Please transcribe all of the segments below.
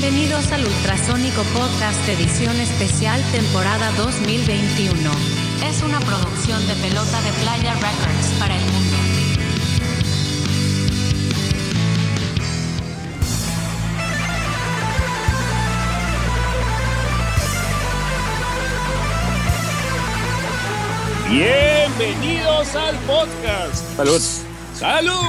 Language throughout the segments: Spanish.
Bienvenidos al Ultrasónico Podcast Edición Especial Temporada 2021. Es una producción de Pelota de Playa Records para el mundo. Bienvenidos al podcast. Salud. ¡Salud!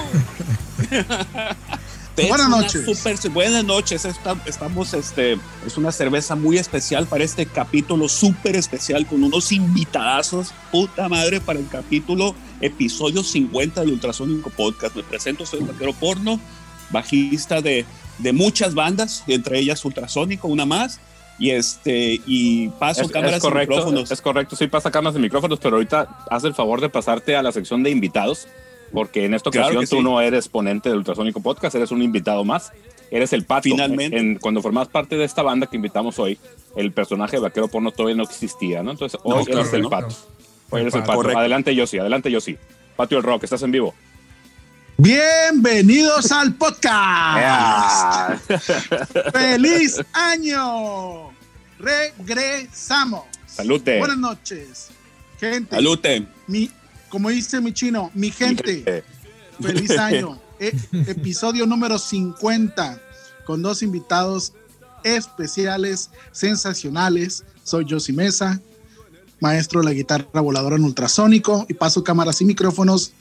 Buenas noches. super- buenas noches. Esta- estamos, este, es una cerveza muy especial para este capítulo súper especial con unos invitadazos. Puta madre para el capítulo episodio 50 del Ultrasónico Podcast. Me presento, soy el vaquero porno, bajista de, de muchas bandas, entre ellas Ultrasónico, una más. Y este, y paso Es, cámaras es correcto, y micrófonos. es correcto. Sí pasa cámaras y micrófonos, pero ahorita haz el favor de pasarte a la sección de invitados, porque en esta ocasión tú sí. no eres ponente del Ultrasónico Podcast, eres un invitado más. Eres el pato. Finalmente. En- cuando formabas parte de esta banda que invitamos hoy, el personaje de Vaquero Porno todavía no existía, ¿no? Entonces hoy No, eres claro el no. pato. Hoy El eres el pato. pato. Correcto. Adelante yo sí, adelante yo sí. Patio el Rock, estás en vivo. Bienvenidos al podcast. ¡Feliz año! Regresamos. Salute. Buenas noches, gente. Salute. Mi, como dice mi chino, mi gente, feliz año. E- episodio número 50 con dos invitados especiales, sensacionales. Soy Josie Mesa, maestro de la guitarra voladora en ultrasónico y paso cámaras y micrófonos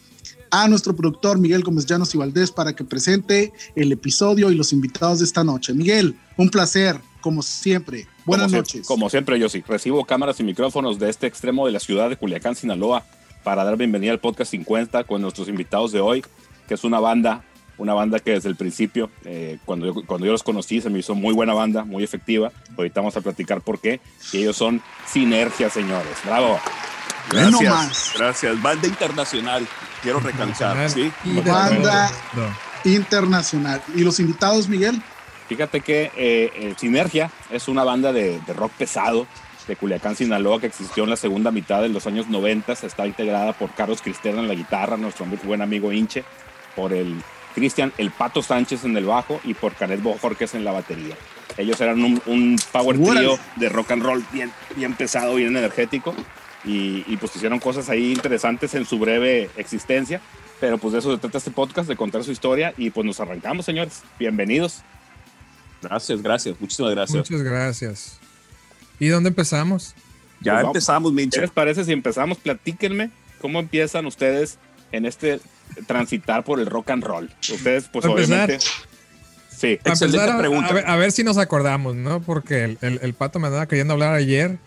a nuestro productor Miguel Gómez Llanos y Valdés para que presente el episodio y los invitados de esta noche. Miguel, un placer, como siempre. Buenas como noches. Siempre, como siempre, yo sí. Recibo cámaras y micrófonos de este extremo de la ciudad de Culiacán, Sinaloa, para dar bienvenida al podcast 50 con nuestros invitados de hoy, que es una banda, una banda que desde el principio, eh, cuando, yo, cuando yo los conocí, se me hizo muy buena banda, muy efectiva. Ahorita vamos a platicar por qué. Y ellos son Sinergia, señores. Bravo. Gracias, gracias. Banda internacional, quiero recalcar, ¿sí? Banda todo. internacional. ¿Y los invitados, Miguel? Fíjate que eh, Sinergia es una banda de, de rock pesado de Culiacán, Sinaloa, que existió en la segunda mitad de los años 90. Está integrada por Carlos Cristerna en la guitarra, nuestro muy buen amigo Inche, por el Cristian El Pato Sánchez en el bajo y por Canet Bojorquez en la batería. Ellos eran un, un power trio de rock and roll bien, bien pesado, bien energético. Y, y pues hicieron cosas ahí interesantes en su breve existencia. Pero pues de eso se trata este podcast, de contar su historia. Y pues nos arrancamos, señores. Bienvenidos. Gracias, gracias, muchísimas gracias. Muchas gracias. ¿Y dónde empezamos? Ya Pues empezamos, ¿Qué Minche. les parece si empezamos? Platíquenme cómo empiezan ustedes en este transitar por el rock and roll. Ustedes, pues obviamente. Sí, Para Excelente empezar, a- pregunta. A, ver, a ver si nos acordamos, ¿no? Porque el, el- el pato me andaba queriendo hablar ayer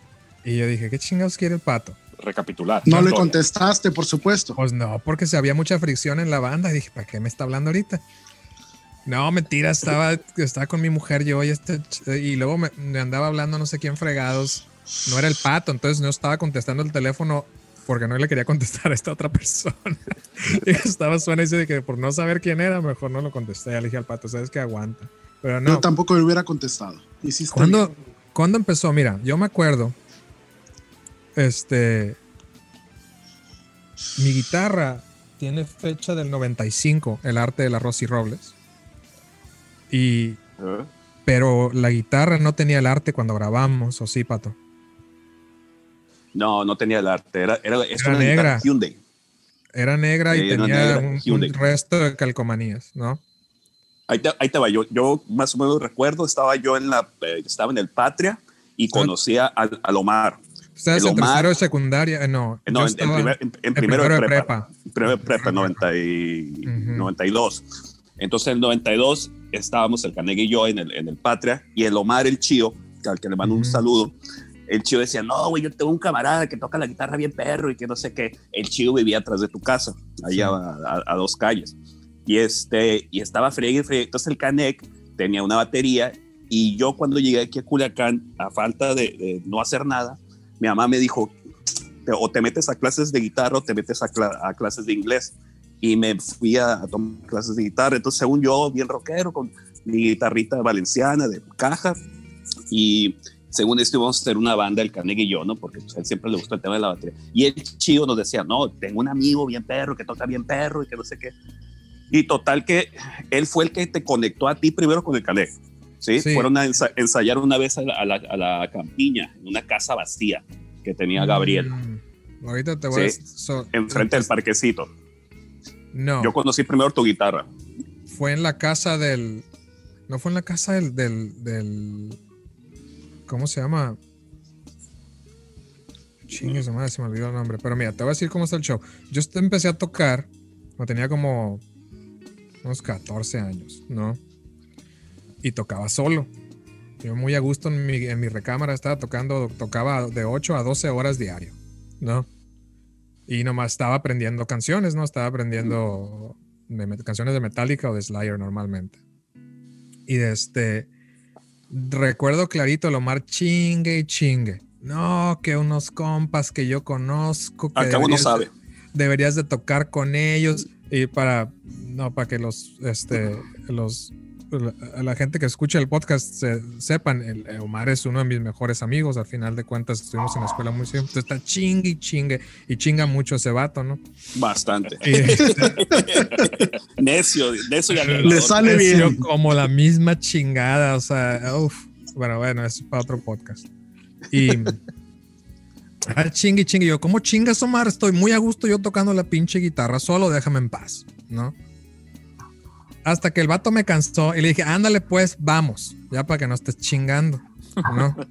y yo dije, ¿qué chingados quiere el pato? recapitular. No le contestaste, por supuesto. Pues no, porque se había mucha fricción en la banda y dije, ¿para qué me está hablando ahorita? No, mentira, estaba, estaba con mi mujer yo y, este, y luego me, me andaba hablando no sé quién fregados. No era el pato, entonces no estaba contestando el teléfono porque no le quería contestar a esta otra persona. y estaba suena y dice de que por no saber quién era, mejor no lo contesté. Le dije al pato, sabes que aguanta. Pero no, Yo tampoco le hubiera contestado. Hiciste ¿Cuándo, bien. ¿Cuándo empezó? Mira, yo me acuerdo. Este. Mi guitarra tiene fecha del 95, el arte de la Rosy Robles. Y. ¿Eh? Pero la guitarra no tenía el arte cuando grabamos, ¿o sí, Pato? No, no tenía el arte. Era, era, negra. Hyundai. Era negra y tenía negra, un, resto de calcomanías, ¿no? Ahí te, ahí va. Yo, yo más o menos recuerdo, estaba yo en la, eh, estaba en el Patria y conocía al, al Omar. Ustedes El en Omar- tercero de secundaria, eh, no. Eh, No, en, en estaba primer- en- en primero, de prepa. prepa. Primero de prepa, 90 y, Ujú. 92. Entonces, en el 92 estábamos el Canegue y yo en el, en el Patria y el Omar, el Chío, al que le mando un Ujú. saludo. El Chío decía, no, güey, yo tengo un camarada que toca la guitarra bien perro y que no sé qué. El Chío vivía atrás de tu casa, allá a, a- a dos calles. Y, este, y estaba friegue y friegue. Entonces el Canec tenía una batería y yo cuando llegué aquí a Culiacán, a falta de, de no hacer nada, mi mamá me dijo, o te metes a clases de guitarra o te metes a, cla- a clases de inglés. Y me fui a, a tomar clases de guitarra. Entonces, según yo, bien rockero, con mi guitarrita valenciana de caja. Y según esto íbamos a hacer una banda, el Carnegie y yo, ¿no? Porque pues, a él siempre le gustó el tema de la batería. Y el chido nos decía, no, tengo un amigo bien perro, que toca bien perro y que no sé qué. Y total que él fue el que te conectó a ti primero con el Canegie. ¿sí? Sí. Fueron a ensa- ensayar una vez a la, a la- a la campiña, en una casa vacía que tenía Gabriel, Mm, ahorita te voy Sí. a. so- enfrente del parquecito. No, Yo conocí primero tu guitarra. fue en la casa del. No fue en la casa del. del, del- ¿Cómo se llama? Chingue, se me olvidó el nombre. Pero mira, te voy a decir cómo está el show. Yo empecé a tocar cuando tenía como unos 14 años, ¿no? Y tocaba solo. Yo muy a gusto en mi, en mi recámara estaba tocando, tocaba de 8 a 12 horas diario, ¿no? Y nomás estaba aprendiendo canciones, ¿no? Estaba aprendiendo canciones de Metallica o de Slayer normalmente. Y de este, recuerdo clarito el Omar chingue y chingue. No, que unos compas que yo conozco. Que Al cabo no deberías- sabe. deberías de tocar con ellos y para no para que los este los la, la gente que escucha el podcast se- sepan el, el Omar es uno de mis mejores amigos al final de cuentas estuvimos en la escuela muy siempre está chingue y chingue y chinga mucho ese vato no Bastante. y, necio, necio y Le sale yo bien. como la misma chingada o sea uf, bueno bueno es para otro podcast y Ah, chingue, chingue. Yo, ¿cómo chingas, Omar? Estoy muy a gusto yo tocando la pinche guitarra solo, déjame en paz, ¿no? Hasta que el vato me cansó y le dije, ándale, pues, vamos, ya para que no estés chingando, ¿no?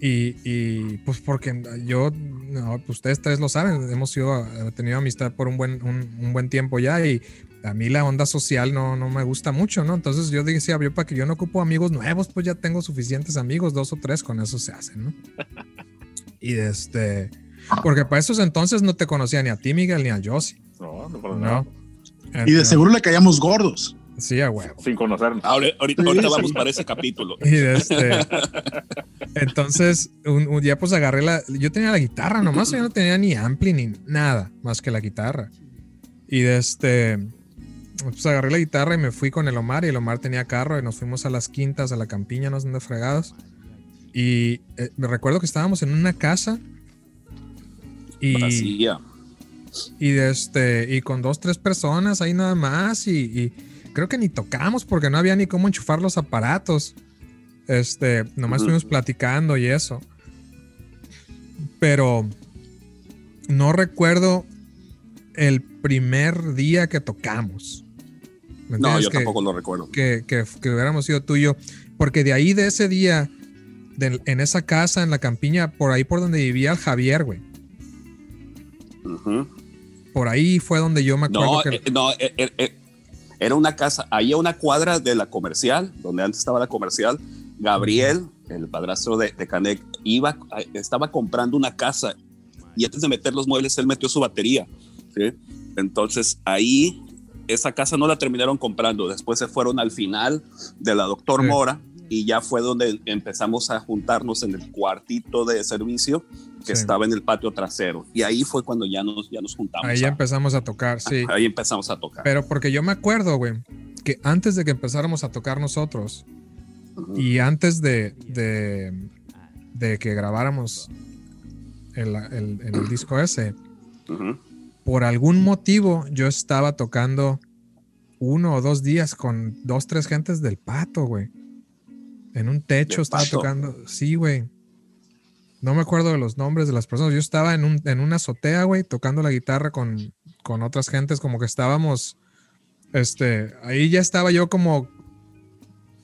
Y, y, pues porque yo, no, pues ustedes tres lo saben, hemos sido, tenido amistad por un buen, un, un buen tiempo ya y a mí la onda social no, no me gusta mucho, ¿no? Entonces yo dije, sí, yo para que yo no ocupo amigos nuevos, pues ya tengo suficientes amigos, dos o tres, con eso se hace, ¿no? Y este, porque para esos entonces no te conocía ni a ti, Miguel, ni a Josie, No, no, por nada. Y de seguro le caíamos gordos. Sí, a huevo. Sin conocernos. Ahora- ahorita, Sí, ahorita sí. vamos para ese capítulo. Y de este, entonces, un, un día pues agarré la, yo tenía la guitarra nomás, yo no tenía ni ampli ni nada más que la guitarra. Y de este, pues agarré la guitarra y me fui con el Omar y el Omar tenía carro y nos fuimos a las quintas, a la campiña, no sé dónde fregados. Y eh, me recuerdo que estábamos en una casa y. y de este y con dos tres personas ahí nada más y, y creo que ni tocamos porque no había ni cómo enchufar los aparatos este nomás Ujú. estuvimos platicando y eso pero no recuerdo el primer día que tocamos ¿Me No, yo que, tampoco lo recuerdo. que, que, que hubiéramos sido tú y yo porque de ahí de ese día de- en esa casa en la campiña por ahí por donde vivía el Javier güey Ujú. Por ahí fue donde yo me acuerdo No, que eh, no, eh, eh, eh, era una casa, ahí a una cuadra de la comercial, donde antes estaba la comercial. Gabriel, el padrastro de, de Canek, iba, estaba comprando una casa y antes de meter los muebles, él metió su batería. ¿sí? Entonces ahí, esa casa no la terminaron comprando. Después se fueron al final de la Doctor Sí. Mora y ya fue donde empezamos a juntarnos en el cuartito de servicio que Sí. estaba en el patio trasero. Y ahí fue cuando ya nos, ya nos juntamos. Ahí a- empezamos a tocar, sí. Ahí empezamos a tocar. Pero porque yo me acuerdo, güey, que antes de que empezáramos a tocar nosotros y antes de, de, de que grabáramos el, el- el disco ese, por algún motivo yo estaba tocando uno o dos días con dos, tres gentes del pato, güey. En un techo ¿Del estaba tocando. Sí, güey. No me acuerdo de los nombres de las personas. Yo estaba en, un, en una azotea, güey, tocando la guitarra con, con otras gentes, como que estábamos. Este, ahí ya estaba yo como,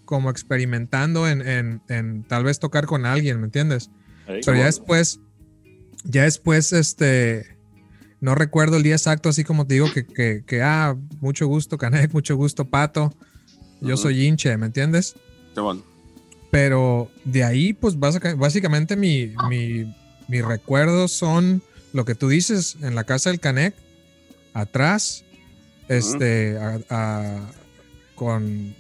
como experimentando en, en, en tal vez tocar con alguien, ¿me entiendes? Pero ya después, ya después, este, no recuerdo el día exacto, así como te digo que, que, que, ah, mucho gusto, Canek, mucho gusto, Pato. Yo soy hinche, ¿me entiendes? Qué bueno. Pero de ahí, pues básica- básicamente mi, mi, mis recuerdos son lo que tú dices en la casa del Canek, atrás, este, a- a- con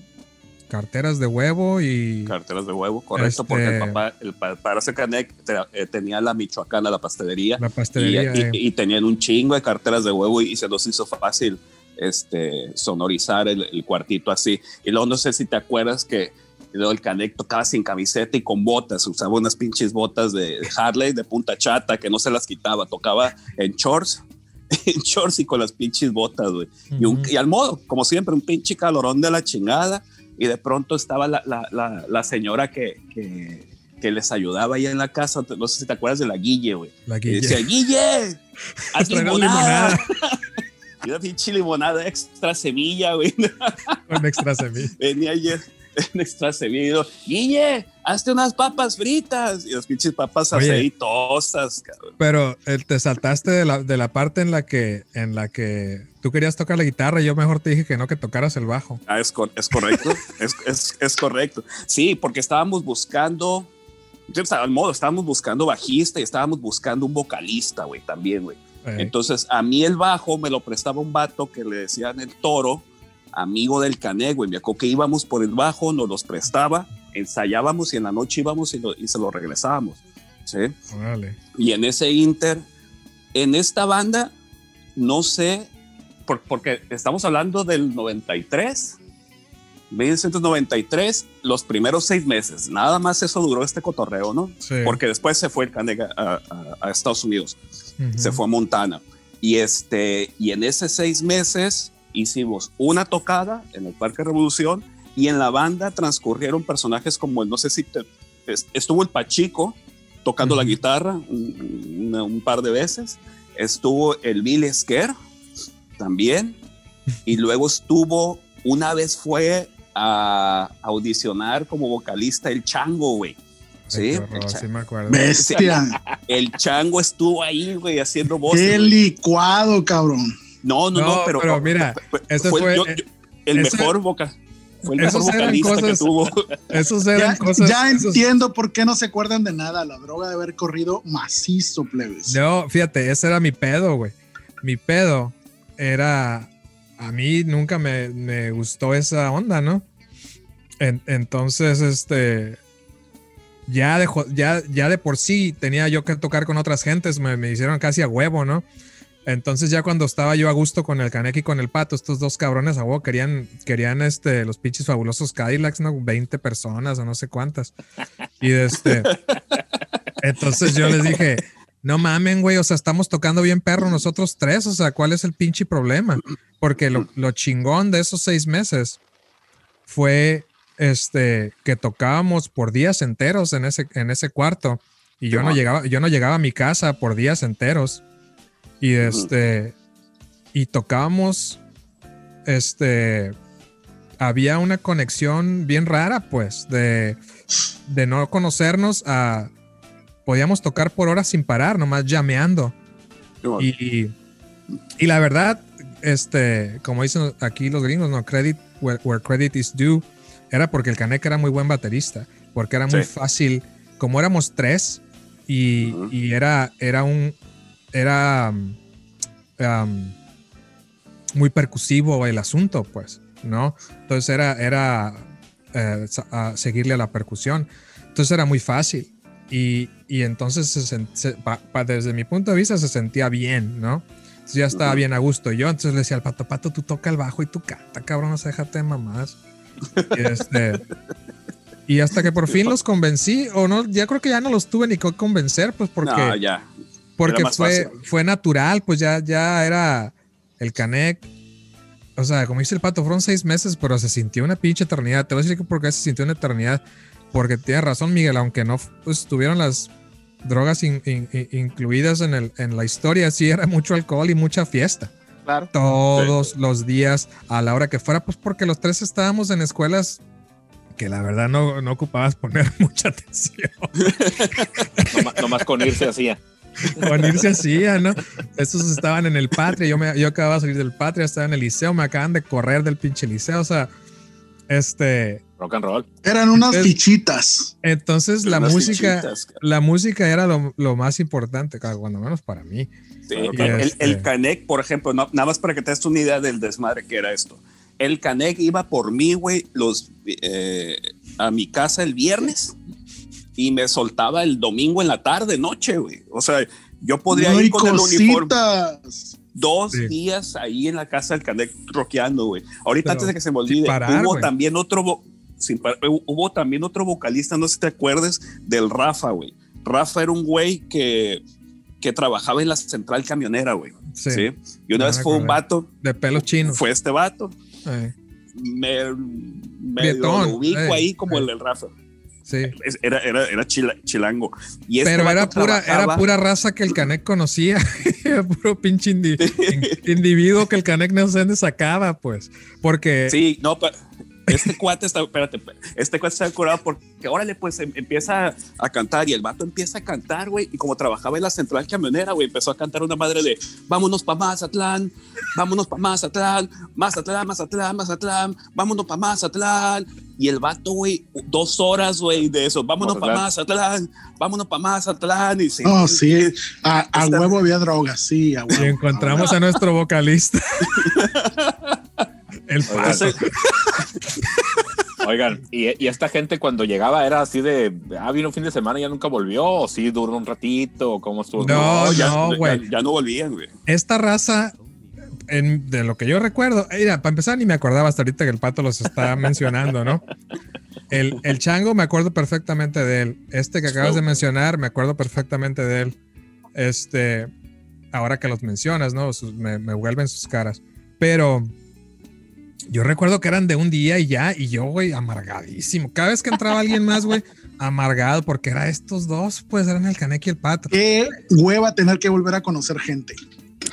carteras de huevo y... Carteras de huevo, correcto, porque el Este- papá, el papá de Canek eh, tenía la Michoacana, la pastelería, La pastelería. y- eh. y tenían un chingo de carteras de huevo y, se nos hizo fácil este, sonorizar el, el cuartito así. Y luego no sé si te acuerdas que luego el Canek tocaba sin camiseta y con botas, usaba unas pinches botas de Harley de punta chata que no se las quitaba, tocaba en shorts. En shorts y con las pinches botas, güey. Y, y al modo, como siempre, un pinche calorón de la chingada. y de pronto estaba la, la, la, la señora que, que, que, les ayudaba ahí en la casa, no sé si te acuerdas de la Guille, güey. La Guille. Y decía, Guille, haz limonada. y una pinche limonada extra semilla, güey. Con extra semilla. Venía ayer extra semilla. Guille, hazte unas papas fritas. Y las pinches papas aceitosas, cabrón. Pero eh, te saltaste de la, de la parte en la que en la que tú querías tocar la guitarra y yo mejor te dije que no, que tocaras el bajo. Ah, es, es correcto. es, es, es, correcto. Sí, porque estábamos buscando. Al modo, estábamos buscando bajista y estábamos buscando un vocalista, güey, también, güey. Entonces, a mí el bajo me lo prestaba un vato que le decían el toro, amigo del Cané, güey. Me acuerdo que íbamos por el bajo, nos los prestaba, ensayábamos y en la noche íbamos y, lo, y se lo regresábamos. ¿sí? Vale. Y en ese inter, en esta banda, no sé, por, porque estamos hablando del 93, 1993, los primeros seis meses, nada más eso duró este cotorreo, ¿no? Sí. Porque después se fue el Canega a, a, a, Estados Unidos, uh -huh. se fue a Montana. Y, este, y en esos seis meses hicimos una tocada en el Parque Revolución y en la banda transcurrieron personajes como el, no sé si te, estuvo el Pachico tocando uh -huh. la guitarra un, un, un, par de veces, estuvo el Bill Esquer también, y luego estuvo, una vez fue a audicionar como vocalista el Chango, güey. Sí, horror, sí me acuerdo. Bestia. El Chango estuvo ahí, güey, haciendo voces. Qué licuado, cabrón. No, no, no, No, pero, pero mira, ese fue- yo- yo- el ese- mejor voca, fue el mejor esos eran vocalista que cosas- tuvo. Esos eran Ya, cosas. ya esos- entiendo por qué no se acuerdan de nada. La droga de haber corrido macizo, plebes. No, fíjate, ese era mi pedo, güey. Mi pedo era. A mí nunca me, me gustó esa onda, ¿no? En- entonces, este. Ya de, ya, ya de por sí tenía yo que tocar con otras gentes, me, me hicieron casi a huevo, ¿no? Entonces ya cuando estaba yo a gusto con el Kaneki y con el Pato, estos dos cabrones a huevo querían, querían este, los pinches fabulosos Cadillacs, ¿no? 20 personas o no sé cuántas. Y este... Entonces yo les dije, no mamen, güey, o sea, estamos tocando bien perro nosotros tres, o sea, ¿cuál es el pinche problema? Porque lo, lo chingón de esos seis meses fue este que tocábamos por días enteros en ese, en ese cuarto y yo no llegaba, yo no llegaba a mi casa por días enteros y este y tocábamos este había una conexión bien rara pues de, de no conocernos a podíamos tocar por horas sin parar nomás llameando. Y, y la verdad, este, como dicen aquí los gringos, no credit where, where credit is due, era porque el Caneca era muy buen baterista, porque era muy Sí. fácil, como éramos tres y, y era, era un, era um, um, muy percusivo el asunto, pues, ¿no? Entonces era, era eh, a seguirle a la percusión, entonces era muy fácil. Y, y entonces se sen- se- pa- pa- desde mi punto de vista se sentía bien, ¿no? Entonces ya estaba bien a gusto. Yo entonces le decía al pato, pato, tú toca el bajo y tú canta, cabrón, no se déjate de mamás. Y, este, y hasta que por fin los convencí, o no, ya creo que ya no los tuve ni que convencer, pues porque, No, ya. Porque fue, fácil. fue natural, pues ya, ya era el Canec. O sea, como dice el pato, fueron seis meses, pero se sintió una pinche eternidad. Te voy a decir que por qué se sintió una eternidad. Porque tiene razón, Miguel, aunque no pues, tuvieron las drogas in- in- in- incluidas en, el, en la historia, sí era mucho alcohol y mucha fiesta. Claro. Todos los días, a la hora que fuera, pues porque los tres estábamos en escuelas que la verdad no, no ocupabas poner mucha atención. Nomás, nomás con irse hacía. Con irse hacía, ¿no? Estos estaban en el Patria, yo, me, yo acababa de salir del Patria, estaba en el liceo, me acaban de correr del pinche liceo, o sea, este, Rock and roll. Eran unas Es- fichitas. entonces la música, fichitas, la música era lo, lo más importante, cuando menos para mí. Sí, Claro, el, el, este- el Canec, por ejemplo, no- nada más para que te des una idea del desmadre que era esto. El Canec iba por mí, güey, los, eh, a mi casa el viernes y me soltaba el domingo en la tarde, noche, güey. O sea, yo podría No ir con el uniforme dos Sí. días ahí en la casa del Canec rockeando, güey. Ahorita Pero antes de que se me olvide, parar, hubo también otro, sin hubo también otro vocalista, no sé si te acuerdas, del Rafa, güey. Rafa era un güey que, que trabajaba en la central camionera, güey. Sí, Sí. Y una vez fue un vato, de pelos chinos. fue este vato, Eh, me, lo ubico eh, ahí como eh. el del Rafa. Sí. Era, era, era chila- chilango. Y este Pero era pura, era pura raza que el Canek conocía. era puro pinche indi- in- individuo que el Canek no sé dónde sacaba, pues. Porque Sí, no, pero este cuate está, espérate, este cuate está curado porque órale, pues em- empieza a cantar y el vato empieza a cantar, güey, y como trabajaba en la central camionera, güey, empezó a cantar una madre de vámonos pa' Mazatlán, vámonos pa' Mazatlán, Mazatlán, Mazatlán, Mazatlán, vámonos pa' Mazatlán. Y el vato, güey, dos horas, güey, de eso, vámonos pa' Mazatlán, vámonos pa' Mazatlán. Y sí, No, sí, a, a huevo había drogas, sí, a huevo. y encontramos a nuestro vocalista. el Oigan. Oigan, ¿y, y esta gente cuando llegaba era así de, ah, vino un fin de semana y ya nunca volvió, o sí duró un ratito, cómo estuvo. No, ya, no, ya- güey. ya no volvían, güey. Esta raza, en- de lo que yo recuerdo, mira, para empezar ni me acordaba hasta ahorita que el pato los está mencionando, ¿no? El, el chango me acuerdo perfectamente de él. Este que acabas de mencionar, me acuerdo perfectamente de él. Este, ahora que los mencionas, ¿no? Sus- me, me vuelven sus caras. Pero yo recuerdo que eran de un día y ya, y yo, güey, amargadísimo. Cada vez que entraba alguien más, güey, amargado, porque era estos dos, pues eran el caneque y el pato. Qué hueva tener que volver a conocer gente.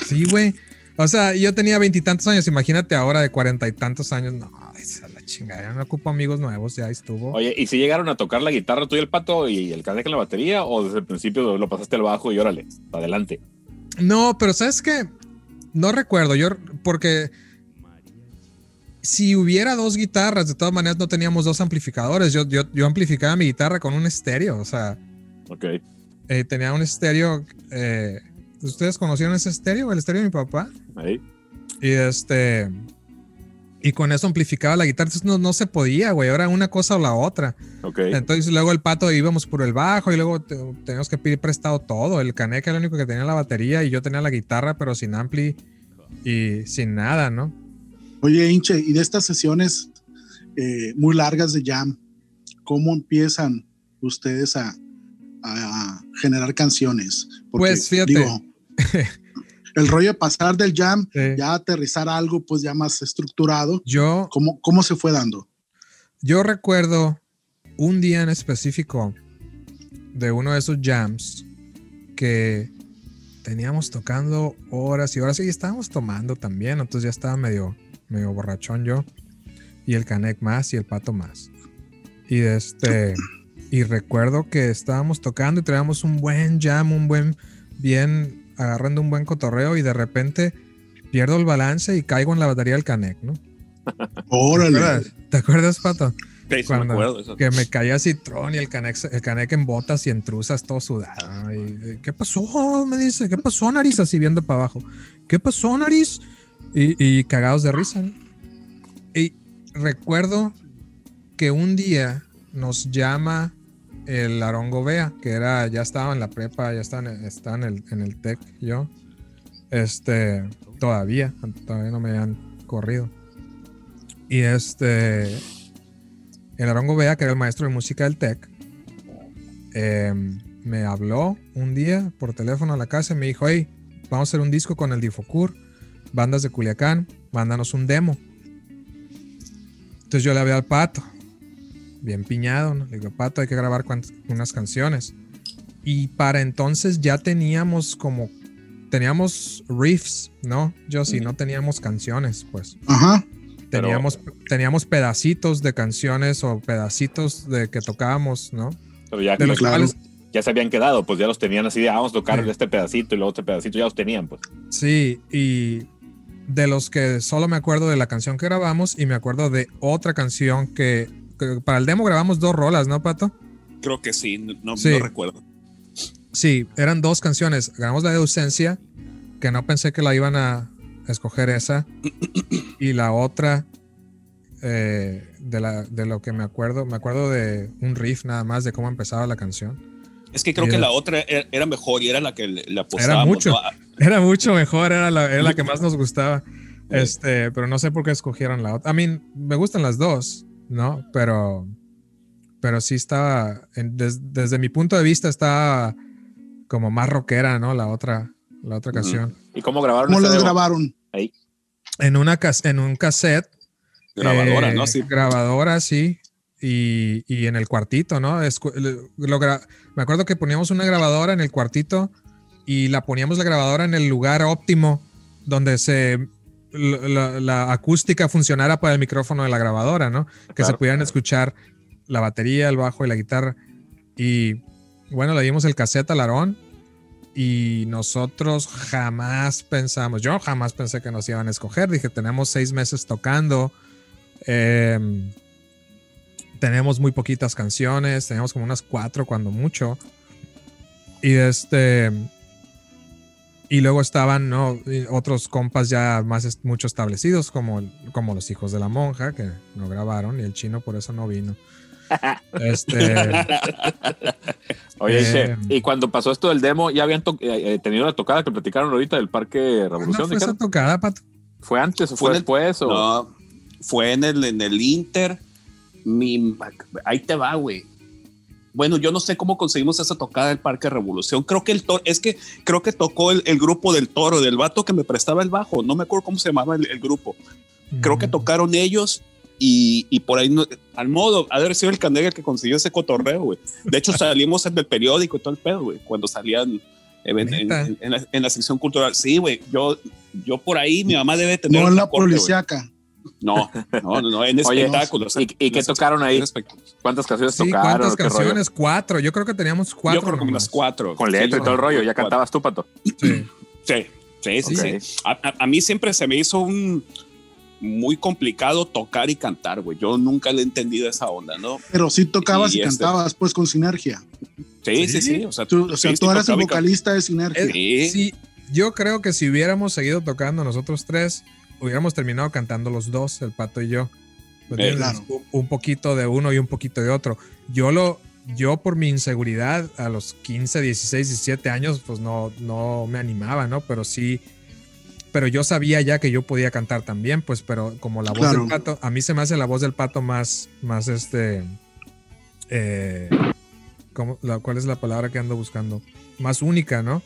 Sí, güey. O sea, yo tenía veintitantos años, imagínate ahora de cuarenta y tantos años. No, esa es la chingada, ya no ocupo amigos nuevos, ya estuvo. Oye, ¿y si llegaron a tocar la guitarra tú y el pato y el caneca en la batería, o desde el principio lo pasaste al bajo y órale, adelante? No, pero ¿sabes qué? No recuerdo, yo, porque si hubiera dos guitarras, de todas maneras no teníamos dos amplificadores. Yo, yo, yo amplificaba mi guitarra con un estéreo, o sea, Ok. eh, tenía un estéreo. eh, ¿Ustedes conocieron ese estéreo? El estéreo de mi papá. Ahí. Y este. Y con eso amplificaba la guitarra. Entonces no, no se podía, güey. Era una cosa o la otra. Ok. Entonces luego el pato íbamos por el bajo y luego te- teníamos que pedir prestado todo. El caneca era el único que tenía la batería y yo tenía la guitarra, pero sin ampli y sin nada, ¿no? Oye, hinche, y de estas sesiones eh, muy largas de jam, ¿cómo empiezan ustedes a, a generar canciones? Pues, fíjate. el rollo de pasar del jam, ya aterrizar a algo pues ya más estructurado, yo, ¿cómo, cómo se fue dando? yo recuerdo un día en específico de uno de esos jams que teníamos tocando horas y horas y estábamos tomando también, entonces ya estaba medio, medio borrachón yo y el Canek más y el Pato más. Y este y recuerdo que estábamos tocando y traíamos un buen jam, un buen bien agarrando un buen cotorreo y de repente pierdo el balance y caigo en la batería del Canek, ¿no? ¿Te Órale. acuerdas, ¿Te acuerdas, Pato? Sí, sí me Cuando- acuerdo eso. Que me caía citrón y el Canek, el Canek en botas y en truzas todo sudado. ¿Qué pasó? Me dice, ¿qué pasó, nariz? Así viendo para abajo. ¿Qué pasó, nariz? Y, cagados de risa. Y recuerdo que un día nos llama el Arongo Bea, que era, ya estaba en la prepa, ya estaba en en el, en el TEC yo. Este, todavía, todavía no me habían corrido. Y este, el Arongo Bea, que era el maestro de música del TEC, em, me habló un día por teléfono a la casa y me dijo, hey, vamos a hacer un disco con el Difocur, bandas de Culiacán, mándanos un demo. Entonces yo le hablé al Pato, bien piñado, ¿no? Le digo, Pato, hay que grabar unas canciones. Y para entonces ya teníamos como, teníamos riffs, ¿no? Yo sí, no teníamos canciones, pues. Ajá. Pero- Teníamos, teníamos pedacitos de canciones o pedacitos de que tocábamos, ¿no? Pero ya, De los Claro. cuales, ya se habían quedado, pues ya los tenían así de, ah, vamos a tocar Sí. este pedacito y luego este pedacito, ya los tenían, pues. sí, y de los que solo me acuerdo de la canción que grabamos y me acuerdo de otra canción que, que para el demo grabamos dos rolas, ¿no, Pato? Creo que sí, no, no- Sí. no recuerdo. Sí, eran dos canciones. Grabamos la de ausencia, que no pensé que la iban a escoger esa. Y la otra, eh, de, la, de lo que me acuerdo, me acuerdo de un riff nada más de cómo empezaba la canción. Es que creo Era- que la otra era, era mejor y era la que le, le apostábamos. mucho. ¿no? Era mucho mejor, era la, era la que más nos gustaba. Este, pero no sé por qué escogieron la otra. A mí me gustan las dos, ¿no? Pero, pero sí estaba, en- des- desde mi punto de vista, estaba como más rockera, ¿no? La otra, la otra canción. ¿Y cómo grabaron ¿Cómo las grabaron? en, una, cas- en un cassette Grabadora, Eh, ¿no? Sí. Grabadora, sí. Y, y en el cuartito, ¿no? Escu- lo gra- me acuerdo que poníamos una grabadora en el cuartito y la poníamos la grabadora en el lugar óptimo donde se la, la- acústica funcionara para el micrófono de la grabadora, ¿no? Que se Claro. pudieran escuchar la batería, el bajo y la guitarra. Y bueno, le dimos el cassette al Aarón y nosotros jamás pensamos, yo jamás pensé que nos iban a escoger. Dije, tenemos seis meses tocando. em, tenemos muy poquitas canciones, tenemos como unas cuatro cuando mucho. Y este. Y luego estaban ¿no? Otros compas ya más est- mucho establecidos, como, como los hijos de la monja, que no grabaron, y el chino por eso no vino. Este, Oye, Eh, Che, y cuando pasó esto del demo, ¿ya habían to- eh, eh, tenido la tocada que platicaron ahorita del Parque ¿cuándo Revolución? fue esa tocada, Pato? ¿Fue antes o Fue fue en el- después? O... No, fue en el, en el Inter. Mi, ahí te va, güey. Bueno, yo no sé cómo conseguimos esa tocada del Parque Revolución. Creo que el toro, es que creo que tocó el, el grupo del toro, del vato que me prestaba el bajo. No me acuerdo cómo se llamaba el, el grupo. Creo que Mm. tocaron ellos y, y por ahí, no- al modo, ha de haber sido el Canega el que consiguió ese cotorreo, güey. De hecho, salimos en el periódico y todo el pedo, güey, cuando salían en, en- ¿Neta? en- en la, en la sección cultural. Sí, güey, yo, yo por ahí, mi mamá debe tener. No en la. No, no, no, no, en Oye, espectáculos. ¿y- y qué tocaron ahí? ¿Cuántas canciones Sí, tocaron? ¿cuántas canciones? Cuatro. Yo creo que teníamos cuatro. Yo creo que unas cuatro. Con letra Sí, y todo el rollo. ¿Ya cuatro. cantabas tú, Pato? Sí. Sí, sí, sí. A, a- a mí siempre se me hizo un muy complicado tocar y cantar, güey. Yo nunca le he entendido esa onda, ¿no? Pero sí tocabas Y y, este- cantabas, pues con sinergia. Sí, ¿Sí? sí, sí. O sea, Tú, o sea, sí, tú sí, eras el vocalista de sinergia. Sí, yo creo que si hubiéramos seguido tocando nosotros tres, hubiéramos terminado cantando los dos, el pato y yo. ¿Me Eh, claro. un, un poquito de uno y un poquito de otro. Yo lo, yo por mi inseguridad a los 15, 16, 17 años, pues no, no me animaba, ¿no? Pero sí, pero yo sabía ya que yo podía cantar también, pues, pero como la voz Claro. del pato, a mí se me hace la voz del pato más, más este, eh, ¿cómo- la- ¿cuál es la palabra que ando buscando? Más única, ¿no?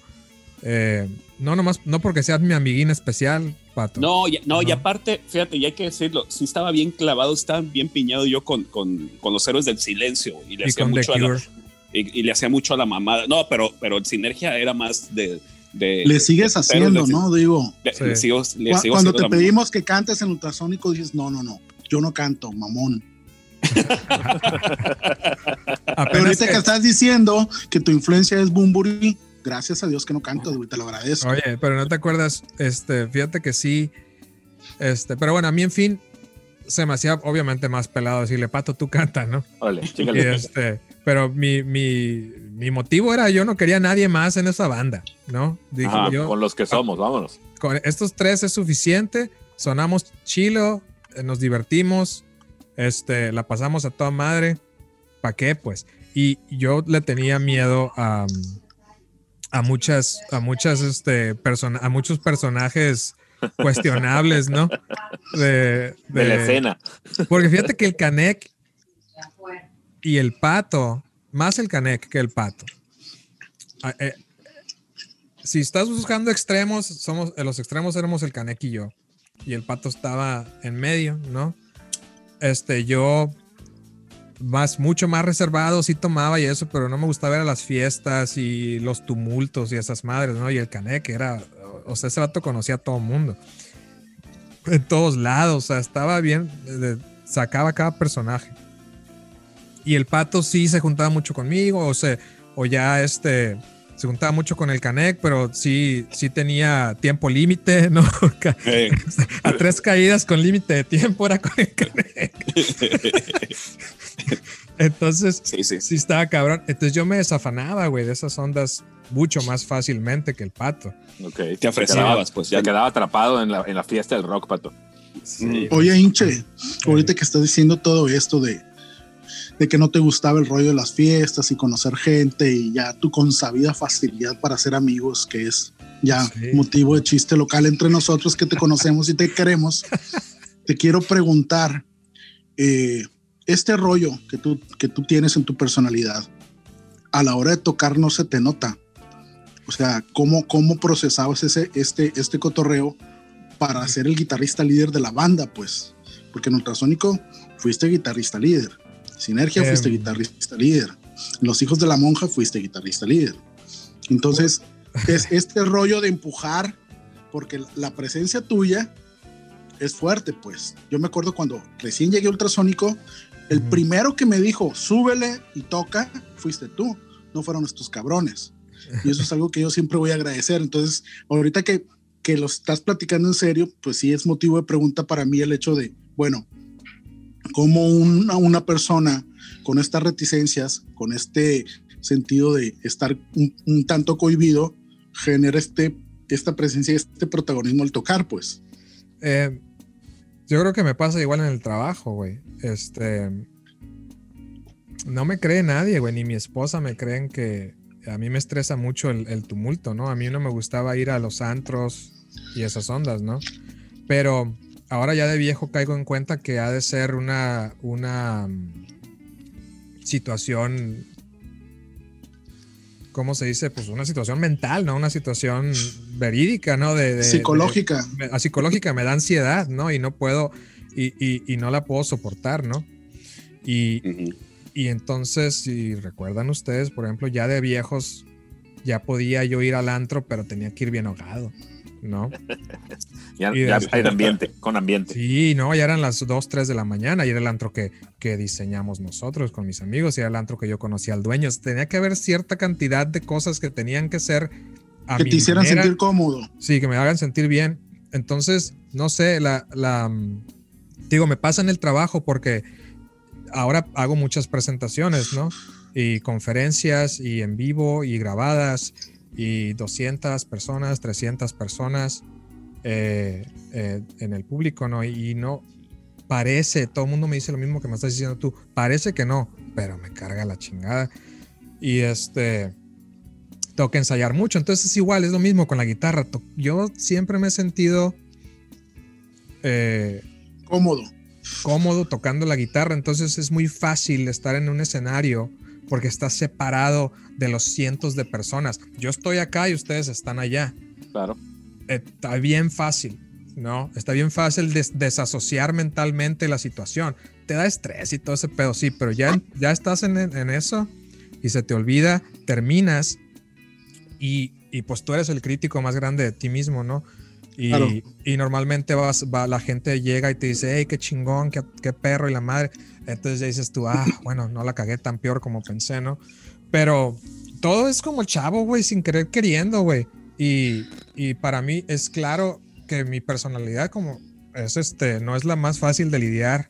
Eh, no nomás, no porque seas mi amiguín especial, pato. No, ya- no, y aparte, fíjate, ya hay que decirlo, sí estaba bien clavado, estaba bien piñado yo con, con, con los héroes del silencio y le y hacía mucho a la, y, y le hacía mucho a la mamada. No, pero, pero el sinergia era más de. de Le sigues de- haciendo, de- ¿no? Digo, le- Sí. le sigo- le cu- sigo cuando te pedimos que cantes en ultrasónico, dices, no, no, no, yo no canto, mamón. Pero ahorita que- que estás diciendo que tu influencia es Bumburi, gracias a Dios que no güey, te lo agradezco. Oye, pero no te acuerdas, este, fíjate que sí, este, pero bueno, a mí en fin, se me hacía obviamente más pelado decirle, Pato, tú canta, ¿no? Órale, Y este, pero mi, mi, mi motivo era, yo no quería a nadie más en esa banda, ¿no? Dije Ajá, yo, con los que somos, vámonos. con estos tres es suficiente, sonamos chilo, eh, nos divertimos, este, la pasamos a toda madre, ¿para qué? Pues, y yo le tenía miedo a, a muchas, a muchas, este, persona, a muchos personajes cuestionables, ¿no? De, De la escena. Porque fíjate que el Canek y el Pato, más el Canek que el Pato. ah, eh, si estás buscando extremos, somos los extremos éramos el Canek y yo. Y el Pato estaba en medio, ¿no? Este, yo más, mucho más reservado, sí tomaba y eso, pero no me gustaba ver a las fiestas y los tumultos y esas madres, ¿no? Y el Canek era, o sea, ese rato conocía a todo mundo. En todos lados, o sea, estaba bien, sacaba cada personaje. Y el pato sí se juntaba mucho conmigo, o sea, o ya este, se juntaba mucho con el Canek, pero sí, sí tenía tiempo límite, ¿no? A tres caídas con límite de tiempo era con el Canek. Entonces, sí, sí. sí estaba cabrón. Entonces yo me desafanaba, güey, de esas ondas mucho más fácilmente que el pato. Ok. Te ofrecías, pues ya. Quedaba atrapado en la, en la fiesta del rock, Pato. Sí. Oye, hinche, ahorita que estás diciendo todo esto de, de que no te gustaba el rollo de las fiestas y conocer gente y ya tu consabida facilidad para hacer amigos, que es ya Sí. motivo de chiste local entre nosotros que te conocemos y te queremos, te quiero preguntar, eh, este rollo que tú, que tú tienes en tu personalidad, a la hora de tocar no se te nota. O sea, ¿cómo, cómo procesabas ese, este, este cotorreo para ser el guitarrista líder de la banda? Pues, porque en Ultrasónico fuiste guitarrista líder. Sinergia Em. fuiste guitarrista líder. Los Hijos de la Monja fuiste guitarrista líder. Entonces, es este rollo de empujar, porque la presencia tuya es fuerte, pues. Yo me acuerdo cuando recién llegué a Ultrasónico, el primero que me dijo, súbele y toca, fuiste tú, no fueron estos cabrones. Y eso es algo que yo siempre voy a agradecer. Entonces, ahorita que, que lo estás platicando en serio, pues sí es motivo de pregunta para mí el hecho de, bueno, cómo una, una persona con estas reticencias, con este sentido de estar un, tanto cohibido, genera este, esta presencia este protagonismo al tocar, pues. Eh, yo creo que me pasa igual en el trabajo, güey. Este. No me cree nadie, güey, ni mi esposa me creen que a mí me estresa mucho el, el tumulto, ¿no? A mí no me gustaba ir a los antros y esas ondas, ¿no? Pero ahora ya de viejo caigo en cuenta que ha de ser una, una mm, situación, ¿cómo se dice? Pues una situación mental, ¿no? Una situación verídica, ¿no? De, de- de- Psicológica. me- a psicológica me da ansiedad, ¿no? Y no puedo, y, y- y no la puedo soportar, ¿no? Y, y entonces, si recuerdan ustedes, por ejemplo, ya de viejos, ya podía yo ir al antro, pero tenía que ir bien ahogado, ¿no? Ya, Y ya hay ambiente, con ambiente. Sí, no, ya eran las 2, 3 de la mañana y era el antro que, que diseñamos nosotros con mis amigos y era el antro que yo conocía al dueño. Tenía que haber cierta cantidad de cosas que tenían que ser a que mi te hicieran manera. sentir cómodo. Sí, que me hagan sentir bien. Entonces, no sé, la, la mm, digo, me pasa en el trabajo porque ahora hago muchas presentaciones, ¿no? Y conferencias y en vivo y grabadas y 200 personas, 300 personas eh, eh, en el público, ¿no? Y no parece, todo el mundo me dice lo mismo que me estás diciendo tú, parece que no, pero me carga la chingada. Y este, tengo que ensayar mucho. Entonces es igual, es lo mismo con la guitarra. Yo siempre me he sentido eh, Cómodo. cómodo tocando la guitarra, entonces es muy fácil estar en un escenario porque estás separado de los cientos de personas. Yo estoy acá y ustedes están allá. Claro. Está bien fácil, ¿no? Está bien fácil des- desasociar mentalmente la situación. Te da estrés y todo ese pedo, sí, pero ya, ya estás en, en eso y se te olvida, terminas y, y pues tú eres el crítico más grande de ti mismo, ¿no? Y, Claro. y normalmente vas, va, la gente llega y te dice, hey, qué chingón, qué, qué perro y la madre. Entonces ya dices tú, ah, bueno, no la cagué tan peor como pensé, ¿no? Pero todo es como chavo, güey, sin querer queriendo, güey. Y, y para mí es claro que mi personalidad como es este, no es la más fácil de lidiar.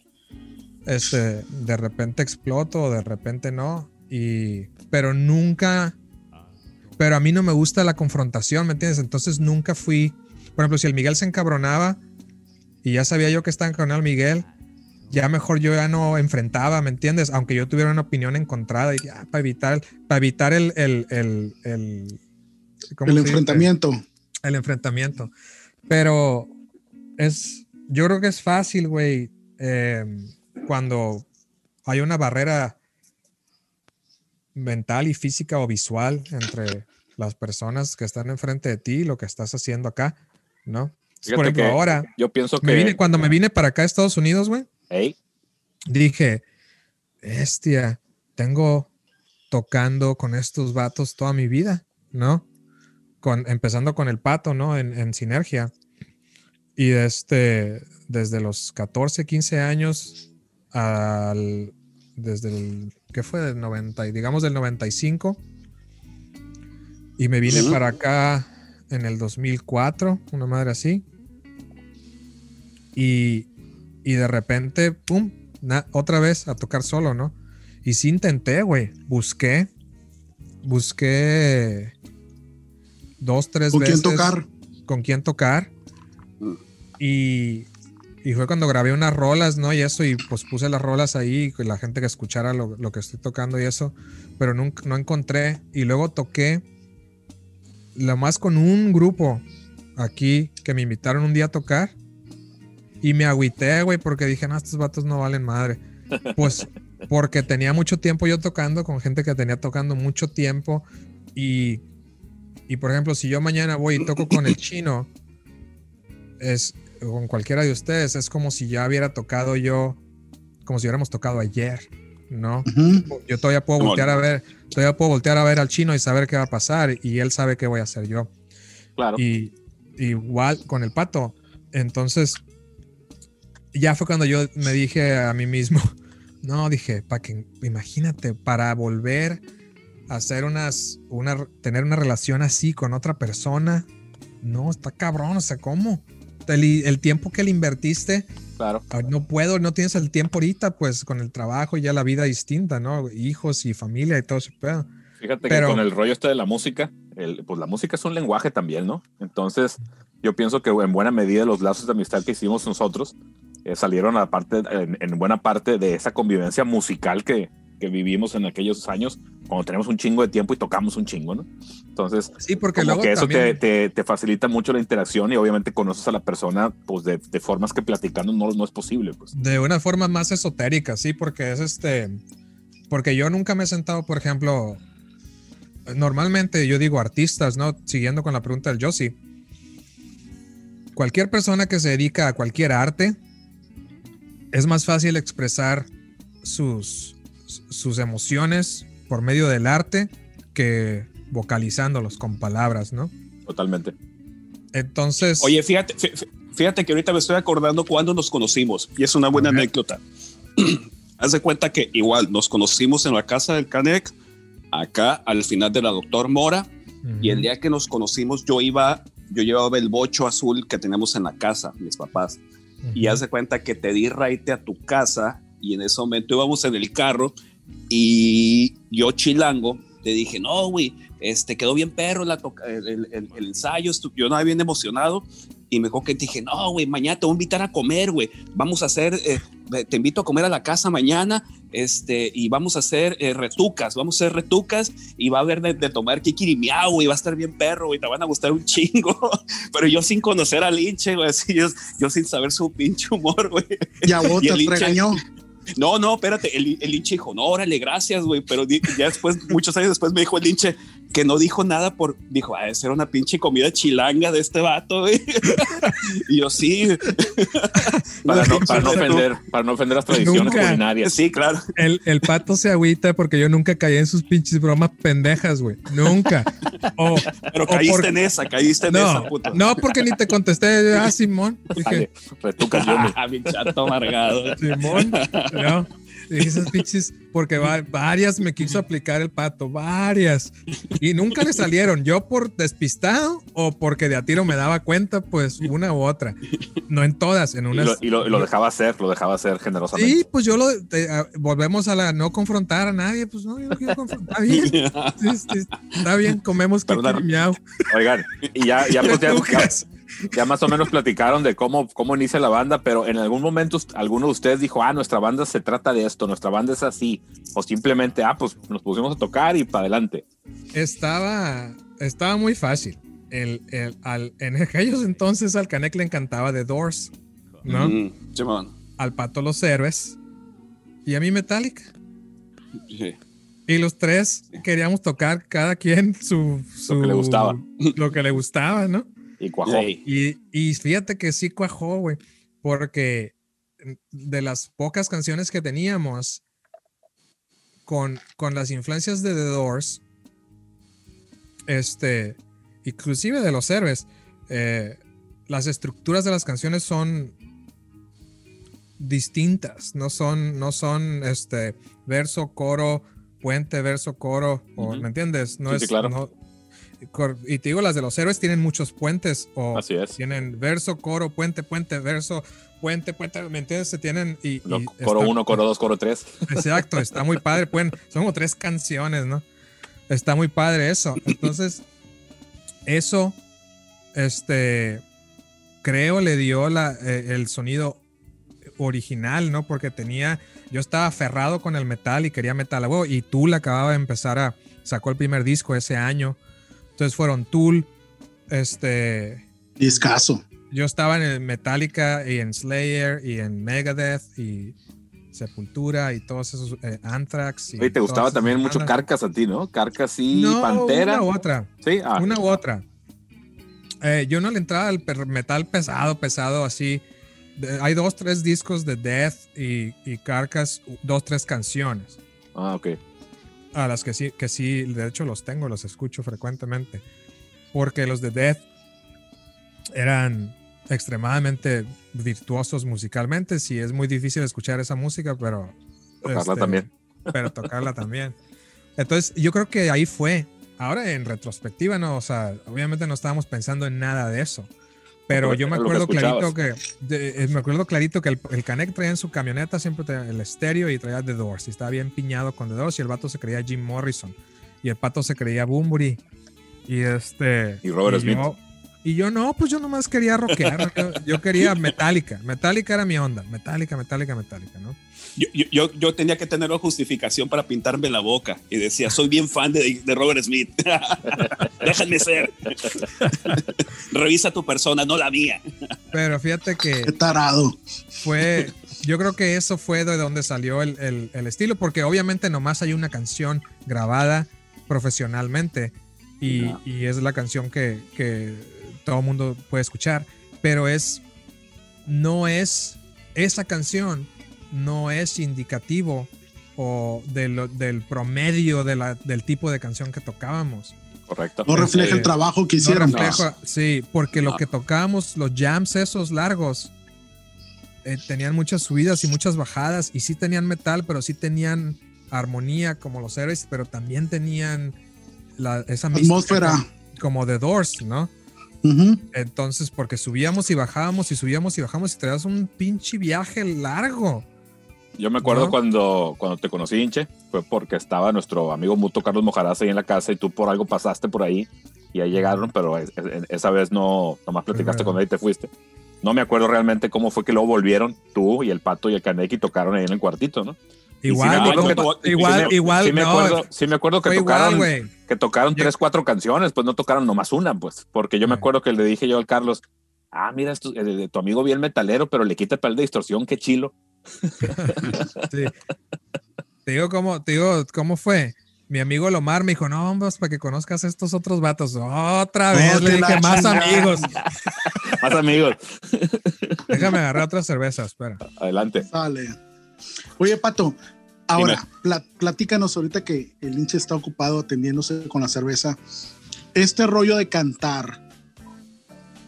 Este, de repente exploto, de repente no. Y, pero nunca, pero a mí no me gusta la confrontación, ¿me entiendes? Entonces nunca fui, por ejemplo, si el Miguel se encabronaba y ya sabía yo que estaba encabronado el Miguel, ya mejor yo ya no enfrentaba, ¿me entiendes? Aunque yo tuviera una opinión encontrada y ya, para evitar, para evitar el, el, el, el, ¿cómo El enfrentamiento. el enfrentamiento. Pero es, yo creo que es fácil, güey, eh, cuando hay una barrera mental y física o visual entre las personas que están enfrente de ti y lo que estás haciendo acá, ¿no? Fíjate Por ejemplo, que ahora, Yo pienso que. me vine, cuando me vine para acá a Estados Unidos, güey, Ey, dije, bestia, tengo tocando con estos vatos toda mi vida, ¿no? Con, empezando con el pato, ¿no? En, en Sinergia. Y este, desde los 14, 15 años al, desde el, ¿qué fue? Del 90, y digamos del 95. Y me vine para acá en el 2004, una madre así. Y, y de repente, pum, na- otra vez a tocar solo, ¿no? Y sí intenté, güey. Busqué, busqué dos, tres ¿Con veces. quién tocar? Con quién tocar. Y, y fue cuando grabé unas rolas, ¿no? Y eso, y pues puse las rolas ahí, que la gente que escuchara lo, lo que estoy tocando y eso, pero nunca, no encontré. Y luego toqué, lo más con un grupo aquí que me invitaron un día a tocar. Y me agüité, güey, porque dije, no, estos vatos no valen madre. Pues porque tenía mucho tiempo yo tocando con gente que tenía tocando mucho tiempo. Y, y por ejemplo, si yo mañana voy y toco con el chino, es, con cualquiera de ustedes, es como si ya hubiera tocado yo, como si hubiéramos tocado ayer, ¿no? Yo todavía puedo voltear a ver, todavía puedo voltear a ver al chino y saber qué va a pasar y él sabe qué voy a hacer yo. Claro. Y igual con el pato. Entonces, ya fue cuando yo me dije a mí mismo, no, dije, para que, imagínate, para volver a hacer unas, una, tener una relación así con otra persona, no, está cabrón, o sea, ¿cómo? El, el tiempo que le invertiste, Claro. ah, no puedo, no tienes el tiempo ahorita, pues con el trabajo y ya la vida distinta, ¿no? Hijos y familia y todo ese pedo. Fíjate Pero- que con el rollo este de la música, el- pues la música es un lenguaje también, ¿no? Entonces, yo pienso que en buena medida los lazos de amistad que hicimos nosotros eh, salieron a parte, en, en buena parte de esa convivencia musical que, que vivimos en aquellos años, cuando tenemos un chingo de tiempo y tocamos un chingo, ¿no? Entonces, Sí, porque como luego que eso te, te- te facilita mucho la interacción y obviamente conoces a la persona pues de, de formas que platicando no, no es posible, pues. De una forma más esotérica, sí, porque es este. Porque yo nunca me he sentado, por ejemplo. Normalmente yo digo artistas, ¿no? Siguiendo con la pregunta del Josie. Cualquier persona que se dedica a cualquier arte es más fácil expresar sus, sus emociones por medio del arte que vocalizándolos con palabras, ¿no? Totalmente. Entonces. Oye, fíjate, fí- fí- fíjate que ahorita me estoy acordando cuando nos conocimos y es una buena ver. anécdota. Haz de cuenta que igual nos conocimos en la casa del Canec, acá al final de la Doctor Mora, y el día que nos conocimos yo iba, yo llevaba el bocho azul que teníamos en la casa, mis papás, y haz de cuenta que te di raite a tu casa y en ese momento íbamos en el carro y yo chilango te dije, no, güey, este quedó bien perro la toca- el, el- el- el ensayo, yo andaba bien emocionado y me dijo que dije, no, güey, mañana te voy a invitar a comer, güey, vamos a hacer, eh, te invito a comer a la casa mañana, este, y vamos a hacer eh, retucas, vamos a hacer retucas y va a haber de, de tomar kikirimiao, güey, va a estar bien perro, güey, te van a gustar un chingo, pero yo sin conocer al linche, güey, yo, yo sin saber su pinche humor, güey. Y a vos Y te regañó. No, no, espérate, el, el hinche dijo, no, órale, gracias, güey, pero ya después, muchos años después me dijo el hinche que no dijo nada por, dijo, ah, esa era una pinche comida chilanga de este vato, güey. y yo, sí, Para no, para no ofender, para no ofender las tradiciones Nunca. culinarias. sí, claro. El, el pato se agüita porque yo nunca caí en sus pinches bromas pendejas, güey. Nunca. O, Pero o caíste por- en esa, caíste en no, esa, puto. no, porque ni te contesté. Ah, Simón. Dije, Dale, retucas, Johnny. Ah, mi chato amargado. Simón. No. Esas pinches, porque va- varias me quiso aplicar el pato, varias. Y nunca le salieron. Yo por despistado o porque de a tiro me daba cuenta, pues una u otra. No en todas, en Y unas. lo, y lo- y lo dejaba hacer, lo dejaba hacer generosamente. Sí, pues yo lo te- a- volvemos a la no confrontar a nadie, pues no, yo no quiero confrontar. Está bien, sí, sí, está bien, comemos que. Oigan, y ya, ya, pues, ya- ya- más o menos platicaron de cómo, cómo inicia la banda, pero en algún momento alguno de ustedes dijo, ah, nuestra banda se trata de esto, nuestra banda es así, o simplemente, ah, pues nos pusimos a tocar y para adelante. Estaba, estaba muy fácil. El, el- al, en aquellos entonces al Canek le encantaba The Doors, ¿no? Mm. Al Pato Los Héroes y a mí Metallica. Sí. Y los tres queríamos tocar cada quien su, su- que le gustaba. Lo que le gustaba, ¿no? Y cuajó. Y, y fíjate que sí cuajó, güey, porque de las pocas canciones que teníamos con, con las influencias de The Doors, este, inclusive de los héroes, eh, las estructuras de las canciones son distintas, no son, no son este verso, coro, puente, verso, coro, o. ¿me entiendes? No Sí, es sí, claro. no- y te digo, las de los héroes tienen muchos puentes o Así es. tienen verso, coro, puente, puente, verso, puente, puente, ¿me entiendes? Se tienen y, No, y coro está- 1, coro 2, coro 3. Exacto, está muy padre. Pueden, son como tres canciones, ¿no? Está muy padre eso. Entonces, eso, este, creo le dio la, eh, el sonido original, ¿no? Porque tenía, yo estaba aferrado con el metal y quería metal a huevo, y Tool acababa de empezar a, sacó el primer disco ese año. Entonces fueron Tool, este, Discaso. yo estaba en el Metallica y en Slayer y en Megadeth y Sepultura y todos esos eh, Anthrax. Y Oye, te gustaba también mucho bandas. Carcas a ti, ¿no? Carcas y no, Pantera. Una u otra. Sí, ah, Una u otra. Eh, yo no le entraba al metal pesado, pesado así. De- hay dos, tres discos de Death y, y Carcass, dos, tres canciones. Ah, ok. A las que sí, que sí, de hecho los tengo, los escucho frecuentemente. Porque los de Death eran extremadamente virtuosos musicalmente. Sí, es muy difícil escuchar esa música, pero. Tocarla este, también. Pero tocarla también. Entonces, yo creo que ahí fue. Ahora en retrospectiva, no, o sea, obviamente no estábamos pensando en nada de eso. Pero yo me que acuerdo clarito que, de- eh, me acuerdo clarito que el, el Canek traía en su camioneta siempre traía el estéreo y traía The Doors. Y estaba bien piñado con The Doors y el vato se creía Jim Morrison. Y el pato se creía Bumburi. Y este. Y Robert Smith. Yo, y yo no, pues yo nomás quería rockear. yo, yo quería Metallica. Metallica era mi onda. Metallica, Metallica, Metallica, ¿no? Yo, yo- tenía que tener una justificación para pintarme la boca y decía, soy bien fan de, de Robert Smith. Déjame ser. Revisa tu persona, no la mía. Pero fíjate que. Qué tarado. fue, yo creo que eso fue de donde salió el, el- el estilo, porque obviamente nomás hay una canción grabada profesionalmente y, y es la canción que, que todo el mundo puede escuchar, pero es, no es, esa canción no es indicativo o de del promedio de la- del tipo de canción que tocábamos. Correcto. No refleja Este, el trabajo que No hicieron. refleja- sí, porque lo que tocábamos, los jams esos largos, eh, tenían muchas subidas y muchas bajadas, y sí tenían metal, pero sí tenían armonía como los héroes, pero también tenían la, esa mística Atmósfera. Como, The Doors, ¿no? Entonces, porque subíamos y bajábamos y subíamos y bajamos y traías un pinche viaje largo. Yo me acuerdo ¿No? cuando, cuando te conocí, Inche, fue porque estaba nuestro amigo mutuo Carlos Mojaraz ahí en la casa y tú por algo pasaste por ahí y ahí llegaron, pero es- es- esa vez no, nomás platicaste con él y te fuiste. No me acuerdo realmente cómo fue que luego volvieron tú y el Pato y el Kaneki tocaron ahí en el cuartito, ¿no? Igual, acuerdo igual, que- igual, sí me- igual, sí me no, acuerdo, sí me acuerdo que tocaron, igual, que tocaron tres, cuatro canciones, pues no tocaron nomás una, pues, porque yo me acuerdo que le dije yo al Carlos, ah, mira, esto, eh, tu amigo bien metalero, pero le quita el de distorsión, qué chilo. Sí. Te digo cómo, te digo cómo fue. Mi amigo Lomar me dijo, no, vamos para que conozcas a estos otros vatos. Otra vez le dije, más chingada. amigos. Más amigos, Déjame agarrar otra cerveza, espera. adelante. Sale. Oye, Pato, ahora, pla- platícanos ahorita que el hinche está ocupado atendiéndose con la cerveza. Este rollo de cantar,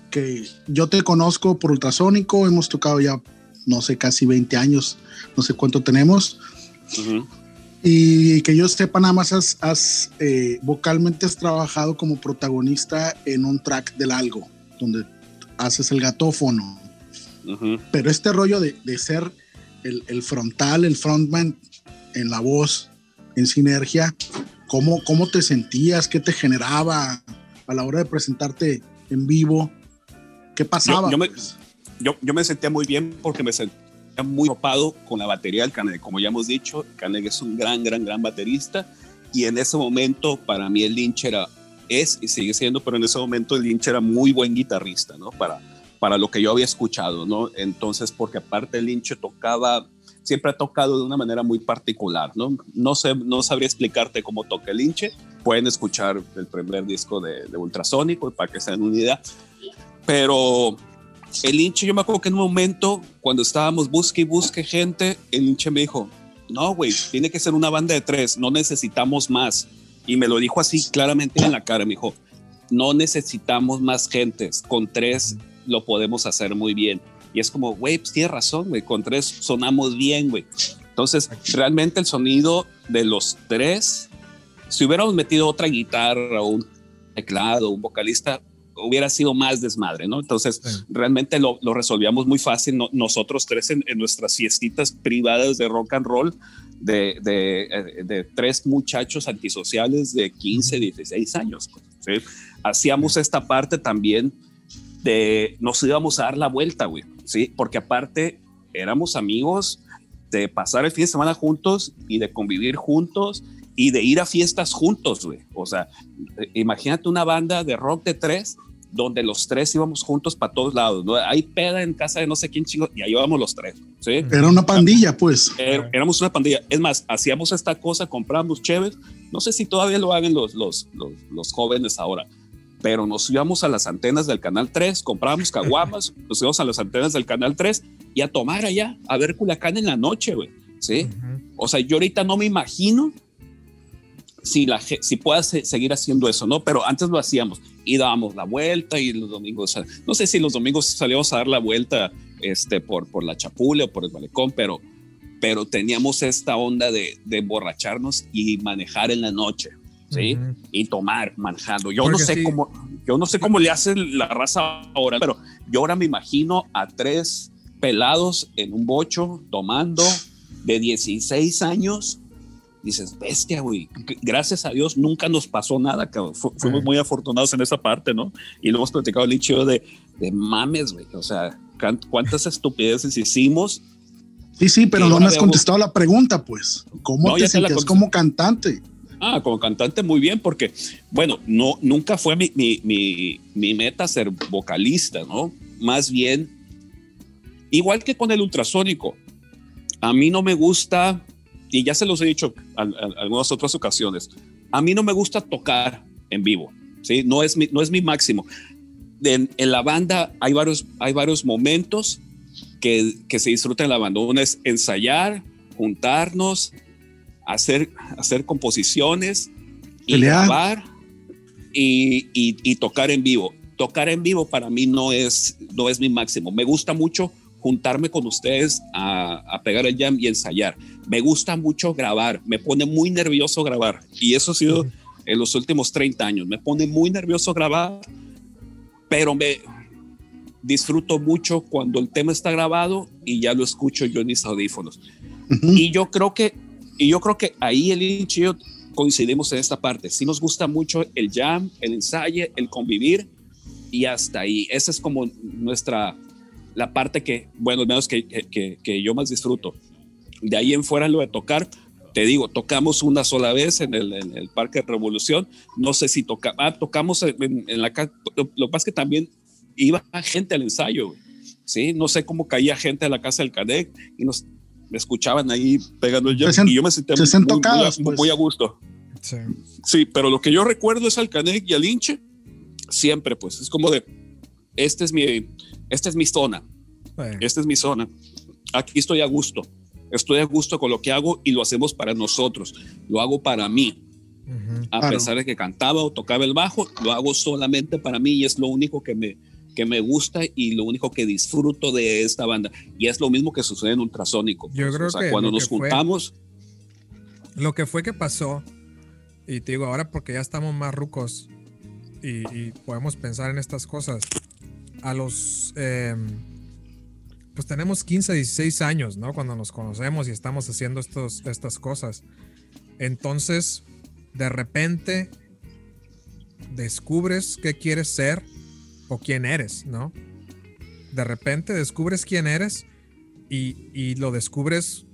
que yo te conozco por ultrasónico, hemos tocado ya, no sé, casi 20 años, no sé cuánto tenemos, Ujú. y que yo sepa, nada más has, has, eh, vocalmente has trabajado como protagonista en un track del algo, donde haces el gatófono pero este rollo de, de ser el, el frontal, el frontman en la voz, en sinergia, ¿cómo, ¿cómo te sentías? ¿Qué te generaba a la hora de presentarte en vivo? ¿Qué pasaba? Yo- yo me- pues? Yo, yo me sentía muy bien porque me sentía muy topado con la batería del Caneg. Como ya hemos dicho, Caneg es un gran, gran, gran baterista y en ese momento para mí el Lynch era, es y sigue siendo, pero en ese momento el Lynch era muy buen guitarrista, ¿no? Para, para lo que yo había escuchado, ¿no? Entonces, porque aparte el Lynch tocaba, siempre ha tocado de una manera muy particular, ¿no? No sé, no sabría explicarte cómo toca el Lynch. Pueden escuchar el primer disco de, de Ultrasónico para que se den una idea. Pero el hinche, yo me acuerdo que en un momento, cuando estábamos busque y busque gente, el hinche me dijo, no, güey, tiene que ser una banda de tres, no necesitamos más. Y me lo dijo así claramente en la cara, me dijo, no necesitamos más gentes, con tres lo podemos hacer muy bien. Y es como, güey, pues tienes razón, güey, con tres sonamos bien, güey. Entonces, realmente el sonido de los tres, si hubiéramos metido otra guitarra o un teclado, un vocalista, hubiera sido más desmadre, ¿no? Entonces, Sí. realmente lo, lo resolvíamos muy fácil no- nosotros tres en, en nuestras fiestitas privadas de rock and roll, de, de, eh, de tres muchachos antisociales de 15, 16 años. pues, ¿sí? Hacíamos esta parte también de nos íbamos a dar la vuelta, güey, ¿sí? Porque aparte éramos amigos de pasar el fin de semana juntos y de convivir juntos y de ir a fiestas juntos, güey. O sea, imagínate una banda de rock de tres donde los tres íbamos juntos para todos lados, ¿no? Hay peda en casa de no sé quién chingo y ahí íbamos los tres, ¿sí? Era una pandilla, pues. Er- éramos una pandilla. Es más, hacíamos esta cosa, compramos chéves. No sé si todavía lo hagan los, los, los, los jóvenes ahora, pero nos íbamos a las antenas del Canal 3, comprábamos caguamas, nos íbamos a las antenas del Canal 3 y a tomar allá, a ver Culiacán en la noche, güey. ¿Sí? O sea, yo ahorita no me imagino si, la, si puedas seguir haciendo eso, ¿no? Pero antes lo hacíamos y dábamos la vuelta y los domingos, no sé si los domingos salíamos a dar la vuelta este, por, por la Chapule o por el Malecón, pero, pero teníamos esta onda de, de emborracharnos y manejar en la noche. ¿sí? Y tomar manejando. Yo no sé cómo, yo no sé cómo le hace la raza ahora, pero yo ahora me imagino a tres pelados en un bocho tomando de 16 años. Dices, bestia, güey. Gracias a Dios nunca nos pasó nada, fuimos muy afortunados en esa parte, ¿no? Y luego hemos platicado el hecho de, de mames, güey. O sea, cuántas estupideces hicimos. Sí, sí, pero no me has contestado la pregunta, pues. ¿Cómo te sientes como cantante? Ah, como cantante muy bien, porque, bueno, no, nunca fue mi, mi, mi, meta ser vocalista, ¿no? Más bien, igual que con el ultrasónico, a mí no me gusta, y ya se los he dicho en, algunas otras ocasiones, a mí no me gusta tocar en vivo, ¿sí? No es mi, no es mi máximo. En, en la banda hay varios, hay varios momentos que, que se disfrutan en la banda. Uno es ensayar, juntarnos, hacer, hacer composiciones y grabar y, y, tocar en vivo. Tocar en vivo para mí no es, no es mi máximo. Me gusta mucho juntarme con ustedes a, a, pegar el jam y ensayar. Me gusta mucho grabar, me pone muy nervioso grabar y eso ha sido en los últimos 30 años. Me pone muy nervioso grabar, pero me disfruto mucho cuando el tema está grabado y ya lo escucho yo en mis audífonos. Y yo creo que y yo creo que ahí el y yo coincidimos en esta parte. Sí nos gusta mucho el jam, el ensayo, el convivir y hasta ahí. Esa es como nuestra, la parte que, bueno, al menos que, que, que, yo más disfruto. De ahí en fuera lo de tocar, te digo, tocamos una sola vez en el, en el Parque de Revolución. No sé si toca, ah, tocamos en, la casa. Lo, lo, que pasa es que también iba gente al ensayo. Sí, no sé cómo caía gente a la casa del Cadec y nos me escuchaban ahí pegando el y yo me sentía muy, pues. muy, a gusto. Sí. sí. pero lo que yo recuerdo es al Canek y al Inche, siempre pues, es como de, este es mi, esta es mi zona, esta es mi zona, aquí estoy a gusto, estoy a gusto con lo que hago y lo hacemos para nosotros, lo hago para mí. A pesar de que cantaba o tocaba el bajo, lo hago solamente para mí y es lo único que me, que me gusta y lo único que disfruto de esta banda. Y es lo mismo que sucede en Ultrasónico. Yo pues. creo que cuando nos juntamos. lo que fue que pasó, y te digo ahora porque ya estamos más rucos y, podemos pensar en estas cosas. A los. Em, pues tenemos 15, 16 años, ¿no? Cuando nos conocemos y estamos haciendo estos, estas cosas. Entonces, de repente, descubres qué quieres ser o quién eres, ¿no? De repente descubres quién eres y, lo descubres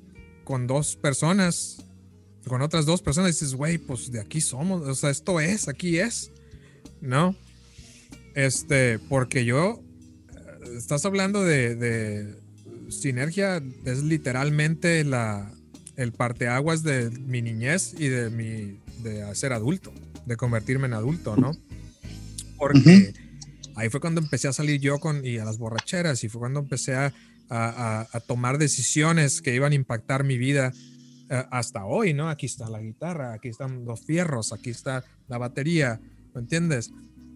con dos personas, con otras dos personas, y dices, güey, pues de aquí somos, o sea, esto es, aquí es, ¿no? Este, porque yo, estás hablando de, sinergia, es literalmente la, el parteaguas de mi niñez y de mi, de ser adulto, de convertirme en adulto, ¿no? Porque ahí fue cuando empecé a salir yo con, y a las borracheras y fue cuando empecé a, a, tomar decisiones que iban a impactar mi vida eh, hasta hoy, ¿no? Aquí está la guitarra, aquí están los fierros, aquí está la batería, ¿me entiendes?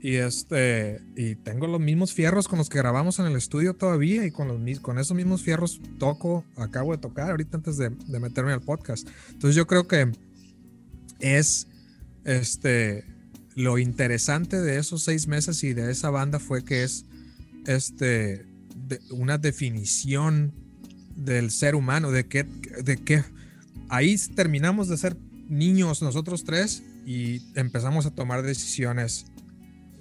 Y este, y tengo los mismos fierros con los que grabamos en el estudio todavía y con, los, con esos mismos fierros toco, acabo de tocar ahorita antes de, de meterme al podcast. Entonces yo creo que es, este, lo interesante de esos seis meses y de esa banda fue que es este, una definición del ser humano, de que, de que ahí terminamos de ser niños nosotros tres y empezamos a tomar decisiones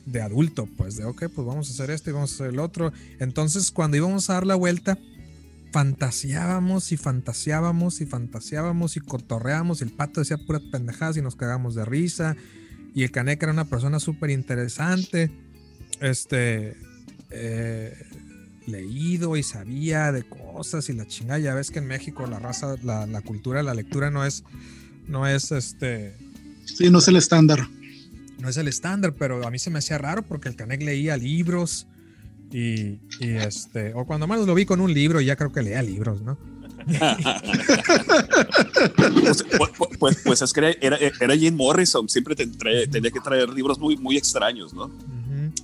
de adulto, pues de, ok, pues vamos a hacer esto y vamos a hacer el otro. Entonces, cuando íbamos a dar la vuelta, fantaseábamos y fantaseábamos y fantaseábamos y cotorreábamos el pato decía puras pendejadas y nos cagamos de risa y el Caneca era una persona súper interesante, este, eh, leído y sabía de cosas y la chingada. Ya ves que en México la raza, la, la cultura, la lectura no es, no es este. Sí, no es el estándar. No es el estándar, pero a mí se me hacía raro porque el Canek leía libros y, y este, o cuando más lo vi con un libro, ya creo que leía libros, ¿no? pues, pues, pues, pues, es que era, era Jim Morrison, siempre te trae, tenía que traer libros muy, muy extraños, ¿no?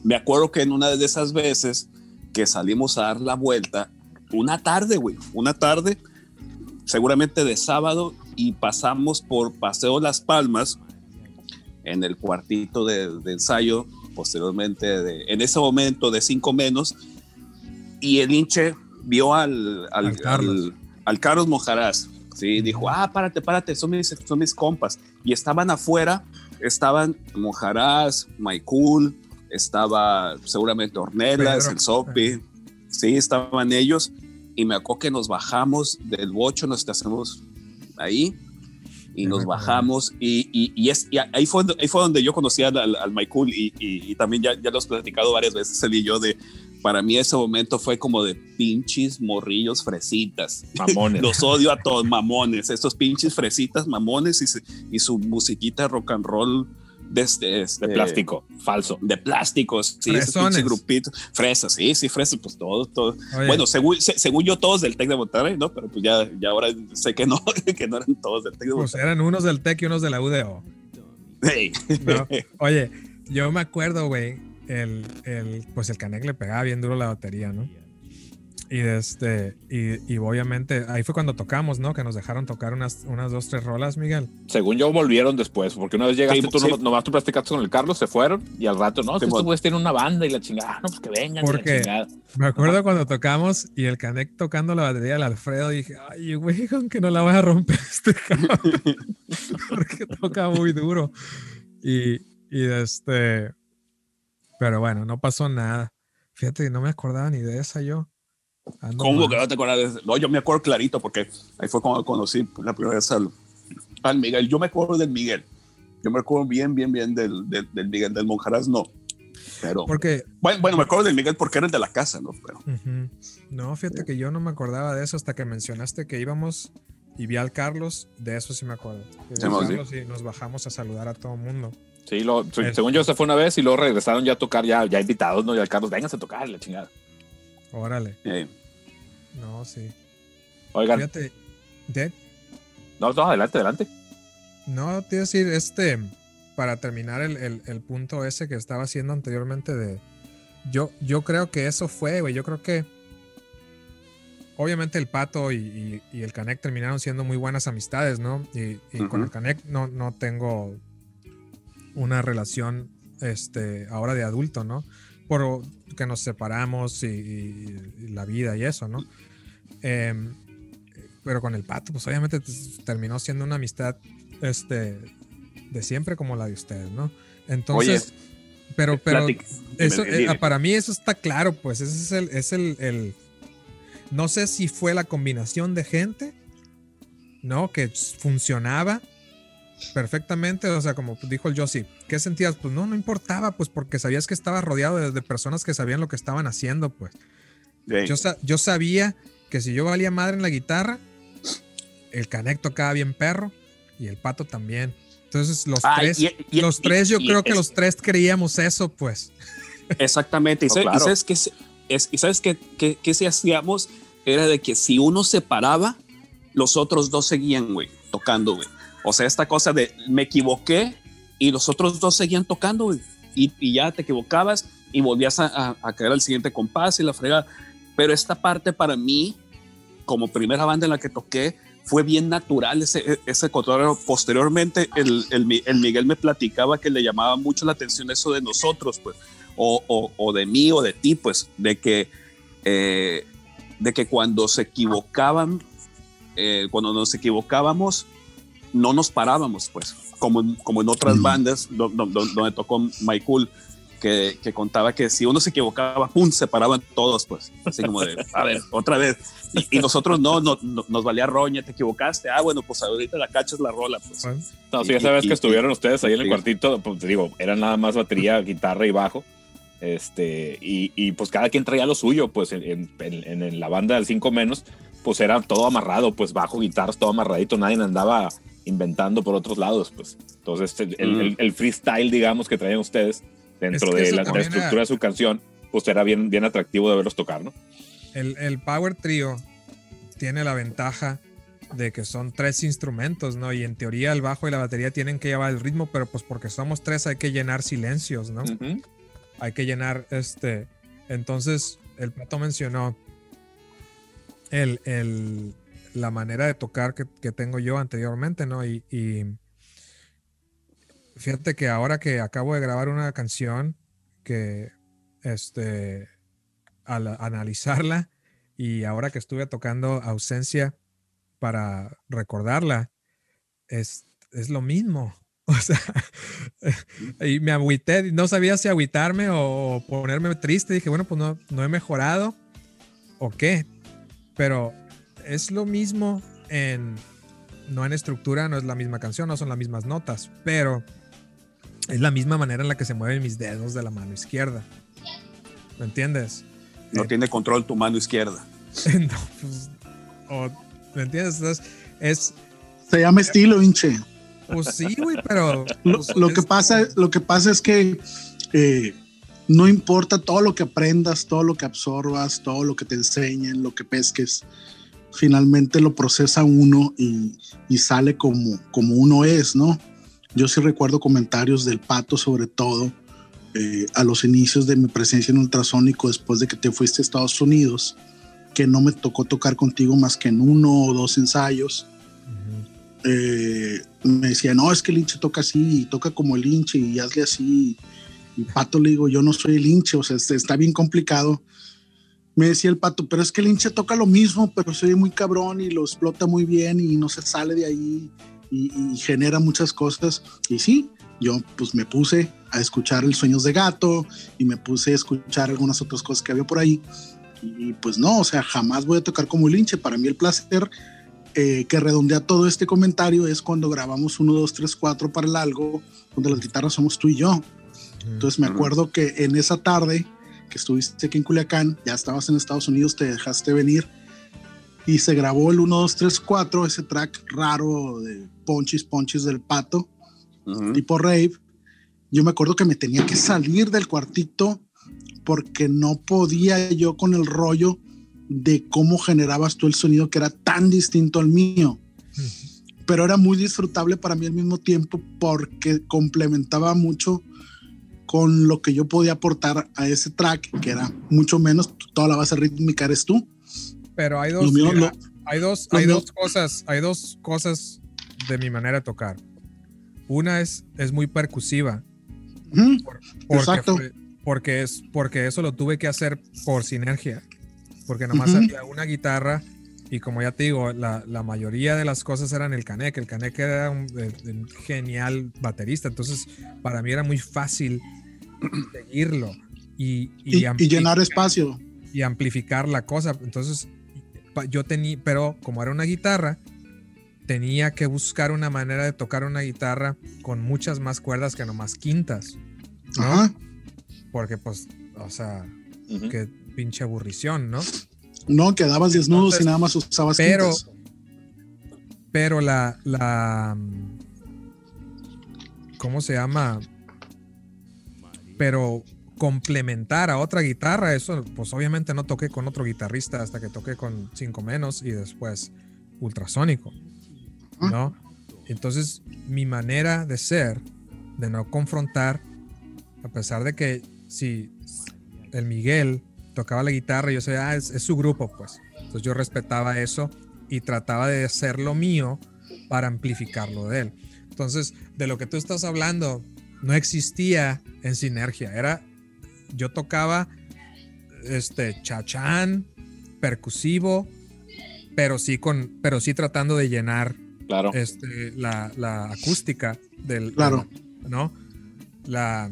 Me acuerdo que en una de esas veces que salimos a dar la vuelta, una tarde, güey, una tarde, seguramente de sábado, y pasamos por Paseo Las Palmas, en el cuartito de, de ensayo, posteriormente, de, en ese momento de cinco menos, y el hinche vio al, al, al, Carlos. al, Carlos Mojarás, ¿sí? dijo, ah, párate, párate, son mis, son mis compas, y estaban afuera, estaban Mojarás, Maikul, estaba seguramente Ornelas, el Sopi, sí, estaban ellos, y me acuerdo que nos bajamos del bocho, nos estacionamos ahí, y nos bajamos y, y, y, es, y ahí, fue, ahí fue donde yo conocí al, al, Michael y, y, también ya, ya lo has platicado varias veces él y yo de para mí ese momento fue como de pinches morrillos fresitas. Mamones. Los odio a todos, mamones. Estos pinches fresitas, mamones y, y su musiquita rock and roll de, este, este, de plástico, falso. De plásticos, sí, ese grupito. Fresas, sí, sí, fresas, pues todos, todos. Bueno, según, según yo, todos del Tec de Monterrey, ¿no? Pero pues ya, ya ahora sé que no, que no eran todos del Tec de Monterrey. Pues eran unos del Tec y unos de la UDO. Hey. No. Oye, yo me acuerdo, güey, el, el, pues el Canek le pegaba bien duro la batería, ¿no? Y, este, y, y, obviamente ahí fue cuando tocamos, ¿no? Que nos dejaron tocar unas, unas dos, tres rolas, Miguel. Según yo, volvieron después, porque una vez llegaste, sí, tú sí. nomás tú practicaste con el Carlos, se fueron y al rato, no, sí, estos güeyes tienen una banda y la chingada, no, pues que vengan. Porque me acuerdo cuando tocamos y el Canek tocando la batería del Alfredo, dije, ay, güey, aunque no la voy a romper este cabrón, porque toca muy duro. Y, y este, pero bueno, no pasó nada. Fíjate, no me acordaba ni de esa yo. Ando ¿Cómo mal. que no te acuerdas? No, yo me acuerdo clarito porque ahí fue cuando conocí la primera vez al, al Miguel. Yo me acuerdo del Miguel. Yo me acuerdo bien, bien, bien del, del, del Miguel. Del Monjaraz no. Pero, porque, bueno, bueno, me acuerdo del Miguel porque era el de la casa, ¿no? Pero, uh -huh. No, fíjate que yo no me acordaba de eso hasta que mencionaste que íbamos y vi al Carlos. De eso sí me acuerdo. Sí, Carlos, y nos bajamos a saludar a todo el mundo. Sí, lo, según yo se fue una vez y luego regresaron ya a tocar, ya, ya invitados, ¿no? Y al Carlos, vénganse a tocar, la chingada. Órale. Sí. No, sí. Oigan. Fíjate. ¿de? No, no, adelante, adelante. No, te iba a decir, este, para terminar el, el, el, punto ese que estaba haciendo anteriormente de. Yo, yo creo que eso fue, güey. Yo creo que. Obviamente el Pato y, y, y el Canek terminaron siendo muy buenas amistades, ¿no? Y, y uh -huh. con el Canek no, no tengo una relación este, ahora de adulto, ¿no? Por que nos separamos y, y, y la vida y eso, ¿no? Eh, pero con el pato, pues obviamente terminó siendo una amistad este, de siempre como la de ustedes, ¿no? Entonces, Oye, pero, pero eso, eh, para mí eso está claro, pues ese es el, es el, el, no sé si fue la combinación de gente, ¿no? Que funcionaba perfectamente, o sea, como dijo el Josie, ¿qué sentías? Pues no, no importaba, pues porque sabías que estabas rodeado de, de personas que sabían lo que estaban haciendo, pues. Sí. Yo, yo sabía que si yo valía madre en la guitarra, el Canek tocaba bien perro y el Pato también. Entonces los ah, tres, y, y, los y, tres yo creo que es, los tres creíamos eso, pues. Exactamente. no, y, sabes que es, y sabes que, que, que si hacíamos era de que si uno se paraba, los otros dos seguían, güey, tocando, güey. O sea, esta cosa de me equivoqué y los otros dos seguían tocando. Y, y, ya te equivocabas y volvías a, a, a, caer al siguiente compás y la fregada. Pero esta parte para mí, como primera banda en la que toqué, fue bien natural ese, ese cotorreo. Posteriormente, el, el, el, Miguel me platicaba que le llamaba mucho la atención eso de nosotros, pues, o, o, o de mí o de ti, pues, de que, eh, de que cuando se equivocaban, eh, cuando nos equivocábamos, no nos parábamos, pues, como, como en otras mm. bandas donde, donde, donde tocó Michael. Que, que, contaba que si uno se equivocaba, ¡pum! se paraban todos, pues. Así como de, a ver, otra vez. Y, y nosotros no, no, no, nos valía roña, te equivocaste. Ah, bueno, pues ahorita la cachas la rola, pues. No, sí, esa vez que estuvieron ustedes ahí en el sí. cuartito, pues te digo, era nada más batería, guitarra y bajo. Este, y, y pues cada quien traía lo suyo, pues en, en, en la banda del 5 menos, pues era todo amarrado, pues bajo, guitarras, todo amarradito, nadie andaba inventando por otros lados, pues. Entonces, el, Mm. el- el freestyle, digamos, que traían ustedes dentro Es que de la, estructura era- de su canción, pues era bien, bien atractivo de verlos tocar, ¿no? El, el Power Trio tiene la ventaja de que son tres instrumentos, ¿no? Y en teoría el bajo y la batería tienen que llevar el ritmo, pero pues porque somos tres hay que llenar silencios, ¿no? Hay que llenar este. Entonces, el pato mencionó el, el- la manera de tocar que, que tengo yo anteriormente, ¿no? Y, y fíjate que ahora que acabo de grabar una canción que, este, al analizarla y ahora que estuve tocando ausencia para recordarla, es, es lo mismo. O sea, y me agüité, no sabía si agüitarme o ponerme triste. Dije, bueno, pues no, no he mejorado o qué. Pero es lo mismo en, no en estructura, no es la misma canción, no son las mismas notas, pero es la misma manera en la que se mueven mis dedos de la mano izquierda. ¿Me entiendes? No Eh, tiene control tu mano izquierda. no, pues, o- ¿me entiendes? Entonces, es, Se llama estilo, hinche. pues sí, güey, pero Lo, pues, lo que es- pasa, lo que pasa es que eh, no importa todo lo que aprendas, todo lo que absorbas, todo lo que te enseñen, lo que pesques, finalmente lo procesa uno y, y sale como, como uno es, ¿no? Yo sí recuerdo comentarios del pato, sobre todo, eh, a los inicios de mi presencia en ultrasónico, después de que te fuiste a Estados Unidos, que no me tocó tocar contigo más que en uno o dos ensayos eh, me decía, no, es que el hinche toca así, y toca como el hinche y hazle así. Y Pato le digo, yo no soy el hinche, o sea, este- está bien complicado. Me decía el Pato, pero es que el hinche toca lo mismo, pero se oye muy cabrón y lo explota muy bien y no se sale de ahí y, y genera muchas cosas. Y sí, yo pues me puse a escuchar el Sueños de Gato y me puse a escuchar algunas otras cosas que había por ahí. Y pues no, o sea, jamás voy a tocar como el hinche. Para mí el placer eh, que redondea todo este comentario es cuando grabamos 1, 2, 3, 4 para el algo, donde las guitarras somos tú y yo. Entonces me acuerdo que en esa tarde que estuviste aquí en Culiacán, ya estabas en Estados Unidos, te dejaste venir y se grabó el 1, 2, 3, 4, ese track raro de Ponchis, Ponchis del Pato, Ujú. tipo rave. Yo me acuerdo que me tenía que salir del cuartito porque no podía yo con el rollo de cómo generabas tú el sonido que era tan distinto al mío pero era muy disfrutable para mí al mismo tiempo porque complementaba mucho con lo que yo podía aportar a ese track, que era mucho menos, toda la base rítmica eres tú. Pero hay dos, mío- mira, lo- hay dos, hay mío- dos cosas, hay dos cosas de mi manera de tocar. Una es, es muy percusiva. Porque, Exacto. fue- porque es porque eso lo tuve que hacer por sinergia. Porque nomás Ujú. había una guitarra y como ya te digo, la, la mayoría de las cosas eran el Canek. El Canek era un, eh, un genial baterista. Entonces, para mí era muy fácil seguirlo y, Y, y ampli- llenar espacio. y amplificar la cosa. Entonces, yo tenía, pero como era una guitarra, tenía que buscar una manera de tocar una guitarra con muchas más cuerdas que nomás quintas. ¿no? Ajá. Porque, pues, o sea, Ujú. qué pinche aburrición, ¿no? No, quedabas desnudo Entonces, y nada más usabas pero- quintas. Pero la, la, ¿cómo se llama? Pero complementar a otra guitarra, eso, pues obviamente no toqué con otro guitarrista hasta que toqué con cinco menos y después ultrasónico, ¿no? Entonces, mi manera de ser, de no confrontar, a pesar de que si el Miguel tocaba la guitarra, yo sabía, ah, es, es su grupo, pues. Entonces yo respetaba eso y trataba de hacer lo mío para amplificarlo de él. Entonces, de lo que tú estás hablando, no existía en sinergia. Era, yo tocaba este chachán, percusivo, pero sí con, pero sí tratando de llenar Claro. este, la, la acústica del, Claro. ¿no? La,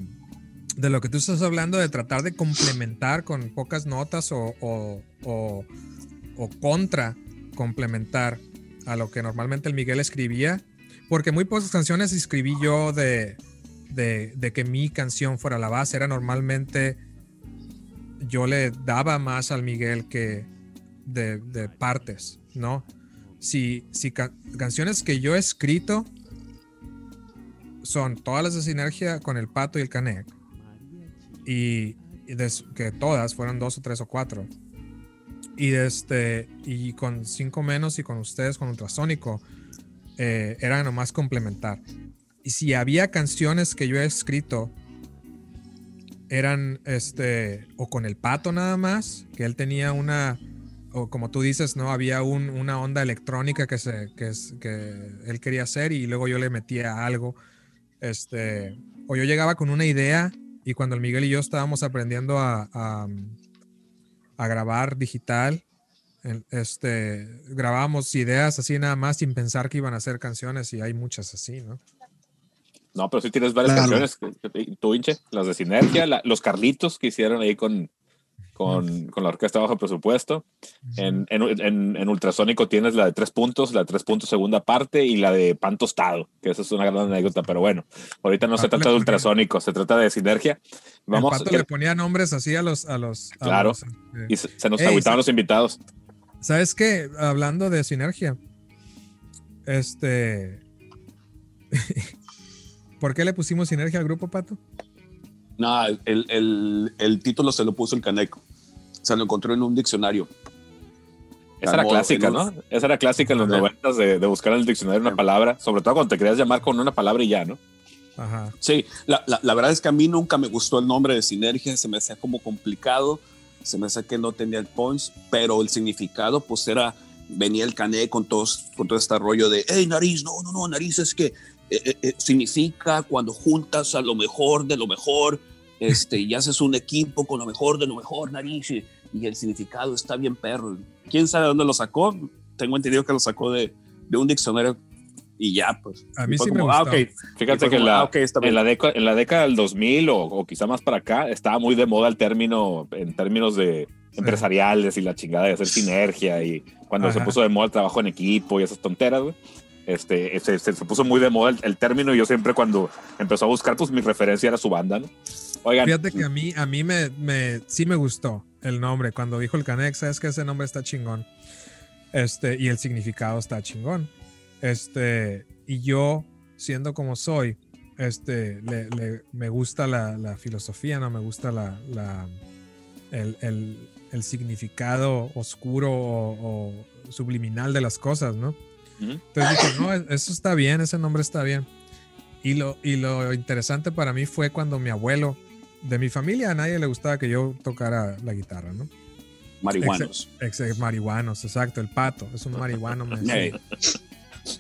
de lo que tú estás hablando de tratar de complementar con pocas notas o, o, o- o contra complementar a lo que normalmente el Miguel escribía, porque muy pocas canciones escribí yo de, de, que mi canción fuera la base, era normalmente yo le daba más al Miguel que de, de partes, ¿no? si, si canciones que yo he escrito son todas las de Sinergia con el Pato y el Canec. Y, que todas fueron dos o tres o cuatro. Y, este, y con cinco menos y con ustedes, con Ultrasónico, eh, era nomás complementar. Y si había canciones que yo he escrito, eran este, o con el pato nada más, que él tenía una, o como tú dices, ¿no? Había una onda electrónica que, se, que, que él quería hacer y luego yo le metía algo. Este, o yo llegaba con una idea y cuando el Miguel y yo estábamos aprendiendo a, a, grabar digital, este, grabábamos ideas así nada más sin pensar que iban a ser canciones y hay muchas así, ¿no? No, pero sí tienes varias canciones, tú, Inche, las de Sinergia, los Carlitos que hicieron ahí con, con, con, la orquesta bajo presupuesto. En, en, en, Ultrasónico tienes la de tres puntos, la de tres puntos segunda parte y la de pan tostado, que esa es una gran anécdota, pero bueno, ahorita no se trata de Ultrasónico, se trata de Sinergia. Vamos, El pato le ponía nombres así a los... A los claro, este, y se, nos agüitaban los invitados. ¿Sabes qué? Hablando de Sinergia, este... ¿Por qué le pusimos Sinergia al grupo, Pato? No, el, el, el, título se lo puso el Caneco se lo encontró en un diccionario. Esa era clásica, ¿no? Esa era clásica en los noventas de, de, buscar en el diccionario una palabra, sobre todo cuando te querías llamar con una palabra y ya, ¿no? Ajá. Sí, la, la, la, verdad es que a mí nunca me gustó el nombre de sinergia, se me hacía como complicado, se me hacía que no tenía el punch, pero el significado pues era, venía el cané con, todos, con todo este rollo de, hey, nariz, no, no, no, nariz es que eh, eh, eh, significa cuando juntas a lo mejor de lo mejor, este, y haces un equipo con lo mejor de lo mejor, nariz, y, el significado está bien perro. ¿Quién sabe dónde lo sacó? Tengo entendido que lo sacó de, de un diccionario y ya, pues. A mí sí me ah. Fíjate que en, la, ah, en, la década, en la década del 2000 o, o, quizá más para acá, estaba muy de moda el término en términos de empresariales y la chingada de hacer sinergia y cuando se puso de moda el trabajo en equipo y esas tonteras, güey. Este, se, se, puso muy de moda el, término y yo siempre cuando empezó a buscar, pues mi referencia era su banda, ¿no? Oigan. Fíjate que a mí, a mí me, me, sí me gustó el nombre. Cuando dijo el Canex, es que ese nombre está chingón. Este, y el significado está chingón. Este, y yo, siendo como soy, este, le, me gusta la, la, filosofía, ¿no? Me gusta la, la el, el, el, significado oscuro o, o, subliminal de las cosas, ¿no? Entonces dije, no, eso está bien, ese nombre está bien. Y lo, y lo interesante para mí fue cuando mi abuelo, de mi familia, a nadie le gustaba que yo tocara la guitarra, ¿no? Marihuanos. marihuanos, exacto, el pato, es un marihuano. Me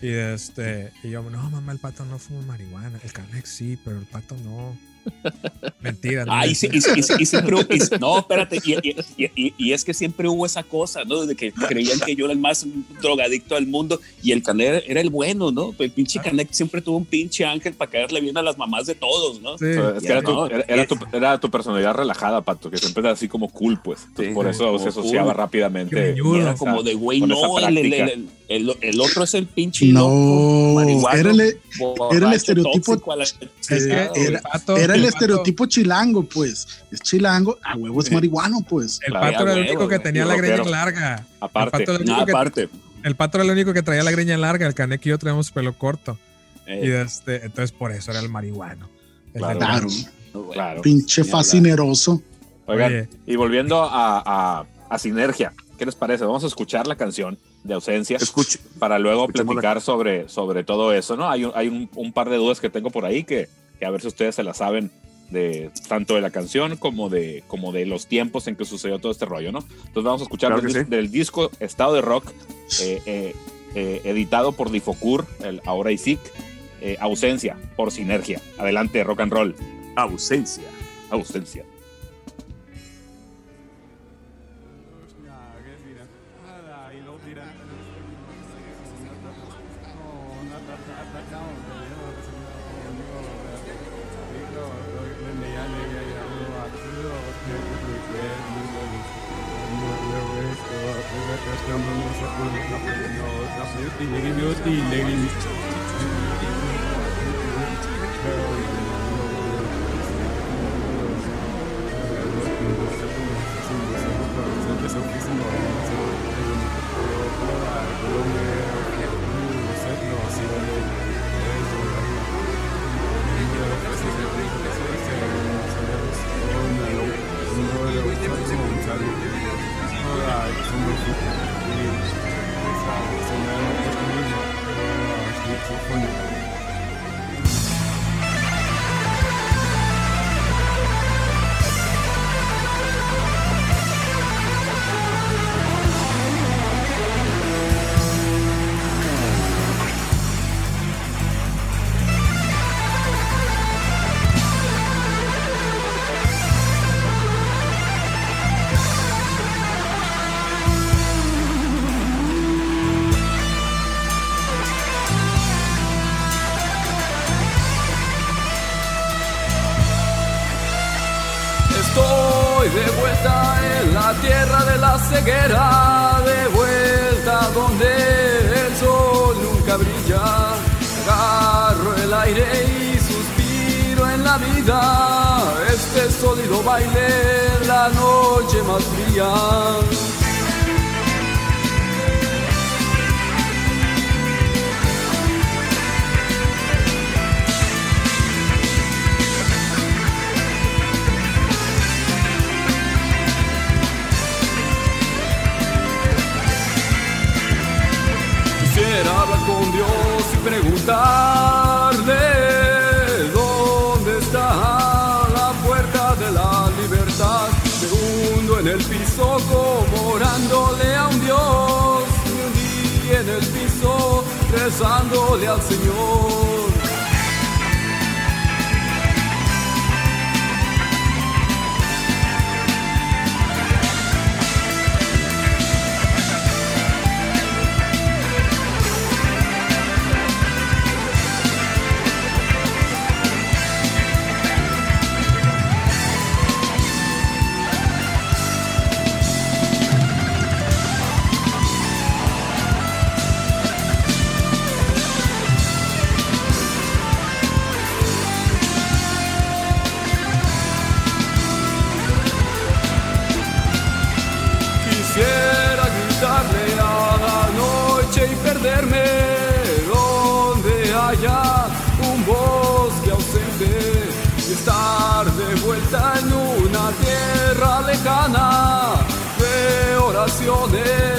y este, y yo, no, mamá, el pato no fuma marihuana. El Canex sí, pero el pato no. Mentira. No, y, siempre no, espérate, y, es que siempre hubo esa cosa, ¿no? De que creían que yo era el más drogadicto del mundo y el Canet era el bueno, ¿no? El pinche ah. Canet siempre tuvo un pinche ángel para caerle bien a las mamás de todos, ¿no? es que era, tu, era, tu, personalidad relajada, Pato, que siempre era así como cool, pues. por eso se asociaba rápidamente. Era como de, güey, no, el, el, otro es el pinche no, era el, era el estereotipo. era, el, estereotipo chilango, pues. Es chilango, a huevo es marihuano, pues. El pato era el único que tenía la greña larga. Aparte. El pato era el único que traía la greña larga. El caneco y yo traemos pelo corto. Y este, entonces por eso era el marihuano. claro. claro. Pinche fascineroso. Oigan, y volviendo a, a Sinergia, ¿qué les parece? Vamos a escuchar la canción de ausencia Escuche, para luego platicar sobre, sobre todo eso, ¿no? Hay, un, hay un, par de dudas que tengo por ahí que, a ver si ustedes se la saben de tanto de la canción como de, como de los tiempos en que sucedió todo este rollo, ¿no? Entonces vamos a escuchar del, disco Estado de Rock, eh, eh, eh, editado por Difocur, el Ahora y Sick, Ausencia, por Sinergia. Adelante, rock and roll. Ausencia. Ausencia. Rezándole al Señor. Lejana de oraciones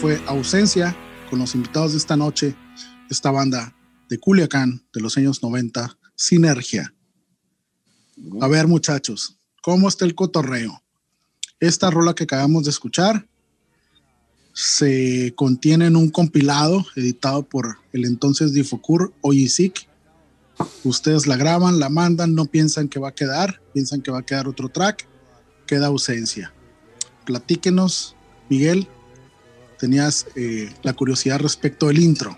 fue Ausencia con los invitados de esta noche, esta banda de Culiacán de los años 90, Sinergia. A ver, muchachos, ¿cómo está el cotorreo? Esta rola que acabamos de escuchar se contiene en un compilado editado por el entonces Difocur Oyisik. Ustedes la graban, la mandan, no piensan que va a quedar, piensan que va a quedar otro track, queda ausencia. Platíquenos, Miguel, tenías eh, la curiosidad respecto del intro.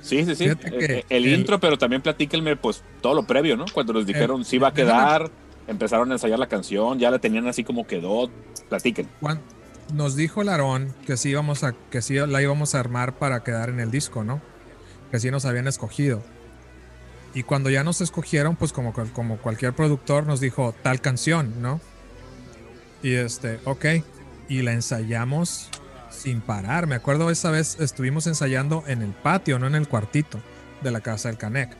Sí, sí, sí. Eh, el, intro, pero también platíquenme pues todo lo previo, ¿no? Cuando nos dijeron si va a quedar, empezaron a ensayar la canción, ya la tenían así como quedó. Platiquen. Nos dijo Larón que sí íbamos a, que sí la íbamos a armar para quedar en el disco, ¿no? Que sí nos habían escogido. Y cuando ya nos escogieron, pues como, como cualquier productor nos dijo tal canción, ¿no? Y este, ok. Y la ensayamos sin parar. Me acuerdo esa vez estuvimos ensayando en el patio, no en el cuartito de la casa del Canec.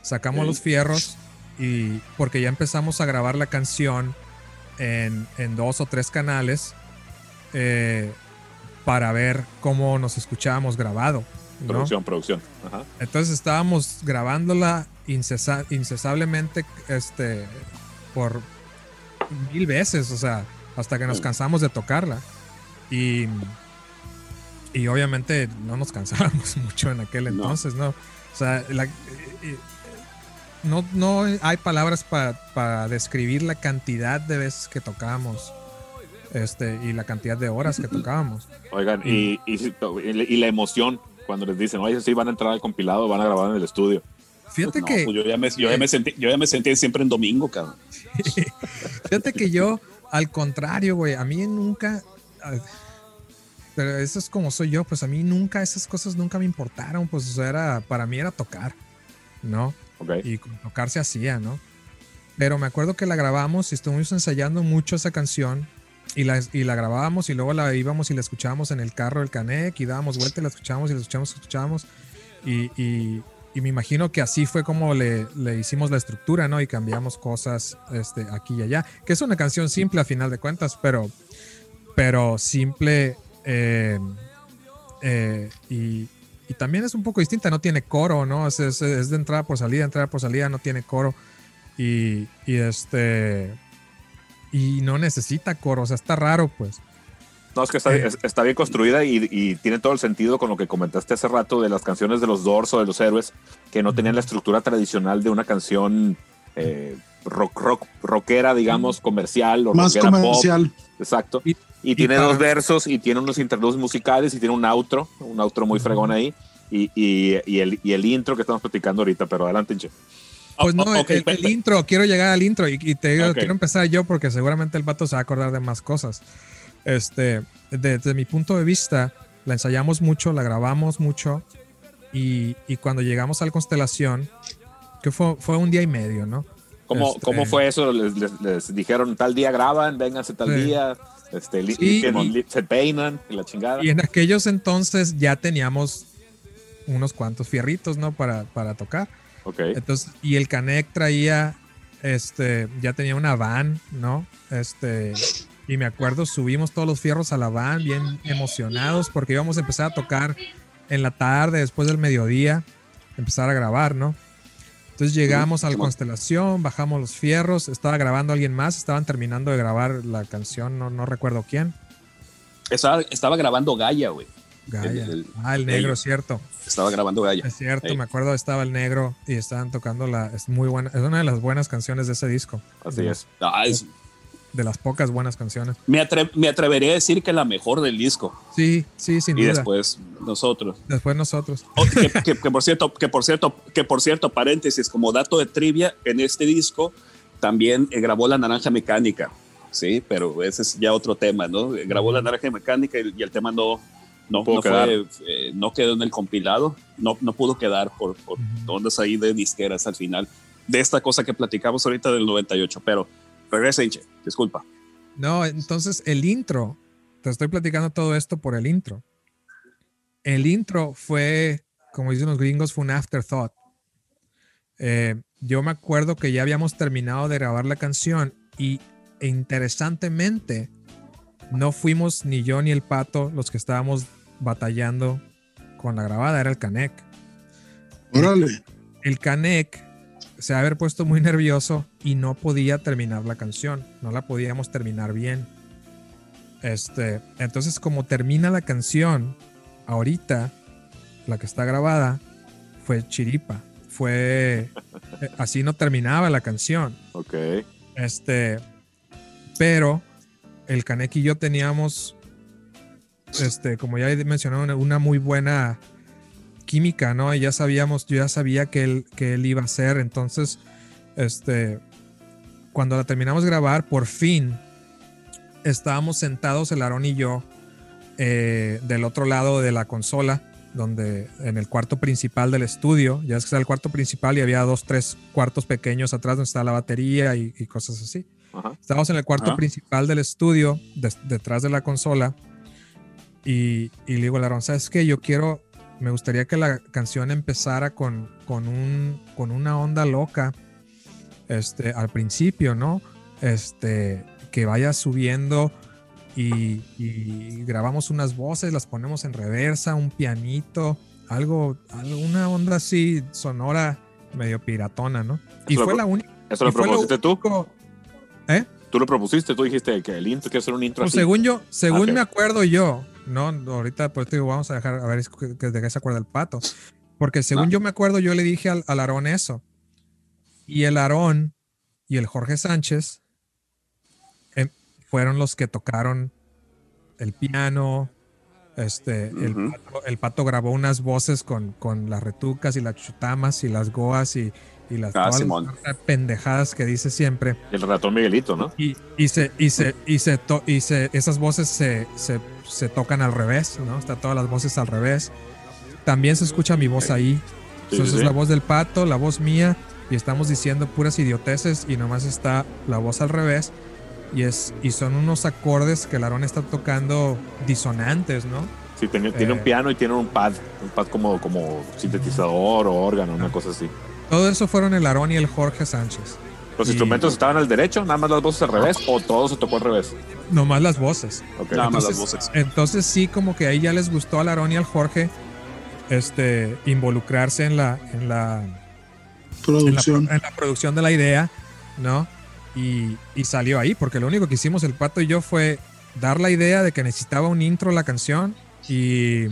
Sacamos los fierros y porque ya empezamos a grabar la canción en, dos o tres canales eh, para ver cómo nos escuchábamos grabado. Producción, producción. Entonces estábamos grabándola incesablemente este, por mil veces, o sea, hasta que nos cansamos de tocarla. Y y obviamente no nos cansábamos mucho en aquel entonces, ¿no? O sea, no, no hay palabras para, describir la cantidad de veces que tocábamos este, y la cantidad de horas que tocábamos. Oigan, y, y, la emoción cuando les dicen, oye, sí, van a entrar al compilado, van a grabar en el estudio. Fíjate que. Pues yo, ya me, yo, ya me sentí, yo ya me sentí siempre en domingo, cabrón. Fíjate que yo, al contrario, güey, a mí nunca pero eso es como soy yo, pues a mí nunca, esas cosas nunca me importaron, pues o sea, era, para mí era tocar, ¿no? Ok. Y tocar se hacía, ¿no? Pero me acuerdo que la grabamos y estuvimos ensayando mucho esa canción y la, y la grabábamos y luego la íbamos y la escuchábamos en el carro del Canec y dábamos vuelta y la escuchábamos y la escuchábamos escuchábamos. Y, y- y me imagino que así fue como le, le hicimos la estructura, ¿no? Y cambiamos cosas este, aquí y allá. Que es una canción simple a final de cuentas, pero, pero simple eh, eh, y, y también es un poco distinta, no tiene coro, ¿no? Es, es- es de entrada por salida, entrada por salida, no tiene coro. Y, y este. Y no necesita coro, o sea, está raro, pues. No, es que está, Eh. es- está bien construida y, y tiene todo el sentido con lo que comentaste hace rato de las canciones de los Doors o de los héroes, que no tenían la estructura tradicional de una canción eh, rock, rock, rockera, digamos, comercial o Más rockera pop. Exacto. Y- Y, tiene para- dos versos y tiene unos interludes musicales y tiene un outro, un outro muy fregón ahí. Y, y- y el, y el intro que estamos platicando ahorita, pero adelante, Inche. Pues no, Oh, ok, el, el intro, quiero llegar al intro y, y te digo, Ok. quiero empezar yo porque seguramente el vato se va a acordar de más cosas. Este, desde mi punto de vista, la ensayamos mucho, la grabamos mucho y, y cuando llegamos al Constelación, que fue, fue un día y medio, ¿no? ¿Cómo, Este- ¿Cómo fue eso? Les, les- les dijeron tal día graban, vénganse tal Sí. día, este, Sí, y- se peinan y la chingada. Y en aquellos entonces ya teníamos unos cuantos fierritos, ¿no? Para, para tocar. Ok. Entonces, y el Canec traía, este, ya tenía una van, ¿no? Este, y me acuerdo, subimos todos los fierros a la van, bien emocionados, porque íbamos a empezar a tocar en la tarde, después del mediodía, empezar a grabar, ¿no? Entonces llegamos a la constelación, bajamos los fierros, estaba grabando alguien más, estaban terminando de grabar la canción, no, no recuerdo quién. Estaba, estaba grabando Gaia, güey. Gaia. El- el- ah, el negro, el- cierto. Estaba grabando Gaia. Es cierto, me acuerdo, estaba el negro y estaban tocando la. Es muy buena, es una de las buenas canciones de ese disco. Así es. Ah, es- De las pocas buenas canciones. me, atre- me atrevería a decir que la mejor del disco. Sí, sí, sin Y duda. después nosotros. Después nosotros. Oh, que, que- que por cierto, que por cierto, que por cierto, paréntesis, como dato de trivia, en este disco también eh, grabó la Naranja Mecánica, sí, pero ese es ya otro tema, ¿no? Eh, Grabó la Naranja Mecánica y, y el tema no, no, Pudo no, quedar. fue, eh, no quedó en el compilado, no, no pudo quedar por, por Ujú. ondas ahí de disqueras al final de esta cosa que platicamos ahorita del 98, pero regresa, Inche, disculpa. No, entonces el intro, te estoy platicando todo esto por el intro. El intro fue, como dicen los gringos, fue un afterthought. Eh, yo me acuerdo que ya habíamos terminado de grabar la canción y e interesantemente no fuimos ni yo ni el pato los que estábamos batallando con la grabada, era el Canec. Órale. El Canec se había puesto muy nervioso y no podía terminar la canción, no la podíamos terminar bien. Este, entonces como termina la canción ahorita, la que está grabada fue chiripa, fue así no terminaba la canción. Ok. Este, pero el Kaneki y yo teníamos, este, como ya he mencionado, una muy buena química, ¿no? Y ya sabíamos, yo ya sabía que él, que él iba a ser. Entonces, este, cuando la terminamos de grabar, por fin estábamos sentados, el Aarón y yo, eh, del otro lado de la consola, donde en el cuarto principal del estudio, ya es que está el cuarto principal y había dos, tres cuartos pequeños atrás donde está la batería y, y cosas así. Ajá. Estábamos en el cuarto Ajá. principal del estudio, detrás de la consola, y, y le digo a Aarón, ¿sabes qué? Yo quiero, me gustaría que la canción empezara con, con, un, con una onda loca, este, al principio, ¿no? Este, que vaya subiendo y, y grabamos unas voces, las ponemos en reversa, un pianito, algo, alguna onda así sonora medio piratona, ¿no? Y Eso fue la única. ¿Eso lo propusiste tú? ¿Eh? Tú lo propusiste, tú dijiste que el intro, quiero hacer un intro Pues así. según yo, según Ok. me acuerdo yo, no, ahorita pues te digo, vamos a dejar a ver que- de qué se acuerda el pato. Porque según Ah. yo me acuerdo, yo le dije al, al Aarón eso. Y el Aarón y el Jorge Sánchez em, fueron los que tocaron el piano. Este, el, pato, el pato grabó unas voces con, con las retucas y las chutamas y las goas y, y las, Ah, las pendejadas que dice siempre. El ratón Miguelito, ¿no? Y, y se, y se, y se, y se- esas voces se, se, se tocan al revés, ¿no? Están todas las voces al revés. También se escucha mi voz ahí. Sí, Entonces sí, la voz del pato, la voz mía, y estamos diciendo puras idioteces y nomás está la voz al revés. Y, es, y son unos acordes que el Aarón está tocando disonantes, ¿no? Sí, tiene, tiene un Eh. piano y tiene un pad. Un pad como, como sintetizador o órgano, una cosa así. Todo eso fueron el Aarón y el Jorge Sánchez. ¿Los Y- instrumentos estaban al derecho? ¿Nada más las voces al revés? ¿O todo se tocó al revés? Nomás las voces. Nada más las voces. entonces sí, como que ahí ya les gustó al Aarón y al Jorge este, involucrarse en la, en la, en la, Producción. en la producción de la idea, ¿no? Y, y salió ahí, porque lo único que hicimos el pato y yo fue dar la idea de que necesitaba un intro a la canción y,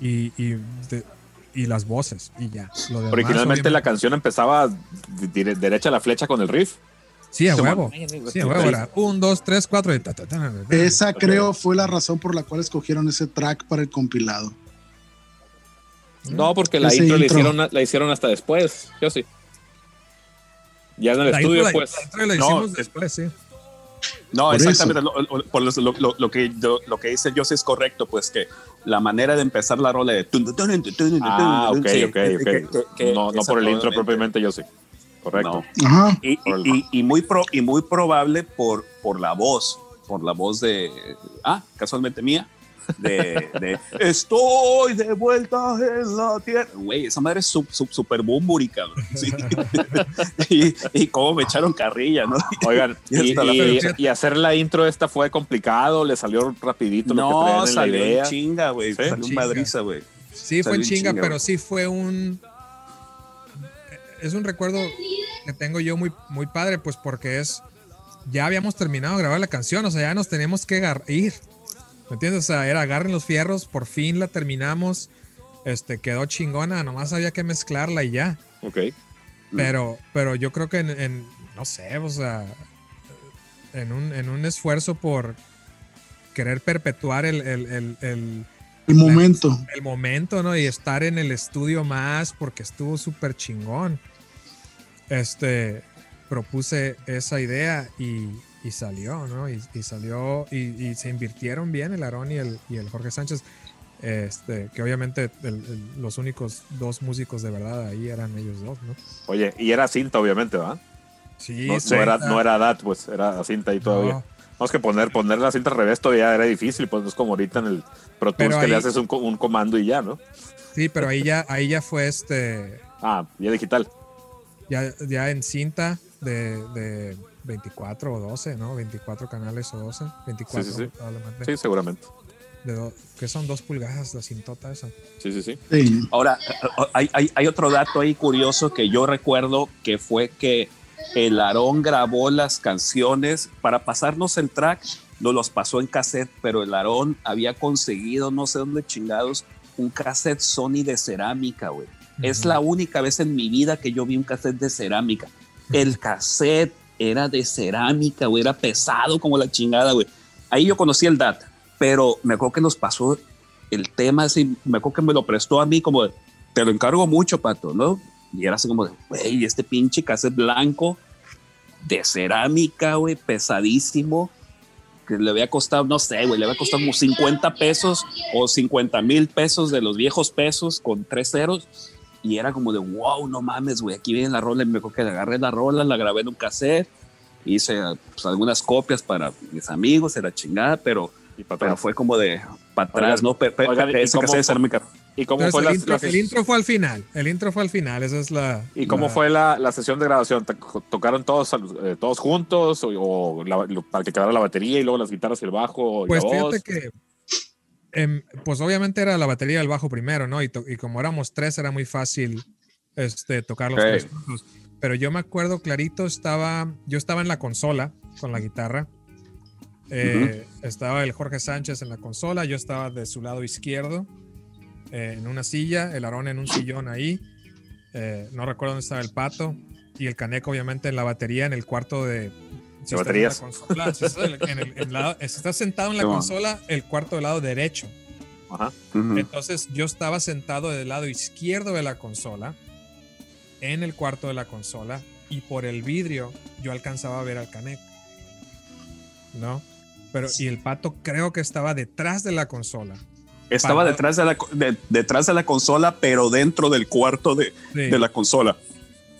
y, y, de- y las voces y ya. Lo demás, Originalmente la canción empezaba dire- derecha a la flecha con el riff. Sí, a huevo. Sí, a huevo. Era un, dos, tres, cuatro. y ta, ta, ta, ta, ta. Esa creo fue la razón por la cual escogieron ese track para el compilado. No, porque la intro, La, hicieron, la hicieron hasta después. Yo sí. Ya en el La estudio, intro pues. la intro la No, hicimos es- después, sí. No, Por exactamente. Lo, lo- por lo, lo- lo que, yo- lo que dice José es correcto, pues que la manera de empezar la rola de. Ah, ok, ok, que- ok. que- que- no, no por el intro propiamente, yo sí. Correcto. No. Ajá. Y, y- y- y muy pro- y muy probable por, por la voz, por la voz de, ah, casualmente mía, de, de estoy de vuelta en la tierra. Güey, esa madre es su- su- super bumburi, cabrón. Sí. y, y cómo me echaron carrilla, ¿no? Oigan, Y hacer la intro esta fue complicado, le salió rapidito lo que traían No, en la salió idea. en chinga, güey. Sí. Salió Chinga. madriza, güey. Sí, fue Salió en chinga, chinga, pero sí fue un. Es un recuerdo que tengo yo muy, muy padre, pues porque es. Ya habíamos terminado de grabar la canción, o sea, ya nos teníamos que ir. ¿Me entiendes? O sea, era agarren los fierros, por fin la terminamos. Este, quedó chingona, nomás había que mezclarla y ya. Ok. Pero, pero yo creo que en, en- no sé, o sea, en un, en un esfuerzo por querer perpetuar el, el- el- el- El momento. el momento, ¿no? Y estar en el estudio más porque estuvo súper chingón. Este, propuse esa idea y, y salió, ¿no? Y, y salió y, y se invirtieron bien el Aarón y el, y el Jorge Sánchez. Este, que obviamente el- el- los únicos dos músicos de verdad ahí eran ellos dos, ¿no? Oye, y era cinta, obviamente, ¿verdad? Sí, No, sí, no era, no era DAT, pues era cinta ahí todavía. no. Vamos que poner, poner la cinta al revés todavía era difícil, pues no es como ahorita en el Pro Tools que le haces un, un comando y ya, ¿no? Sí, pero ahí ya, ahí ya fue este, Ah, ya digital. ya, ya en cinta de, de 24 o 12, ¿no? 24 canales o 12, 24 Sí, sí, sí. probablemente. Sí, seguramente. De do- que son dos pulgadas la cintota esa. Sí, sí, sí. Sí. Ahora, hay, hay- hay otro dato ahí curioso que yo recuerdo que fue que el Aarón grabó las canciones para pasarnos el track, nos los pasó en cassette, pero el Aarón había conseguido, no sé dónde chingados, un cassette Sony de cerámica, güey. Es la única vez en mi vida que yo vi un cassette de cerámica. El cassette era de cerámica, güey, era pesado como la chingada, güey. Ahí yo conocí el DAT, pero me acuerdo que nos pasó el tema así, me acuerdo que me lo prestó a mí como te lo encargo mucho, Pato, ¿no? Y era así como de, güey, este pinche cassette blanco de cerámica, güey, pesadísimo, que le había costado, no sé, güey, le había costado como 50 pesos o 50 mil pesos de los viejos pesos con tres ceros. Y era como de, wow, no mames, güey, aquí viene la rola. Y me acuerdo que agarré la rola, la grabé en un cassette, hice pues, algunas copias para mis amigos, era chingada, pero, pero fue como de para atrás, ¿no? Pe- pe- oigan, ¿y ese cassette de fue? cerámica. ¿Y cómo Entonces, fue el, la, intro, la- el intro fue al final. El intro fue al final. Esa es la. ¿Y cómo la- fue la, la sesión de grabación? ¿Te- ¿Tocaron todos, eh, todos juntos o, o la- lo- para que quedara la batería y luego las guitarras y el bajo y Pues la voz? fíjate que. Em, pues obviamente era la batería y el bajo primero, ¿no? Y, como éramos tres, era muy fácil este, tocar los tres juntos. Pero yo me acuerdo clarito, estaba. Yo estaba en la consola con la guitarra. Eh, Estaba el Jorge Sánchez en la consola, yo estaba de su lado izquierdo, eh, en una silla, el Aarón en un sillón ahí. eh, no recuerdo dónde estaba el pato. Y el Caneco, obviamente, en la batería, en el cuarto de. Si estás en la baterías. consola, si estás, en el- en lado- si estás sentado en la consola, el cuarto del lado derecho. Ajá. Entonces yo estaba sentado del lado izquierdo de la consola en el cuarto de la consola y por el vidrio yo alcanzaba a ver al Canek. ¿No? Pero, y el pato creo que estaba detrás de la consola. Estaba Para- detrás de, la, de- detrás de la consola, pero dentro del cuarto de, Sí, de la consola.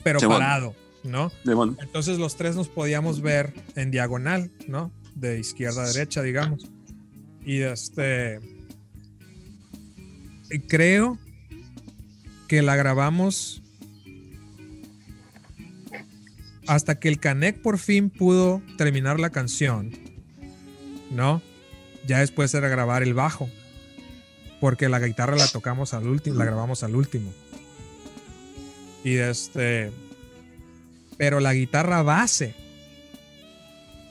pero parado, ¿no? Entonces los tres nos podíamos ver en diagonal, ¿no? De izquierda a derecha, digamos. Y este. Creo que la grabamos hasta que el Canek por fin pudo terminar la canción, ¿no? Ya después era grabar el bajo, porque la guitarra la tocamos al último, la grabamos al último. Y este, pero la guitarra base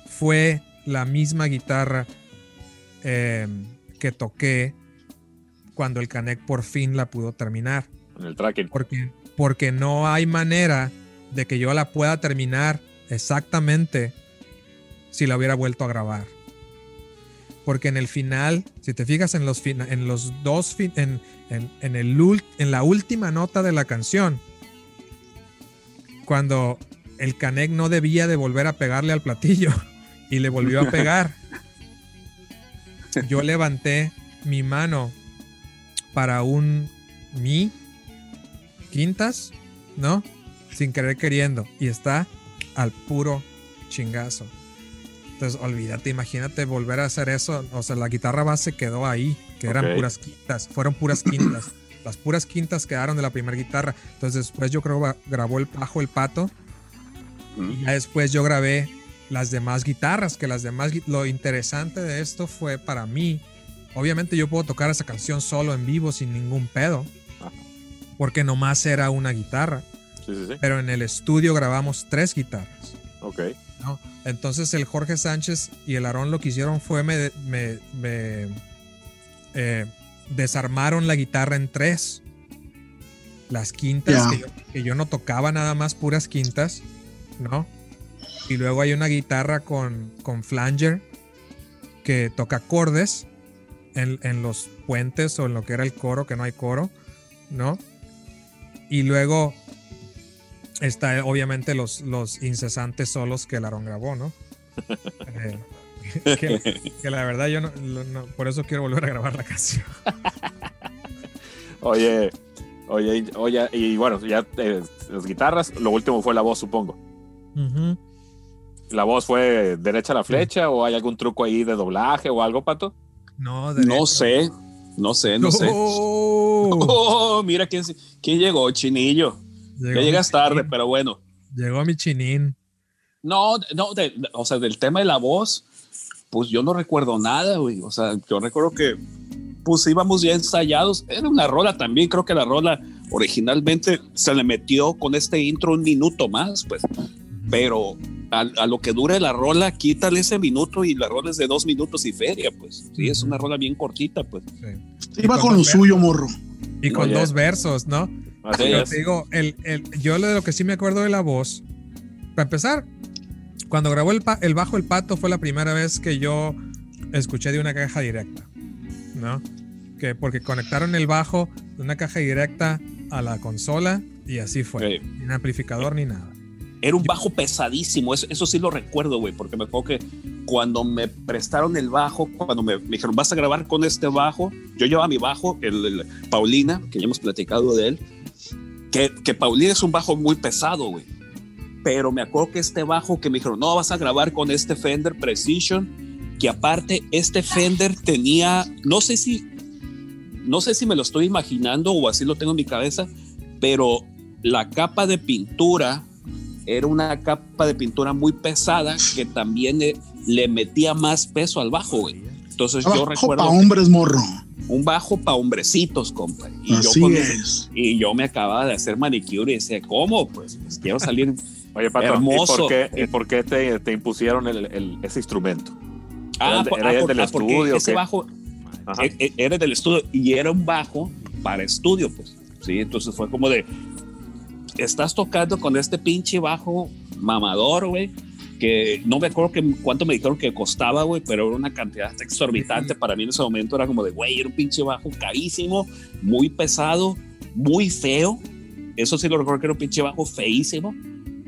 fue la misma guitarra eh, que toqué cuando el Canek por fin la pudo terminar. En el tracking. Porque, porque no hay manera de que yo la pueda terminar exactamente si la hubiera vuelto a grabar. Porque en el final, si te fijas en los, en los dos, fin- en, en, en el, en la última nota de la canción, cuando el Canek no debía de volver a pegarle al platillo y le volvió a pegar, yo levanté mi mano para un mi quintas, ¿no? Sin querer queriendo. Y está al puro chingazo. Entonces, olvídate, imagínate volver a hacer eso. O sea, la guitarra base quedó ahí, que eran puras quintas, fueron puras quintas. Las puras quintas quedaron de la primera guitarra. Entonces, después yo creo que grabó el bajo el pato. Y ya después yo grabé las demás guitarras, que las demás, lo interesante de esto fue para mí, obviamente yo puedo tocar esa canción solo en vivo sin ningún pedo, Ajá. porque nomás era una guitarra, Sí, sí, sí. pero en el estudio grabamos tres guitarras. Ok. ¿no? Entonces el Jorge Sánchez y el Aarón lo que hicieron fue me, me- me, eh, desarmaron la guitarra en tres. Las quintas, que, yo, que yo no tocaba nada más puras quintas, ¿no? Y luego hay una guitarra con, con flanger que toca acordes en, en los puentes o en lo que era el coro, que no hay coro, ¿no? Y luego está obviamente los, los incesantes solos que el Aaron grabó, ¿no? Eh, que, la verdad yo no- por eso quiero volver a grabar la canción. Oye, oye, oye, y bueno, ya eh, las guitarras, lo último fue la voz, supongo. Ujú. ¿La voz fue derecha a la flecha o hay algún truco ahí de doblaje o algo, Pato? No, No sé, no sé, no sé. Oh, mira quién, quién llegó, Chinillo. llegó Ya mi llegas tarde, chinín, pero bueno. Llegó mi chinín. No, no, de- de- o sea, del tema de la voz, pues yo no recuerdo nada, güey. O sea, yo recuerdo que pues íbamos ya ensayados. Era una rola también, creo que la rola originalmente se le metió con este intro un minuto más, pues. Pero a, a lo que dure la rola, quítale ese minuto y la rola es de dos minutos y feria, pues. Sí, es una rola bien cortita, pues. Sí. Iba Y con lo suyo, morro. Y con dos versos, ¿no? Así Pero es. te digo, el, el- yo de lo que sí me acuerdo de la voz, para empezar, cuando grabó el, pa- el bajo el pato fue la primera vez que yo escuché de una caja directa, ¿no? Que porque conectaron el bajo de una caja directa a la consola y así fue, Eh, sin amplificador ni nada. Era un bajo pesadísimo, eso, eso sí lo recuerdo, güey, porque me acuerdo que cuando me prestaron el bajo, cuando me, me dijeron, vas a grabar con este bajo, yo llevaba mi bajo, el, el Paulina, que ya hemos platicado de él, que, que Paulina es un bajo muy pesado, güey. Pero me acuerdo que este bajo que me dijeron, no, vas a grabar con este Fender Precision, que aparte este Fender tenía, no sé si, no sé si me lo estoy imaginando o así lo tengo en mi cabeza, pero la capa de pintura era una capa de pintura muy pesada que también le, le metía más peso al bajo, güey. Entonces yo recuerdo para hombres, morro. un bajo para hombrecitos, compa. Y yo, Así con- es. y yo me acababa de hacer manicure y decía, ¿cómo? Pues, pues quiero salir. Oye, Pato, ¿y Hermoso. por qué, y por qué te, te impusieron el- el- ese instrumento? Ah, por- era ah, del ah, estudio, ese ¿qué? bajo Ajá. e- e- era del estudio y era un bajo para estudio, pues. Sí, entonces fue como de, estás tocando con este pinche bajo mamador, güey, que no me acuerdo que, cuánto me dijeron que costaba, güey, pero era una cantidad exorbitante. Para mí en ese momento era como de, güey, era un pinche bajo carísimo, muy pesado, muy feo. eso sí lo recuerdo que era un pinche bajo feísimo,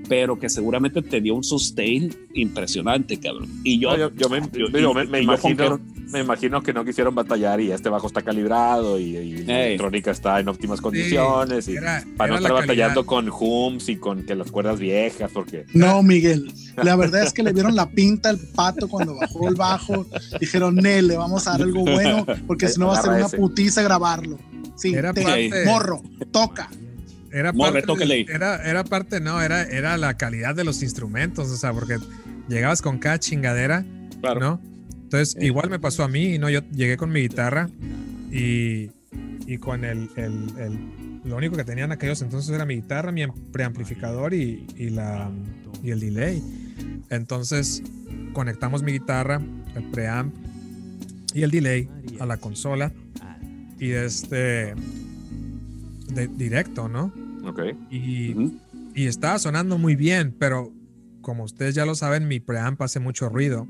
pero que seguramente tenía un sustain impresionante, cabrón. Y yo, No, yo, yo me, yo- me- me imagino, me imagino que no quisieron batallar y este bajo está calibrado y, y la electrónica está en óptimas condiciones y era- para no estar la batallando calidad. con hums y con que las cuerdas viejas porque No, Miguel. La verdad es que le vieron la pinta al pato cuando bajó el bajo. Dijeron, Nel, le vamos a dar algo bueno, porque si no va a ser una putiza grabarlo. Sí, Era te- parte- morro, toca. Era Morre, parte, tóquele. era, era parte, no, era, era la calidad de los instrumentos, o sea, porque llegabas con cada chingadera, Claro. ¿no? Entonces, igual me pasó a mí, ¿no? Yo llegué con mi guitarra y, y con el, el, el- lo único que tenían aquellos entonces era mi guitarra, mi am- preamplificador y, y, la, y el delay. Entonces, conectamos mi guitarra, el preamp y el delay a la consola y este de directo, ¿no? Ok. Y, y estaba sonando muy bien, pero como ustedes ya lo saben, mi preamp hace mucho ruido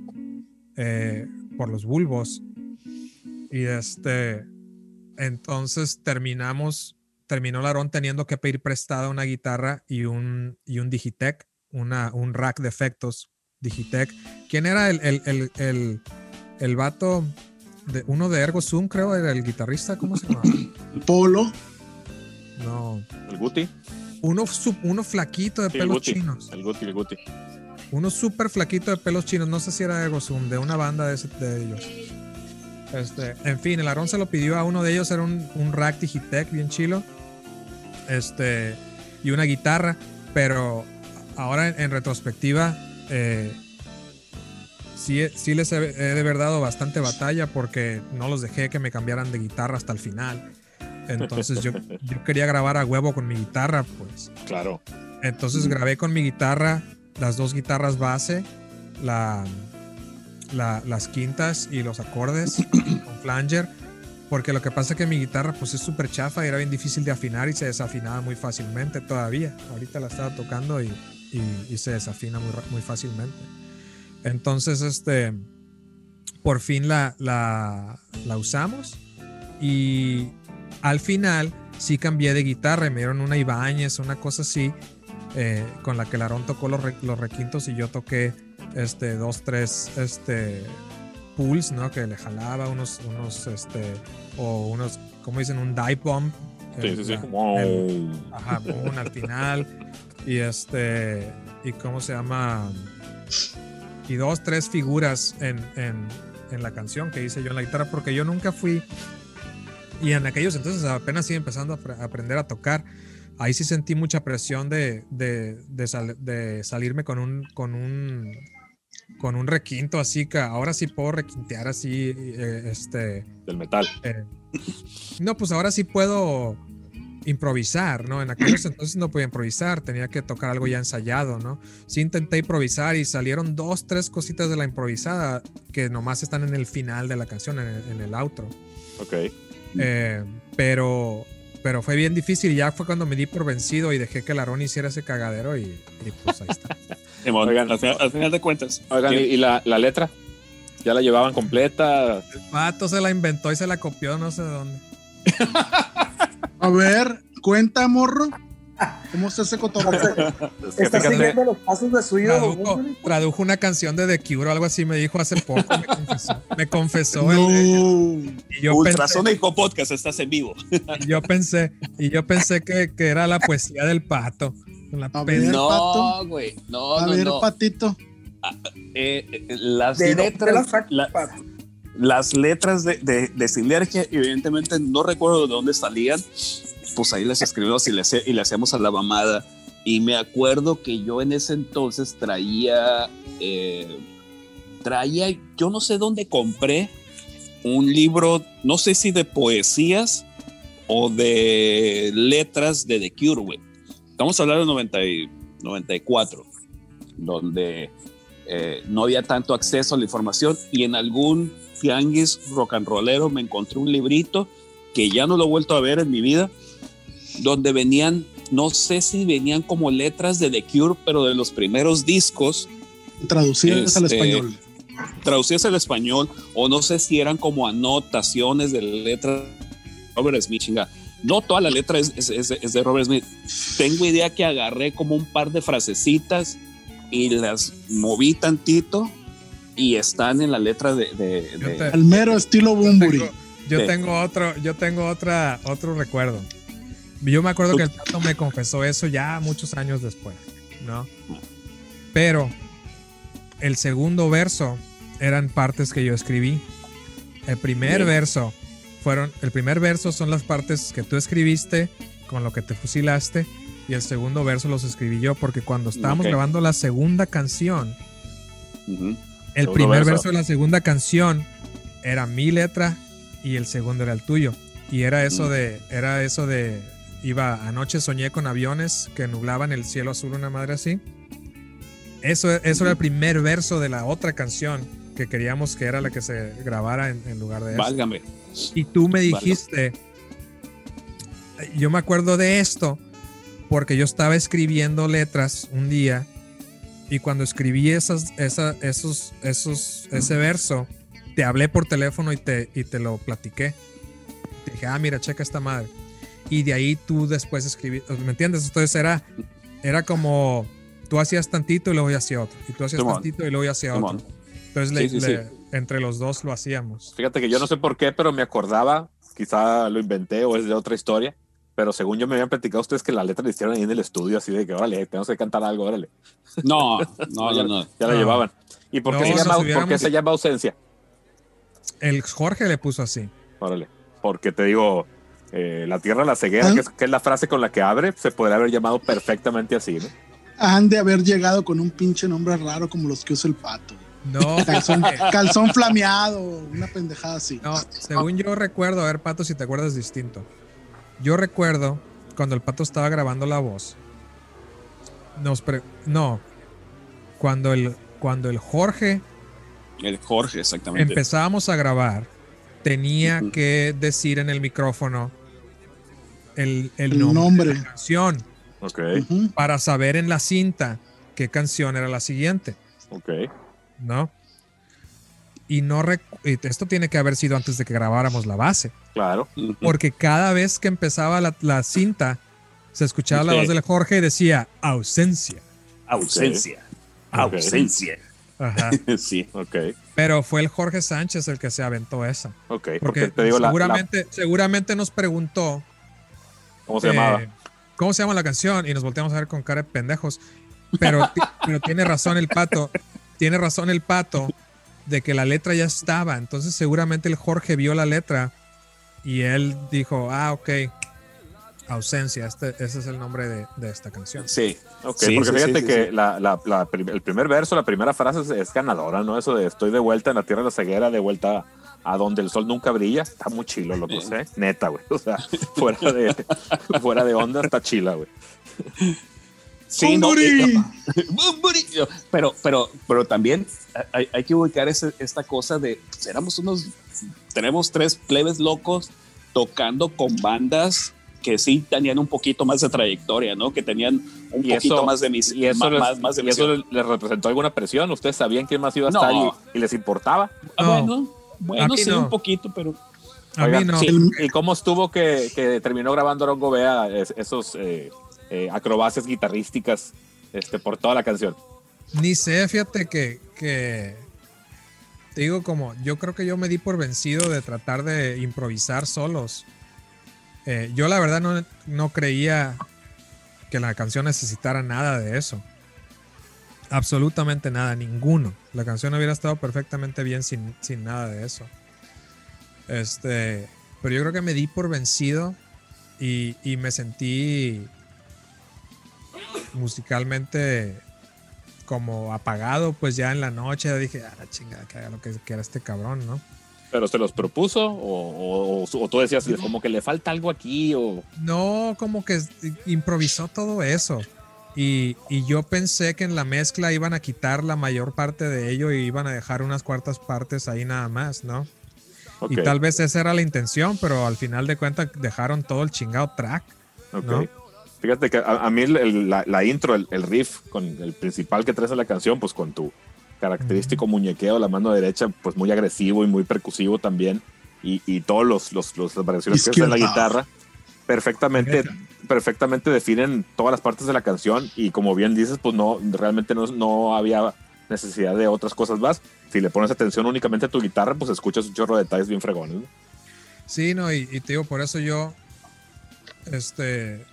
eh, por los bulbos. Y este, entonces terminamos, terminó Larón teniendo que pedir prestada una guitarra y un, y un Digitech, una, un rack de efectos Digitech. ¿Quién era el, el, el, el, el vato? De, uno de Ergo Zoom, creo, era el guitarrista, ¿cómo se llama? Polo. No. El Guti. Uno, su- uno flaquito de Sí, el pelos Guti. chinos. El Guti, el Guti. Uno súper flaquito de pelos chinos. No sé si era Ergo Zoom, de una banda de, ese- de ellos. Este, en fin, el Aarón se lo pidió a uno de ellos. Era un, un rack Digitech bien chilo. Este, y una guitarra. Pero ahora en, en retrospectiva, eh, sí, sí les he, he de haber dado bastante batalla porque no los dejé que me cambiaran de guitarra hasta el final. Entonces yo, yo quería grabar a huevo con mi guitarra, pues. Claro. Entonces grabé con mi guitarra las dos guitarras base, la, la- las quintas y los acordes con flanger, porque lo que pasa es que mi guitarra pues es súper chafa y era bien difícil de afinar y se desafinaba muy fácilmente todavía. Ahorita la estaba tocando y, y- y se desafina muy, muy fácilmente. Entonces, este, por fin la, la, la usamos y al final sí cambié de guitarra y me dieron una Ibáñez, una cosa así, eh, con la que Larón tocó los, re- los requintos y yo toqué este, dos, tres este, pulls, ¿no? Que le jalaba unos, unos, este, o unos, ¿cómo dicen? Un dive bomb. Sí, el- sí, sí. la- Wow. el- Ajá, boom al final. Y este, y cómo se llama, y dos, tres figuras en, en, en la canción que hice yo en la guitarra, porque yo nunca fui, y en aquellos entonces apenas iba empezando a aprender a tocar. Ahí sí sentí mucha presión de, de, de, sal- de salirme con un, con un, con un requinto así que ahora sí puedo requintear así, eh, este, Del metal. eh, no, pues ahora sí puedo improvisar, ¿no? En aquellos entonces no podía improvisar, tenía que tocar algo ya ensayado, ¿no? Sí intenté improvisar y salieron dos, tres cositas de la improvisada que nomás están en el final de la canción, en el, en el outro. Ok. Eh, pero, pero fue bien difícil y ya fue cuando me di por vencido y dejé que Larón hiciera ese cagadero y, y pues ahí está. Oigan, al, final, al final de cuentas. Oigan, ¿y, ¿qué- y la, la letra? ¿Ya la llevaban completa? El pato se la inventó y se la copió no sé de dónde. A ver, cuenta, morro. ¿Cómo está ese cotorreo? Está siguiendo los pasos de su ídolo. Tradujo, una canción de The Cure o algo así, me dijo hace poco, me confesó. Me confesó el- No. y yo Ultrasónico Podcast, estás en vivo. y yo pensé, y yo pensé que, que era la poesía del pato. La A pena- ver, No, Pato. güey. No, A no, ver, no. patito. Eh, eh, las ¿De letras. la las letras de, de, de Sinergia, evidentemente no recuerdo de dónde salían, pues ahí les escribimos y le, y le hacíamos a la mamada. Y me acuerdo que yo en ese entonces traía, eh, traía, yo no sé dónde compré un libro, no sé si de poesías o de letras de The Cure, güey. Estamos hablando de 90 y 94, donde eh, no había tanto acceso a la información y en algún tianguis rock and rollero me encontré un librito que ya no lo he vuelto a ver en mi vida, donde venían, no sé si venían como letras de The Cure, pero de los primeros discos Traducidas al Este, español. traducidas al español, o no sé si eran como anotaciones de letras de Robert Smith, chinga. no toda la letra es, es- es- es de Robert Smith. Tengo idea que agarré como un par de frasecitas y las moví tantito y están en la letra de... de- Yo de- te- Al mero estilo Bumburi. tengo- yo tengo otro, yo tengo otra, otro recuerdo. Yo me acuerdo que el Tato me confesó eso ya muchos años después, ¿no? Pero el segundo verso eran partes que yo escribí. El primer verso fueron, el primer verso son las partes que tú escribiste con lo que te fusilaste y el segundo verso los escribí yo porque cuando estábamos grabando la segunda canción, el Segundo primer verso. verso de la segunda canción era mi letra y el segundo era el tuyo. Y era eso de, era eso de, iba, anoche soñé con aviones que nublaban el cielo azul, una madre así. Eso, eso era el primer verso de la otra canción que queríamos que era la que se grabara en, en lugar de eso. Válgame. Y tú me Válgame. dijiste, yo me acuerdo de esto porque yo estaba escribiendo letras un día y cuando escribí esas, esa, esos, esos, ese verso, te hablé por teléfono y te, y te lo platiqué. Te dije, ah, mira, checa esta madre. Y de ahí tú después escribí, ¿me entiendes? Entonces era, era como tú hacías tantito y luego yo hacía otro. Y tú hacías Simón. tantito y luego yo hacía Simón. otro. Entonces le- Sí, sí, le- entre los dos lo hacíamos. Fíjate que yo no sé por qué, pero me acordaba, quizá lo inventé o es de otra historia, pero según yo me habían platicado ustedes que la letra la hicieron ahí en el estudio, así de que, órale, tenemos que cantar algo, órale. No, no, no, no. Ya la No. llevaban. ¿Y por qué, No, se, llama, por qué se llama ausencia? El Jorge le puso así. Órale. Porque te digo, eh, la tierra, la ceguera, ¿Ah? que es, que es la frase con la que abre, se podría haber llamado perfectamente así, ¿no? Han de haber llegado con un pinche nombre raro como los que usa el pato. No, Calzón, calzón flameado, una pendejada así. no, según yo recuerdo, a ver, Pato, si te acuerdas distinto. Yo recuerdo cuando el Pato estaba grabando la voz. Nos pre- no, cuando el, cuando el Jorge El Jorge, exactamente. empezábamos a grabar, tenía que decir en el micrófono el, el El nombre, nombre. de la canción Ok, Ujú. para saber en la cinta qué canción era la siguiente. ok. ¿no? Y no esto tiene que haber sido antes de que grabáramos la base, Claro. Ujú. porque cada vez que empezaba la, la cinta, se escuchaba la Sí. voz del Jorge y decía ausencia. Ausencia. Ok. Ausencia. Ajá. Sí. Ok, Pero fue el Jorge Sánchez el que se aventó esa. ok. Porque, Porque te digo, la, la- seguramente, seguramente nos preguntó ¿cómo se eh, llamaba? ¿Cómo se llama la canción? Y nos volteamos a ver con cara de pendejos. Pero, ti- pero tiene razón el pato. Tiene razón el pato de que la letra ya estaba. Entonces, seguramente el Jorge vio la letra y él dijo: Ah, ok. Ausencia. Este, ese es el nombre de, de esta canción. Sí. Ok, Sí, porque sí, fíjate sí, que sí. La, la- la prim- el primer verso, la primera frase es, es ganadora, ¿no? Eso de estoy de vuelta en la tierra de la ceguera, de vuelta a donde el sol nunca brilla. Está muy chilo, loco. ¿eh? Neta, güey. O sea, fuera de, fuera de onda está chila, güey. Sí, no, ¡Bumburi! eh, Bumburi. pero, pero, pero también hay, hay que ubicar ese- esta cosa de pues, éramos unos, tenemos tres plebes locos tocando con bandas que sí tenían un poquito más de trayectoria, ¿no? Que tenían un Y poquito eso- más de mis, Y eso, más, les, más, más de y eso les representó alguna presión. ¿Ustedes sabían quién más iba a No. estar y, y les importaba? Ah, No. bueno, bueno, sí, no. un poquito, pero A Oigan, mí no. sí. ¿Y cómo estuvo que, que terminó grabando Arongo Bea es- esos eh, eh, acrobacias guitarrísticas este, por toda la canción? Ni sé, fíjate que, que te digo como, yo creo que yo me di por vencido de tratar de improvisar solos. Eh, yo la verdad no, no creía que la canción necesitara nada de eso. Absolutamente nada, ninguno. La canción hubiera estado perfectamente bien sin, sin nada de eso. Este, pero yo creo que me di por vencido y, y me sentí musicalmente como apagado, pues ya en la noche dije, ah, la chingada, que haga lo que quiera este cabrón, ¿no? ¿Pero se los propuso o, o- o tú decías como que le falta algo aquí o... No, como que improvisó todo eso. Y, y yo pensé que en la mezcla iban a quitar la mayor parte de ello y iban a dejar unas cuartas partes ahí nada más, ¿no? Y tal vez esa era la intención, pero al final de cuentas dejaron todo el chingado track. ok. ¿no? Fíjate que a, a mí el- el- la, la intro, el, el riff con el principal que traes en la canción, pues con tu característico muñequeo, la mano derecha, pues muy agresivo y muy percusivo también. Y, y todos los, los, los- las variaciones que hace en la guitarra. Perfectamente, perfectamente definen todas las partes de la canción y como bien dices, pues no, realmente no, no había necesidad de otras cosas más. Si le pones atención únicamente a tu guitarra, pues escuchas un chorro de detalles bien fregones. ¿no? Sí, no, y, y te digo, por eso yo este,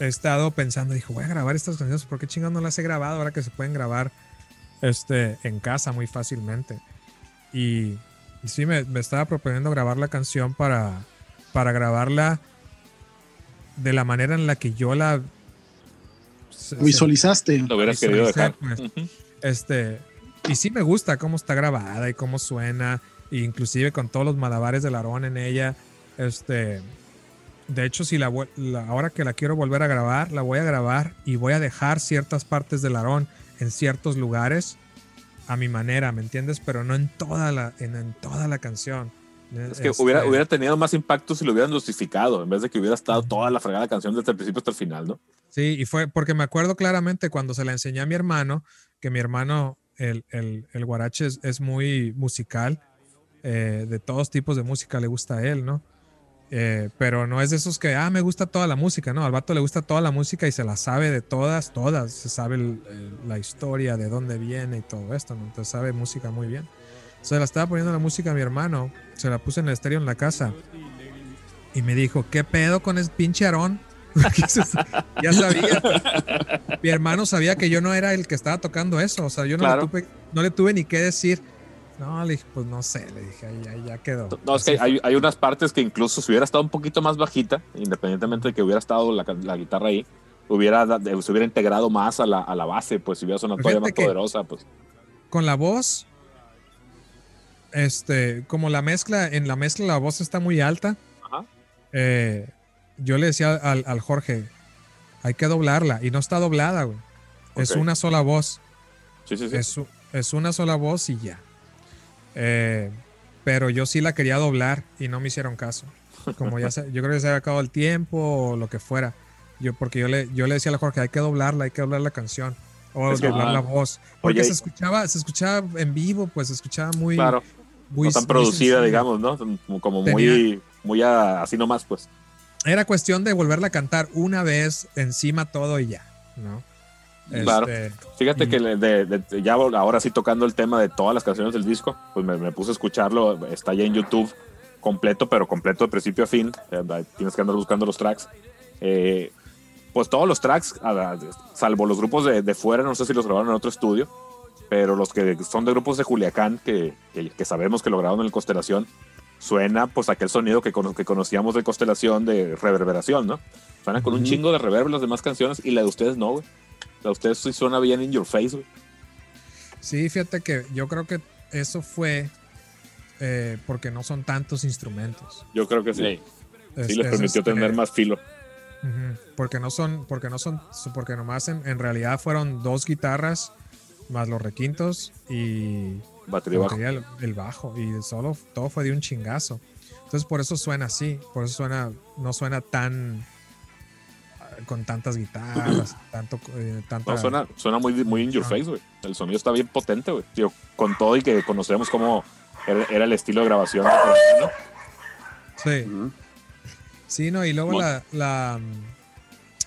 he estado pensando, dijo, voy a grabar estas canciones, ¿por qué chingados no las he grabado ahora que se pueden grabar este, en casa muy fácilmente? Y, y sí, me, me estaba proponiendo grabar la canción para, para grabarla de la manera en la que yo la Visualizaste. Lo hubieras querido dejar. pues. Este, y sí me gusta cómo está grabada y cómo suena, e inclusive con todos los malabares del Aarón en ella. Este, de hecho, si la, la- ahora que la quiero volver a grabar, la voy a grabar y voy a dejar ciertas partes del Aarón en ciertos lugares a mi manera, ¿me entiendes? Pero no en toda la, en, en toda la canción. Es que Este, hubiera, hubiera tenido más impacto si lo hubieran dosificado, en vez de que hubiera estado toda la fregada canción desde el principio hasta el final, ¿no? Sí, y fue porque me acuerdo claramente cuando se la enseñé a mi hermano, que mi hermano, el, el, el guarache es, es muy musical, eh, de todos tipos de música le gusta a él, ¿no? Eh, pero no es de esos que, ah, me gusta toda la música, ¿no? Al vato le gusta toda la música y se la sabe de todas, todas, se sabe el- el- la historia, de dónde viene y todo esto, ¿no? Entonces sabe música muy bien. Se la estaba poniendo la música a mi hermano, se la puse en el estéreo en la casa y me dijo, ¿qué pedo con ese pinche Aarón? Ya sabía. Mi hermano sabía que yo no era el que estaba tocando eso. O sea, yo no, Claro. le, tuve, no le tuve ni qué decir. No, le dije, pues no sé, le dije, ahí, ahí ya quedó. No, es que hay, hay unas partes que incluso si hubiera estado un poquito más bajita, independientemente de que hubiera estado la, la guitarra ahí, hubiera, se hubiera integrado más a la, a la base, pues si hubiera sonado todavía más poderosa, pues. con la voz, este, como la mezcla, en la mezcla la voz está muy alta. Ajá. eh, yo le decía al, al Jorge, hay que doblarla. Y no está doblada, güey. Es Ok. una sola voz. Sí, sí, sí. Es, es una sola voz y ya. Eh, pero yo sí la quería doblar y no me hicieron caso. Como ya se, yo creo que se había acabado el tiempo o lo que fuera. Yo, porque yo le, yo le decía a Jorge, hay que doblarla, hay que doblar la canción. O Es que- doblar ah. la voz. Porque Oye, se escuchaba, se escuchaba en vivo, pues se escuchaba muy, claro, muy no tan muy producida, digamos, ¿no? Como, como Tenía- muy, muy a- así nomás, pues. Era cuestión de volverla a cantar una vez encima todo y ya, ¿no? Claro. Este, Fíjate y- que le- de- de- ya ahora sí tocando el tema de todas las canciones del disco, pues me, me puse a escucharlo, está ya en YouTube completo, pero completo de principio a fin, eh, tienes que andar buscando los tracks. Eh, pues todos los tracks, salvo los grupos de, de fuera, no sé si los grabaron en otro estudio, pero los que son de grupos de Culiacán, que, que, que sabemos que lo grabaron en el Constelación, suena pues aquel sonido que, cono- que conocíamos de Constelación de reverberación, ¿no? Suena con un chingo de reverb las demás canciones y la de ustedes no, güey. La de ustedes sí suena bien in your face, güey. Sí, fíjate que yo creo que eso fue eh, porque no son tantos instrumentos. Yo creo que sí. Sí. Sí, Es- les es permitió este, tener más filo. porque no son, porque no son, porque nomás en, en realidad fueron dos guitarras más los requintos y Batería bajo. batería, el, el bajo y solo todo fue de un chingazo. Entonces por eso suena así, por eso suena, no suena tan ah, con tantas guitarras, tanto, eh, tanta, No, suena, suena muy, muy in your face, güey. El sonido está bien potente, güey. Con todo y que conocemos cómo era, era el estilo de grabación. ¿no? sí. Sí, no, y luego la, la,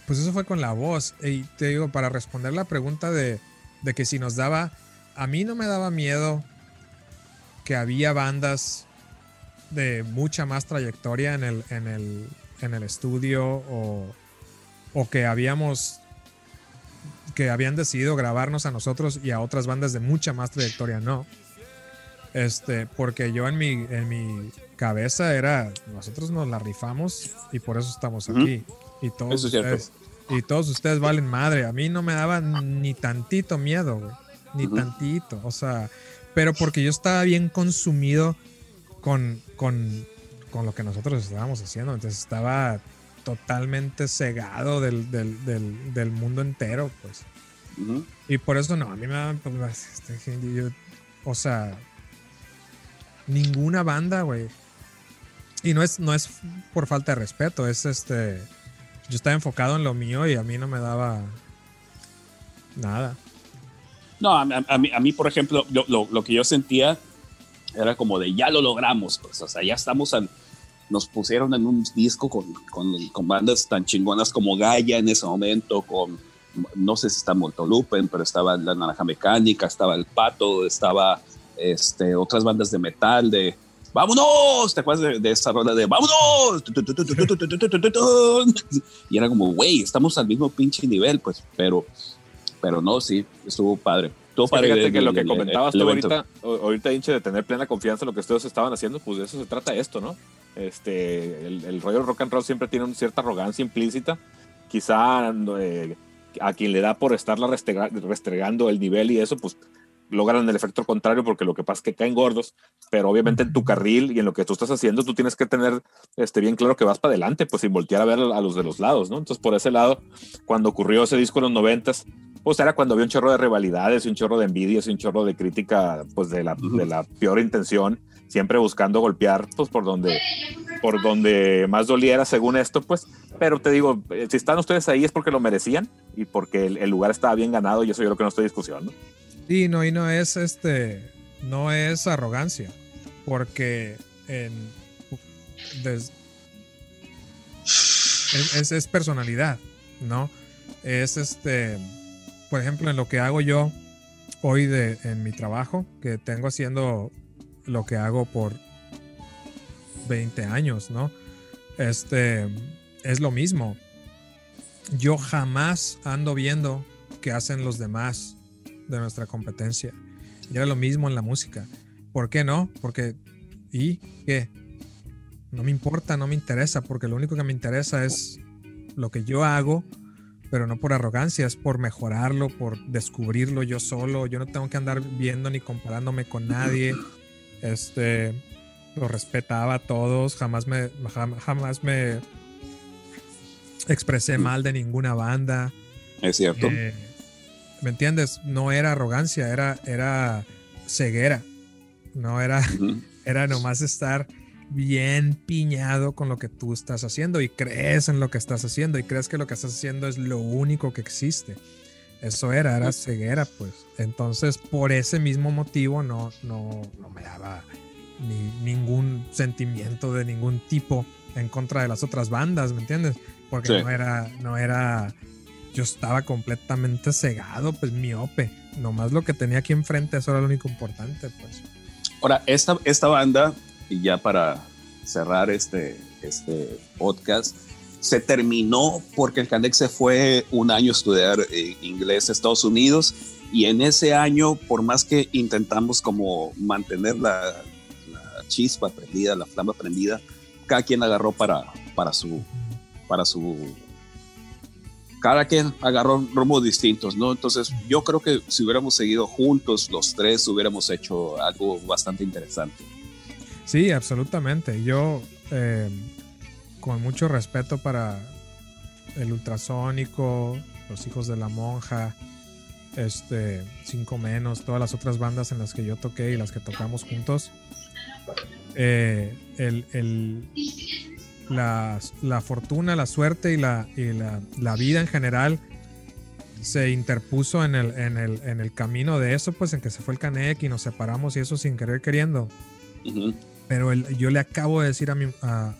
Pues eso fue con la voz. Y te digo, para responder la pregunta de, de que si nos daba. A mí no me daba miedo que había bandas de mucha más trayectoria en el, en el, en el estudio o, o que habíamos. que habían decidido grabarnos a nosotros y a otras bandas de mucha más trayectoria, no. Este, porque yo en mi, en mi cabeza era, nosotros nos la rifamos y por eso estamos aquí. Y todos Eso es ustedes, y todos ustedes valen madre. A mí no me daba ni tantito miedo, güey. Ni tantito. O sea, pero porque yo estaba bien consumido con, con, con lo que nosotros estábamos haciendo. Entonces estaba totalmente cegado del, del, del, del mundo entero, pues. Y por eso no, a mí me daban, pues, este, yo- o sea, ninguna banda, güey. Y no es, no es por falta de respeto, es este, yo estaba enfocado en lo mío y a mí no me daba nada. No, a, a- mí, a mí, por ejemplo, lo, que yo sentía era como de ya lo logramos, pues, o sea, ya estamos al- nos pusieron en un disco con, con, bandas tan chingonas como Gaia en ese momento, con no sé si está Moltolupen, pero estaba la Naranja Mecánica, estaba el Pato, estaba este, otras bandas de metal, de ¡Vámonos! ¿Te acuerdas de, esa rola de ¡Vámonos! Y era como, güey, estamos al mismo pinche nivel, pues, pero, pero no, sí, estuvo padre. Estuvo padre fíjate que lo que comentabas tú ahorita, ahorita, hinche, de tener plena confianza en lo que ustedes estaban haciendo, pues de eso se trata esto, ¿no? Este, el, el rollo rock and roll siempre tiene una cierta arrogancia implícita. Quizá eh, a quien le da por estarla restregando el nivel y eso, pues logran el efecto contrario porque lo que pasa es que caen gordos, pero obviamente en tu carril y en lo que tú estás haciendo, tú tienes que tener este, bien claro que vas para adelante, pues sin voltear a ver a los de los lados, ¿no? Entonces, por ese lado, cuando ocurrió ese disco en los noventas, pues era cuando había un chorro de rivalidades, un chorro de envidias y un chorro de crítica, pues de la, de la peor intención, siempre buscando golpear, pues por donde, por donde más doliera según esto, pues, pero te digo, eh, si están ustedes ahí es porque lo merecían y porque el, el lugar estaba bien ganado y eso yo creo que no estoy discusión, ¿no? Sí, no, y no es este, no es arrogancia, porque en, es, es, personalidad, ¿no? Es este, por ejemplo, en lo que hago yo hoy de, en mi trabajo, que tengo haciendo lo que hago por 20 años, ¿no? Este, es lo mismo. Yo jamás ando viendo qué hacen los demás de nuestra competencia. Y era lo mismo en la música. ¿Por qué no? Porque, ¿y qué? No me importa, no me interesa, porque lo único que me interesa es lo que yo hago, pero no por arrogancia, es por mejorarlo, por descubrirlo yo solo. Yo no tengo que andar viendo ni comparándome con nadie. Este, lo respetaba a todos, jamás me, jamás me expresé mal de ninguna banda. Es cierto. Eh, ¿Me entiendes? No era arrogancia, era, era ceguera. No era, era nomás estar bien piñado con lo que tú estás haciendo y crees en lo que estás haciendo y crees que lo que estás haciendo es lo único que existe. Eso era, era ceguera, pues. Entonces, por ese mismo motivo, no, no, no me daba ni, ningún sentimiento de ningún tipo en contra de las otras bandas, ¿me entiendes? Porque no era, no era yo estaba completamente cegado, pues miope. Nomás lo que tenía aquí enfrente, eso era lo único importante, pues. Ahora, esta, esta banda, y ya para cerrar este, este podcast, se terminó porque el Canex se fue un año a estudiar eh, inglés a Estados Unidos y en ese año, por más que intentamos como mantener la, la chispa prendida, la flama prendida, cada quien agarró para, para, su, para su cada quien agarró rumbos distintos, ¿no? Entonces yo creo que si hubiéramos seguido juntos los tres, hubiéramos hecho algo bastante interesante. Sí, absolutamente. Yo, eh, con mucho respeto para el ultrasónico, los hijos de la monja, este, Cinco Menos, todas las otras bandas en las que yo toqué y las que tocamos juntos, eh, el, el la, la fortuna, la suerte y, la, y la, la, vida en general se interpuso en el, en, el, en el camino de eso, pues en que se fue el Canec y nos separamos y eso sin querer queriendo. Pero el, yo le acabo de decir a mi, a,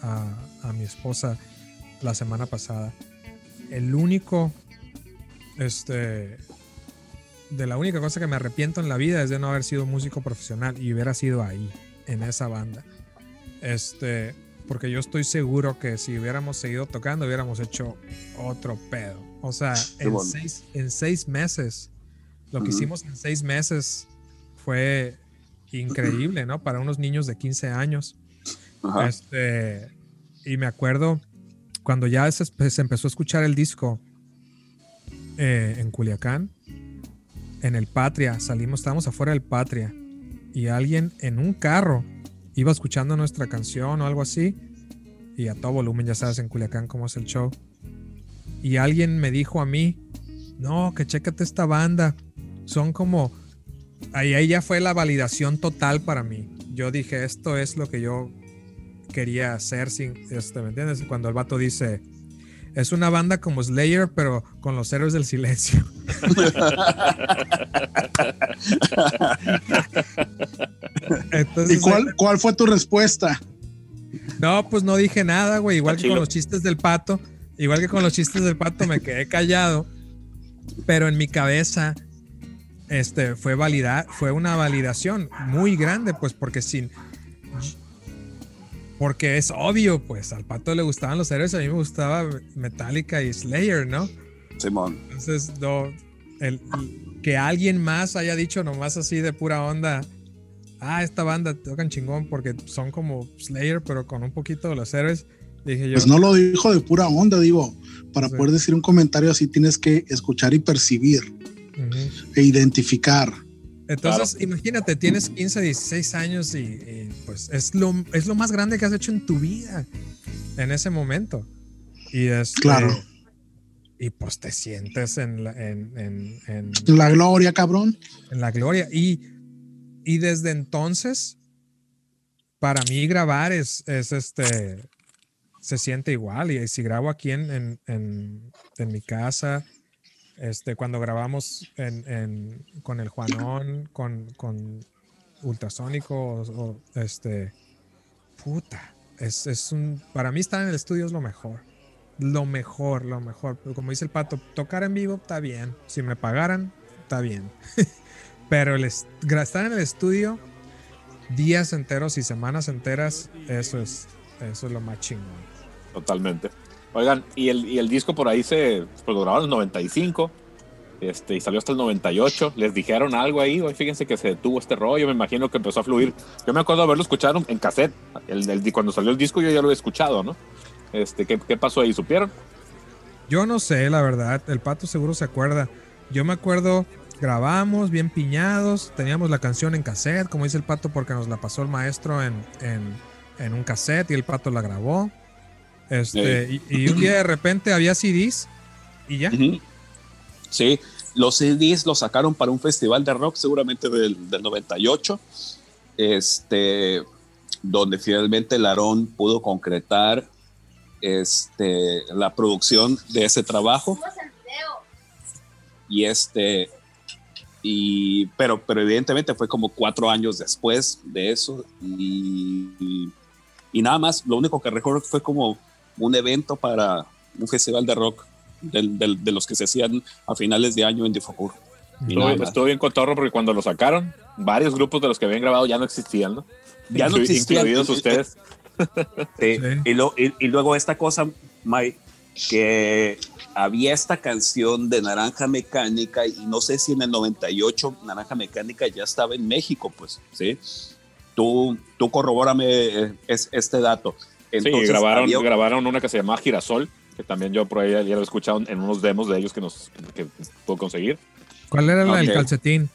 a, a mi esposa la semana pasada, el único, este, de la única cosa que me arrepiento en la vida es de no haber sido músico profesional y hubiera sido ahí, en esa banda. Este, porque yo estoy seguro que si hubiéramos seguido tocando, hubiéramos hecho otro pedo. O sea, en, seis, en seis meses, lo que hicimos en seis meses fue increíble, ¿no? Para unos niños de 15 años. Este, y me acuerdo cuando ya se, empezó a escuchar el disco eh, en Culiacán, en el Patria, salimos, estábamos afuera del Patria, y alguien en un carro iba escuchando nuestra canción o algo así, y a todo volumen, ya sabes, en Culiacán cómo es el show. Y alguien me dijo a mí, no, que chécate esta banda. Son como, ahí, ahí ya fue la validación total para mí. Yo dije, esto es lo que yo quería hacer sin, este, ¿me entiendes? Cuando el vato dice, es una banda como Slayer, pero con los héroes del silencio. ¿Y cuál, cuál fue tu respuesta? No, pues no dije nada, güey. Igual Está que con los chistes del pato. Igual que con los chistes del pato me quedé callado. Pero en mi cabeza, este, fue validar, fue una validación muy grande, pues, porque sin. Porque es obvio, pues, al pato le gustaban los héroes, a mí me gustaba Metallica y Slayer, ¿no? Simón. Entonces, no, el, que alguien más haya dicho nomás así de pura onda, ah, esta banda tocan chingón porque son como Slayer, pero con un poquito de los héroes. Dije yo, Pues no lo dijo de pura onda, digo. Para Sí. poder decir un comentario así tienes que escuchar y percibir "Ujú". e identificar. Entonces, imagínate, tienes 15, 16 años y, y, pues es lo, es lo más grande que has hecho en tu vida en ese momento. Y este, Claro. Y pues te sientes en la, en, en- en- La gloria, cabrón. en la gloria. Y, y desde entonces, para mí grabar es, es este, se siente igual. Y si grabo aquí en, en, en- en mi casa, este, cuando grabamos en, con el Juanón, con, con Ultrasónico, o, este, puta, es, es un, para mí estar en el estudio es lo mejor. Lo mejor, lo mejor. Como dice el pato, tocar en vivo está bien. Si me pagaran, está bien. Pero el estar en el estudio días enteros y semanas enteras, eso es, eso es lo más chingón. Totalmente. Oigan, y el, y el disco por ahí se pues, lo grabaron en el 95 este, y salió hasta el 98. ¿Les dijeron algo ahí? Hoy fíjense que se detuvo este rollo. Me imagino que empezó a fluir. Yo me acuerdo haberlo escuchado en cassette. El, cuando salió el disco yo ya lo he escuchado, ¿no? Este, ¿qué, ¿Qué pasó ahí? ¿Supieron? Yo no sé, la verdad. El pato seguro se acuerda. Yo me acuerdo, grabamos bien piñados. Teníamos la canción en cassette, como dice el pato, porque nos la pasó el maestro en, en, en un cassette y el pato la grabó. Este, y, y un día de repente había CDs y ya. Sí, los CDs los sacaron para un festival de rock, seguramente del, del 98, este, donde finalmente Larón pudo concretar este, la producción de ese trabajo. Y este, y, pero, pero evidentemente fue como cuatro años después de eso. Y, y, y nada más, lo único que recuerdo fue como un evento para un festival de rock del- del- de los que se hacían a finales de año en Difocur. Estuvo, estuvo bien cotorro porque cuando lo sacaron, varios grupos de los que habían grabado ya no existían, ¿no? Ya no existían. Incluidos ustedes. Sí. Sí. Y, lo- y- y luego esta cosa, Mike, que había esta canción de Naranja Mecánica y no sé si en el 98 Naranja Mecánica ya estaba en México, pues, ¿sí? Tú, tú corrobórame eh, es- este dato. Entonces, sí, grabaron, había- grabaron una que se llamaba Girasol, que también yo por ahí ya, lo he escuchado en unos demos de ellos que nos que puedo conseguir. ¿Cuál era la del calcetín?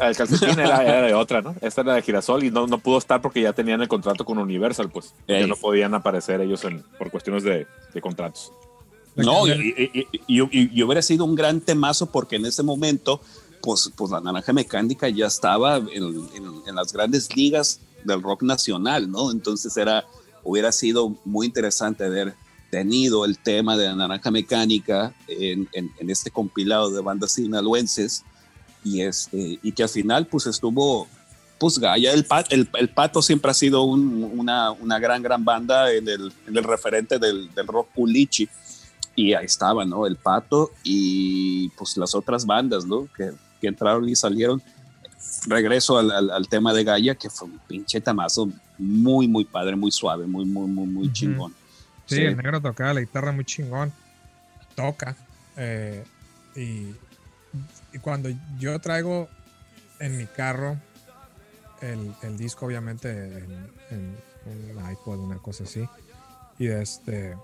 El calcetín era, era de otra, ¿no? Esta era de Girasol y no, no pudo estar porque ya tenían el contrato con Universal, pues. Ya no podían aparecer ellos en, por cuestiones de, de contratos. No, y, y- y- y- y- y hubiera sido un gran temazo porque en ese momento, pues, pues la naranja mecánica ya estaba en, en- en las grandes ligas del rock nacional, ¿no? Entonces era, hubiera sido muy interesante haber tenido el tema de la naranja mecánica en, en- en este compilado de bandas sinaloenses y, este, y que al final pues estuvo, pues Gaia, el, el, el Pato siempre ha sido un- una, una gran, gran banda en el, en el referente del, del rock pulichi y ahí estaba, ¿no? El Pato y pues las otras bandas, ¿no? Que, que entraron y salieron. Regreso al, al- al tema de Gaia, que fue un pinche tamazo muy, muy padre, muy suave, muy, muy, muy, muy chingón. Sí, Sí. el negro tocaba la guitarra muy chingón. Toca. eh, y, y cuando yo traigo en mi carro el, el disco, obviamente, en, en un iPod, una cosa así. Y este.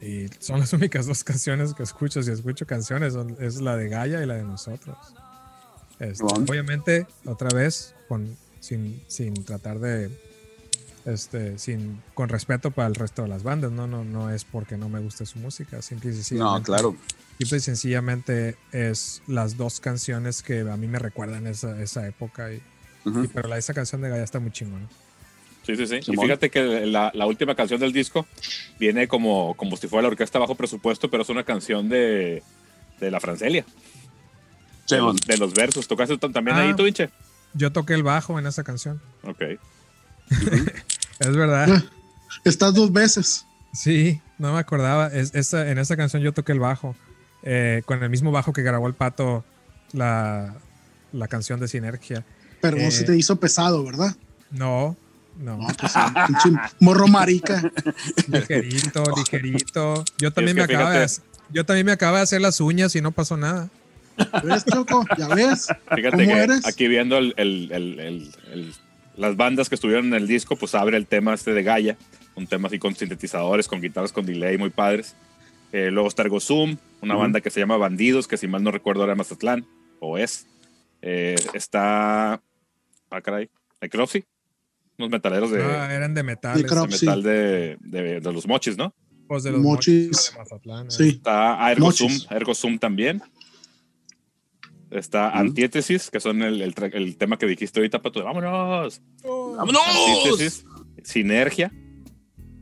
Y son las únicas dos canciones que escucho. Si escucho canciones, son- es la de Gaia y la de nosotros. Este, obviamente, otra vez, con, sin, sin tratar de este, sin, con respeto para el resto de las bandas, no, no, no es porque no me guste su música, simple y No, sencillamente. claro. Simple y sencillamente es las dos canciones que a mí me recuerdan esa, esa época. Y, pero la, esa canción de Gaia está muy chingona. Sí, sí, sí. Y fíjate que la, la última canción del disco viene como, como si fuera la orquesta bajo presupuesto, pero es una canción de, de la Francelia. De los, de los versos. ¿Tocaste también Ah. ahí, tú, Vinche? Yo toqué el bajo en esa canción. Ok. Es verdad. Estás dos veces. Sí, no me acordaba. Es, esa, en esa canción yo toqué el bajo. eh, con el mismo bajo que grabó el pato la, la canción de Sinergia. Pero no Eh. se te hizo pesado, ¿verdad? No, no. No, pues morro marica. Ligerito, ligerito. Yo también que me acaba de yo también me acaba de hacer las uñas y no pasó nada. ¿Ves, Choco? ¿Ya ves? Fíjate ¿Cómo que eres? aquí viendo el- el- el- el- el- las bandas que estuvieron en el disco, pues abre el tema este de Gaia, un tema así con sintetizadores, con guitarras con delay muy padres. Eh, luego está Ergo Zoom, una Ujú. banda que se llama Bandidos, que si mal no recuerdo era Mazatlán, o es. Eh, está. Ah, caray. Necropsy, unos metaleros de, Ah, eran de metales. De metal de, de- de los mochis, ¿no? pues de los Mochis. mochis de Mazatlán, eh. Sí. Está Ergo Zoom. Ergo Zoom también. Está Ujú. Antítesis, que son el, el tema que dijiste ahorita, Pato, de vámonos. ¡Vámonos! Antítesis, Sinergia.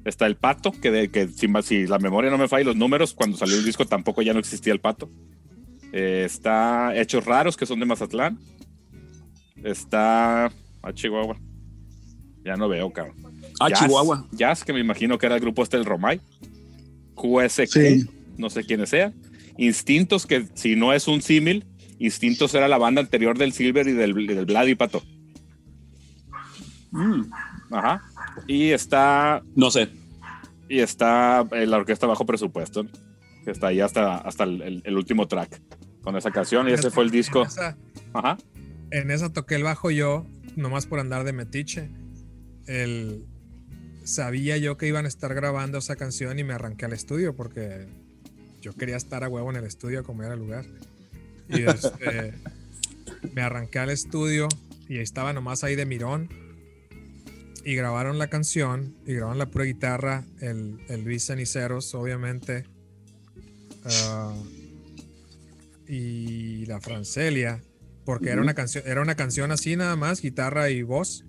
Está el pato, que, de, que si, la memoria no me falla y los números, cuando salió el disco tampoco ya no existía el pato. Eh, está Hechos Raros, que son de Mazatlán. Está. Ah, Chihuahua. Ya no veo, cabrón. Ah, Jazz, Chihuahua. Jazz, que me imagino que era el grupo este del Romay. QSQ, Sí. no sé quiénes sean. Instintos, que si no es un símil, Instintos era la banda anterior del Silver y del, y del Vlad y Pato. Mm, Ajá. Y está no sé. y está eh, la orquesta bajo presupuesto, que está ahí hasta, hasta el, el- el último track con esa canción. Y ese fue el disco. En esa, Ajá. en esa toqué el bajo yo, nomás por andar de metiche. El, sabía yo que iban a estar grabando esa canción y me arranqué al estudio porque yo quería estar a huevo en el estudio como era el lugar. Y este, me arranqué al estudio y estaba nomás ahí de mirón. Y grabaron la canción y grabaron la pura guitarra, el, el Luis Ceniceros, obviamente. ah, y la Francelia, porque era una canción, era una canción así nada más, guitarra y voz.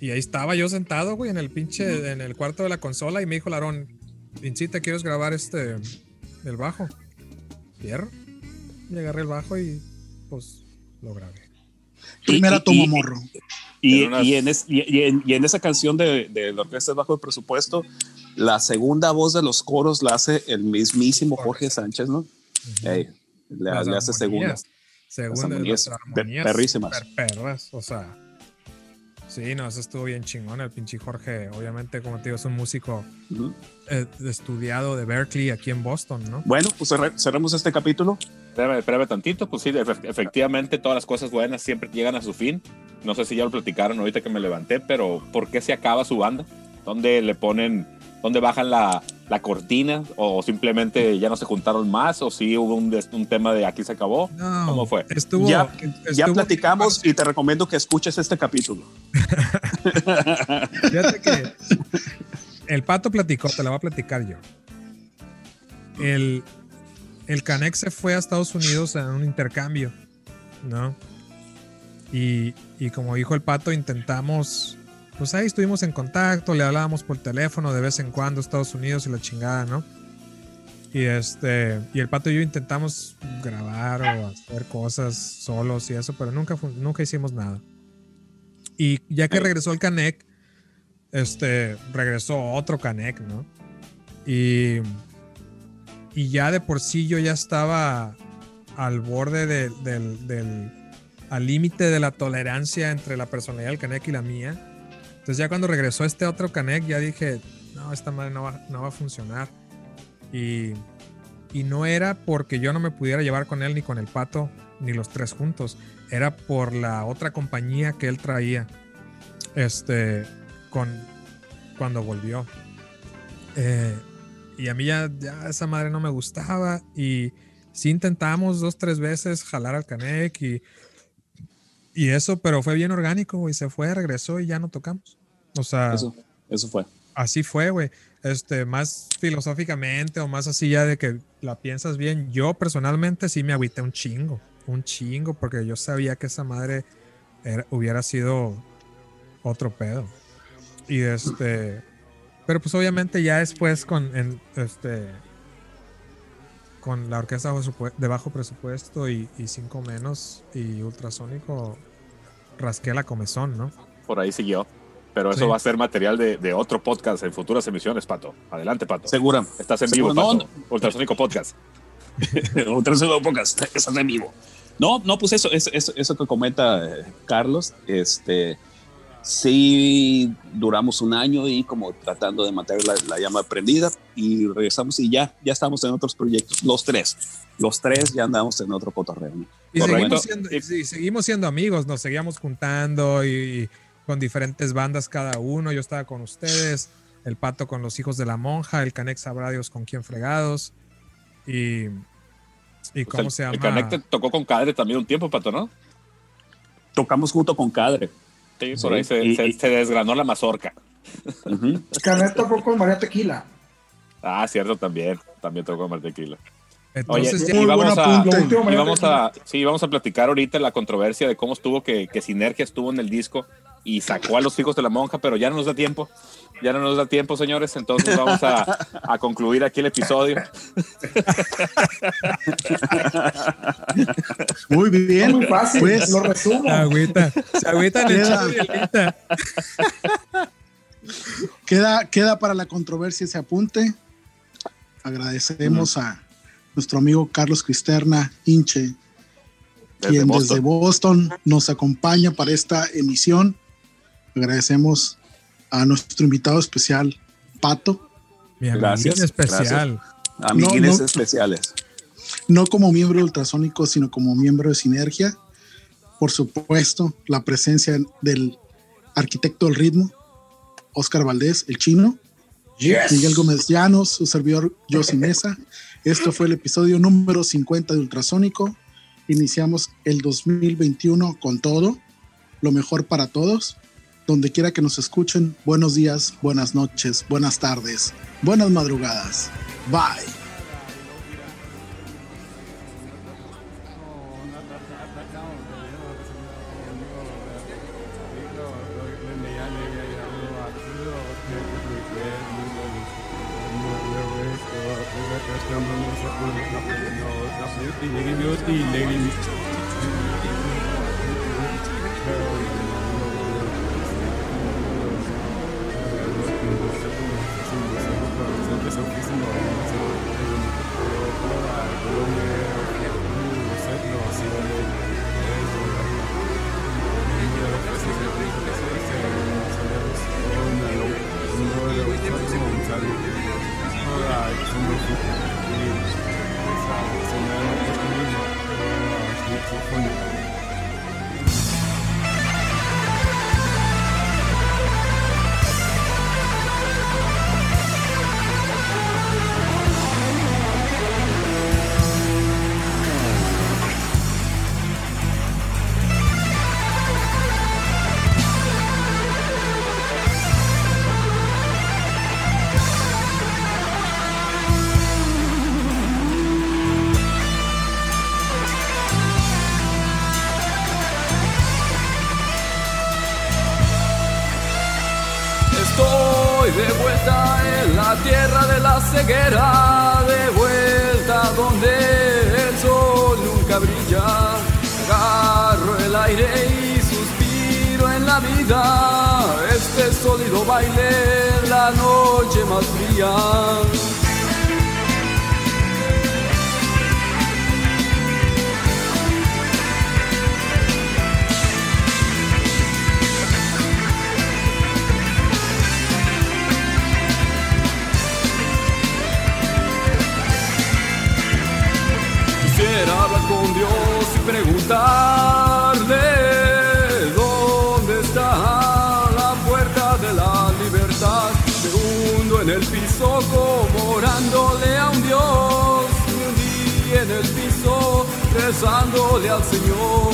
Y ahí estaba yo sentado, güey, en el pinche, en el cuarto de la consola y me dijo Larón, Vincita, ¿quieres grabar este, el bajo? Fierro. Y agarré el bajo y pues lo grabé. Primera y- morro. Y, en es- y- y en, y en esa canción de, de la orquesta bajo el presupuesto, la segunda voz de los coros la hace el mismísimo Jorge Sánchez, ¿no? Ey, le, le hace segunda. armonías, Segunda, armonías, las armonías perrísimas. super perras, o sea. Sí, no, eso estuvo bien chingón. El pinche Jorge, obviamente, como te digo, es un músico eh, estudiado de Berkeley aquí en Boston, ¿no? Bueno, pues cerre- cerremos este capítulo. Espérame, espérame tantito, pues sí, efe- efectivamente todas las cosas buenas siempre llegan a su fin. No sé si ya lo platicaron ahorita que me levanté, pero ¿por qué se acaba su banda? ¿Dónde le ponen, dónde bajan la, la cortina? ¿O simplemente ya no se juntaron más? ¿O sí hubo un, un tema de aquí se acabó? No, ¿Cómo fue? Estuvo, Ya- Ya platicamos y te recomiendo que escuches este capítulo. Fíjate que el pato platicó, te la voy a platicar yo. El, el Canex se fue a Estados Unidos a un intercambio, ¿no? Y, y como dijo el pato, intentamos, pues ahí estuvimos en contacto, le hablábamos por teléfono de vez en cuando Estados Unidos y la chingada, ¿no? Y este, y el pato y yo intentamos grabar o hacer cosas solos y eso, pero nunca, nunca hicimos nada. Y ya que regresó el Canek, este, regresó otro Canek, ¿no? Y, y ya de por sí yo ya estaba al borde de- del, del- al límite de la tolerancia entre la personalidad del Canek y la mía. Entonces ya cuando regresó este otro Canek ya dije, no, esta madre no va, no va a funcionar. Y, y no era porque yo no me pudiera llevar con él ni con el pato, ni los tres juntos. Era por la otra compañía que él traía. Este, con, cuando volvió. Eh, y a mí ya, ya esa madre no me gustaba. Y sí intentamos dos, tres veces jalar al Canek y, y eso, pero fue bien orgánico, güey. Se fue, regresó y ya no tocamos. O sea, Eso, eso fue. así fue, güey. Este, más filosóficamente o más así ya de que la piensas bien. Yo personalmente sí me agüité un chingo, un chingo, porque yo sabía que esa madre era- hubiera sido otro pedo. Y este, pero pues obviamente ya después con en, este con la orquesta de bajo presupuesto y, y cinco menos y ultrasónico rasqué la comezón, ¿no? Por ahí siguió. Pero eso Sí. va a ser material de, de otro podcast en futuras emisiones, Pato. Adelante, Pato. Segura. Estás en vivo, No, Pato. Ultrasónico Podcast. Solo podcast, estás en vivo. No, no, pues eso, eso, eso, eso que comenta eh, Carlos, este, sí duramos un año y como tratando de mantener la, la llama prendida y regresamos y ya, ya estamos en otros proyectos, los tres, los tres ya andamos en otro cotorreo. ¿no? Y Correcto. seguimos siendo, y- sí, seguimos siendo amigos, nos seguíamos juntando y, y con diferentes bandas cada uno. Yo estaba con ustedes, el Pato con los hijos de la monja, el Canex sabrá Dios con quién fregados. Y, y Pues cómo el, se llama. El Canec te tocó con Cadre también un tiempo, Pato, ¿no? Tocamos junto con Cadre. Sí, Sí, por ahí se, y- se- y- se desgranó la mazorca. Ujú. Canet tocó con María Tequila. Ah, cierto, también. También tocó con Tequila. Oye, Entonces, ya- y vamos a, y María vamos Tequila. a, sí, vamos a platicar ahorita la controversia de cómo estuvo que, que Sinergia estuvo en el disco y sacó a los hijos de la monja, pero ya no nos da tiempo. Ya no nos da tiempo, señores. Entonces vamos a, a concluir aquí el episodio. Muy bien. Muy fácil, Pues lo resumo. se agüita, se agüita Queda. queda, queda para la controversia ese apunte. Agradecemos a nuestro amigo Carlos Cristerna Inche, Desde quien Boston. desde Boston nos acompaña para esta emisión. Agradecemos a nuestro invitado especial, Pato, Mi Gracias, especial. Amiguines no. especiales. no como miembro de Ultrasónico, sino como miembro de Sinergia. Por supuesto, la presencia del arquitecto del ritmo, Oscar Valdés, el chino, Yes. Miguel Gómez Llanos, su servidor Josi Mesa. Esto fue el episodio número 50 de Ultrasónico. Iniciamos el 2021 con todo, lo mejor para todos. Donde quiera que nos escuchen, buenos días, buenas noches, buenas tardes, buenas madrugadas. Bye. En la noche más fría. Rezándole al Señor.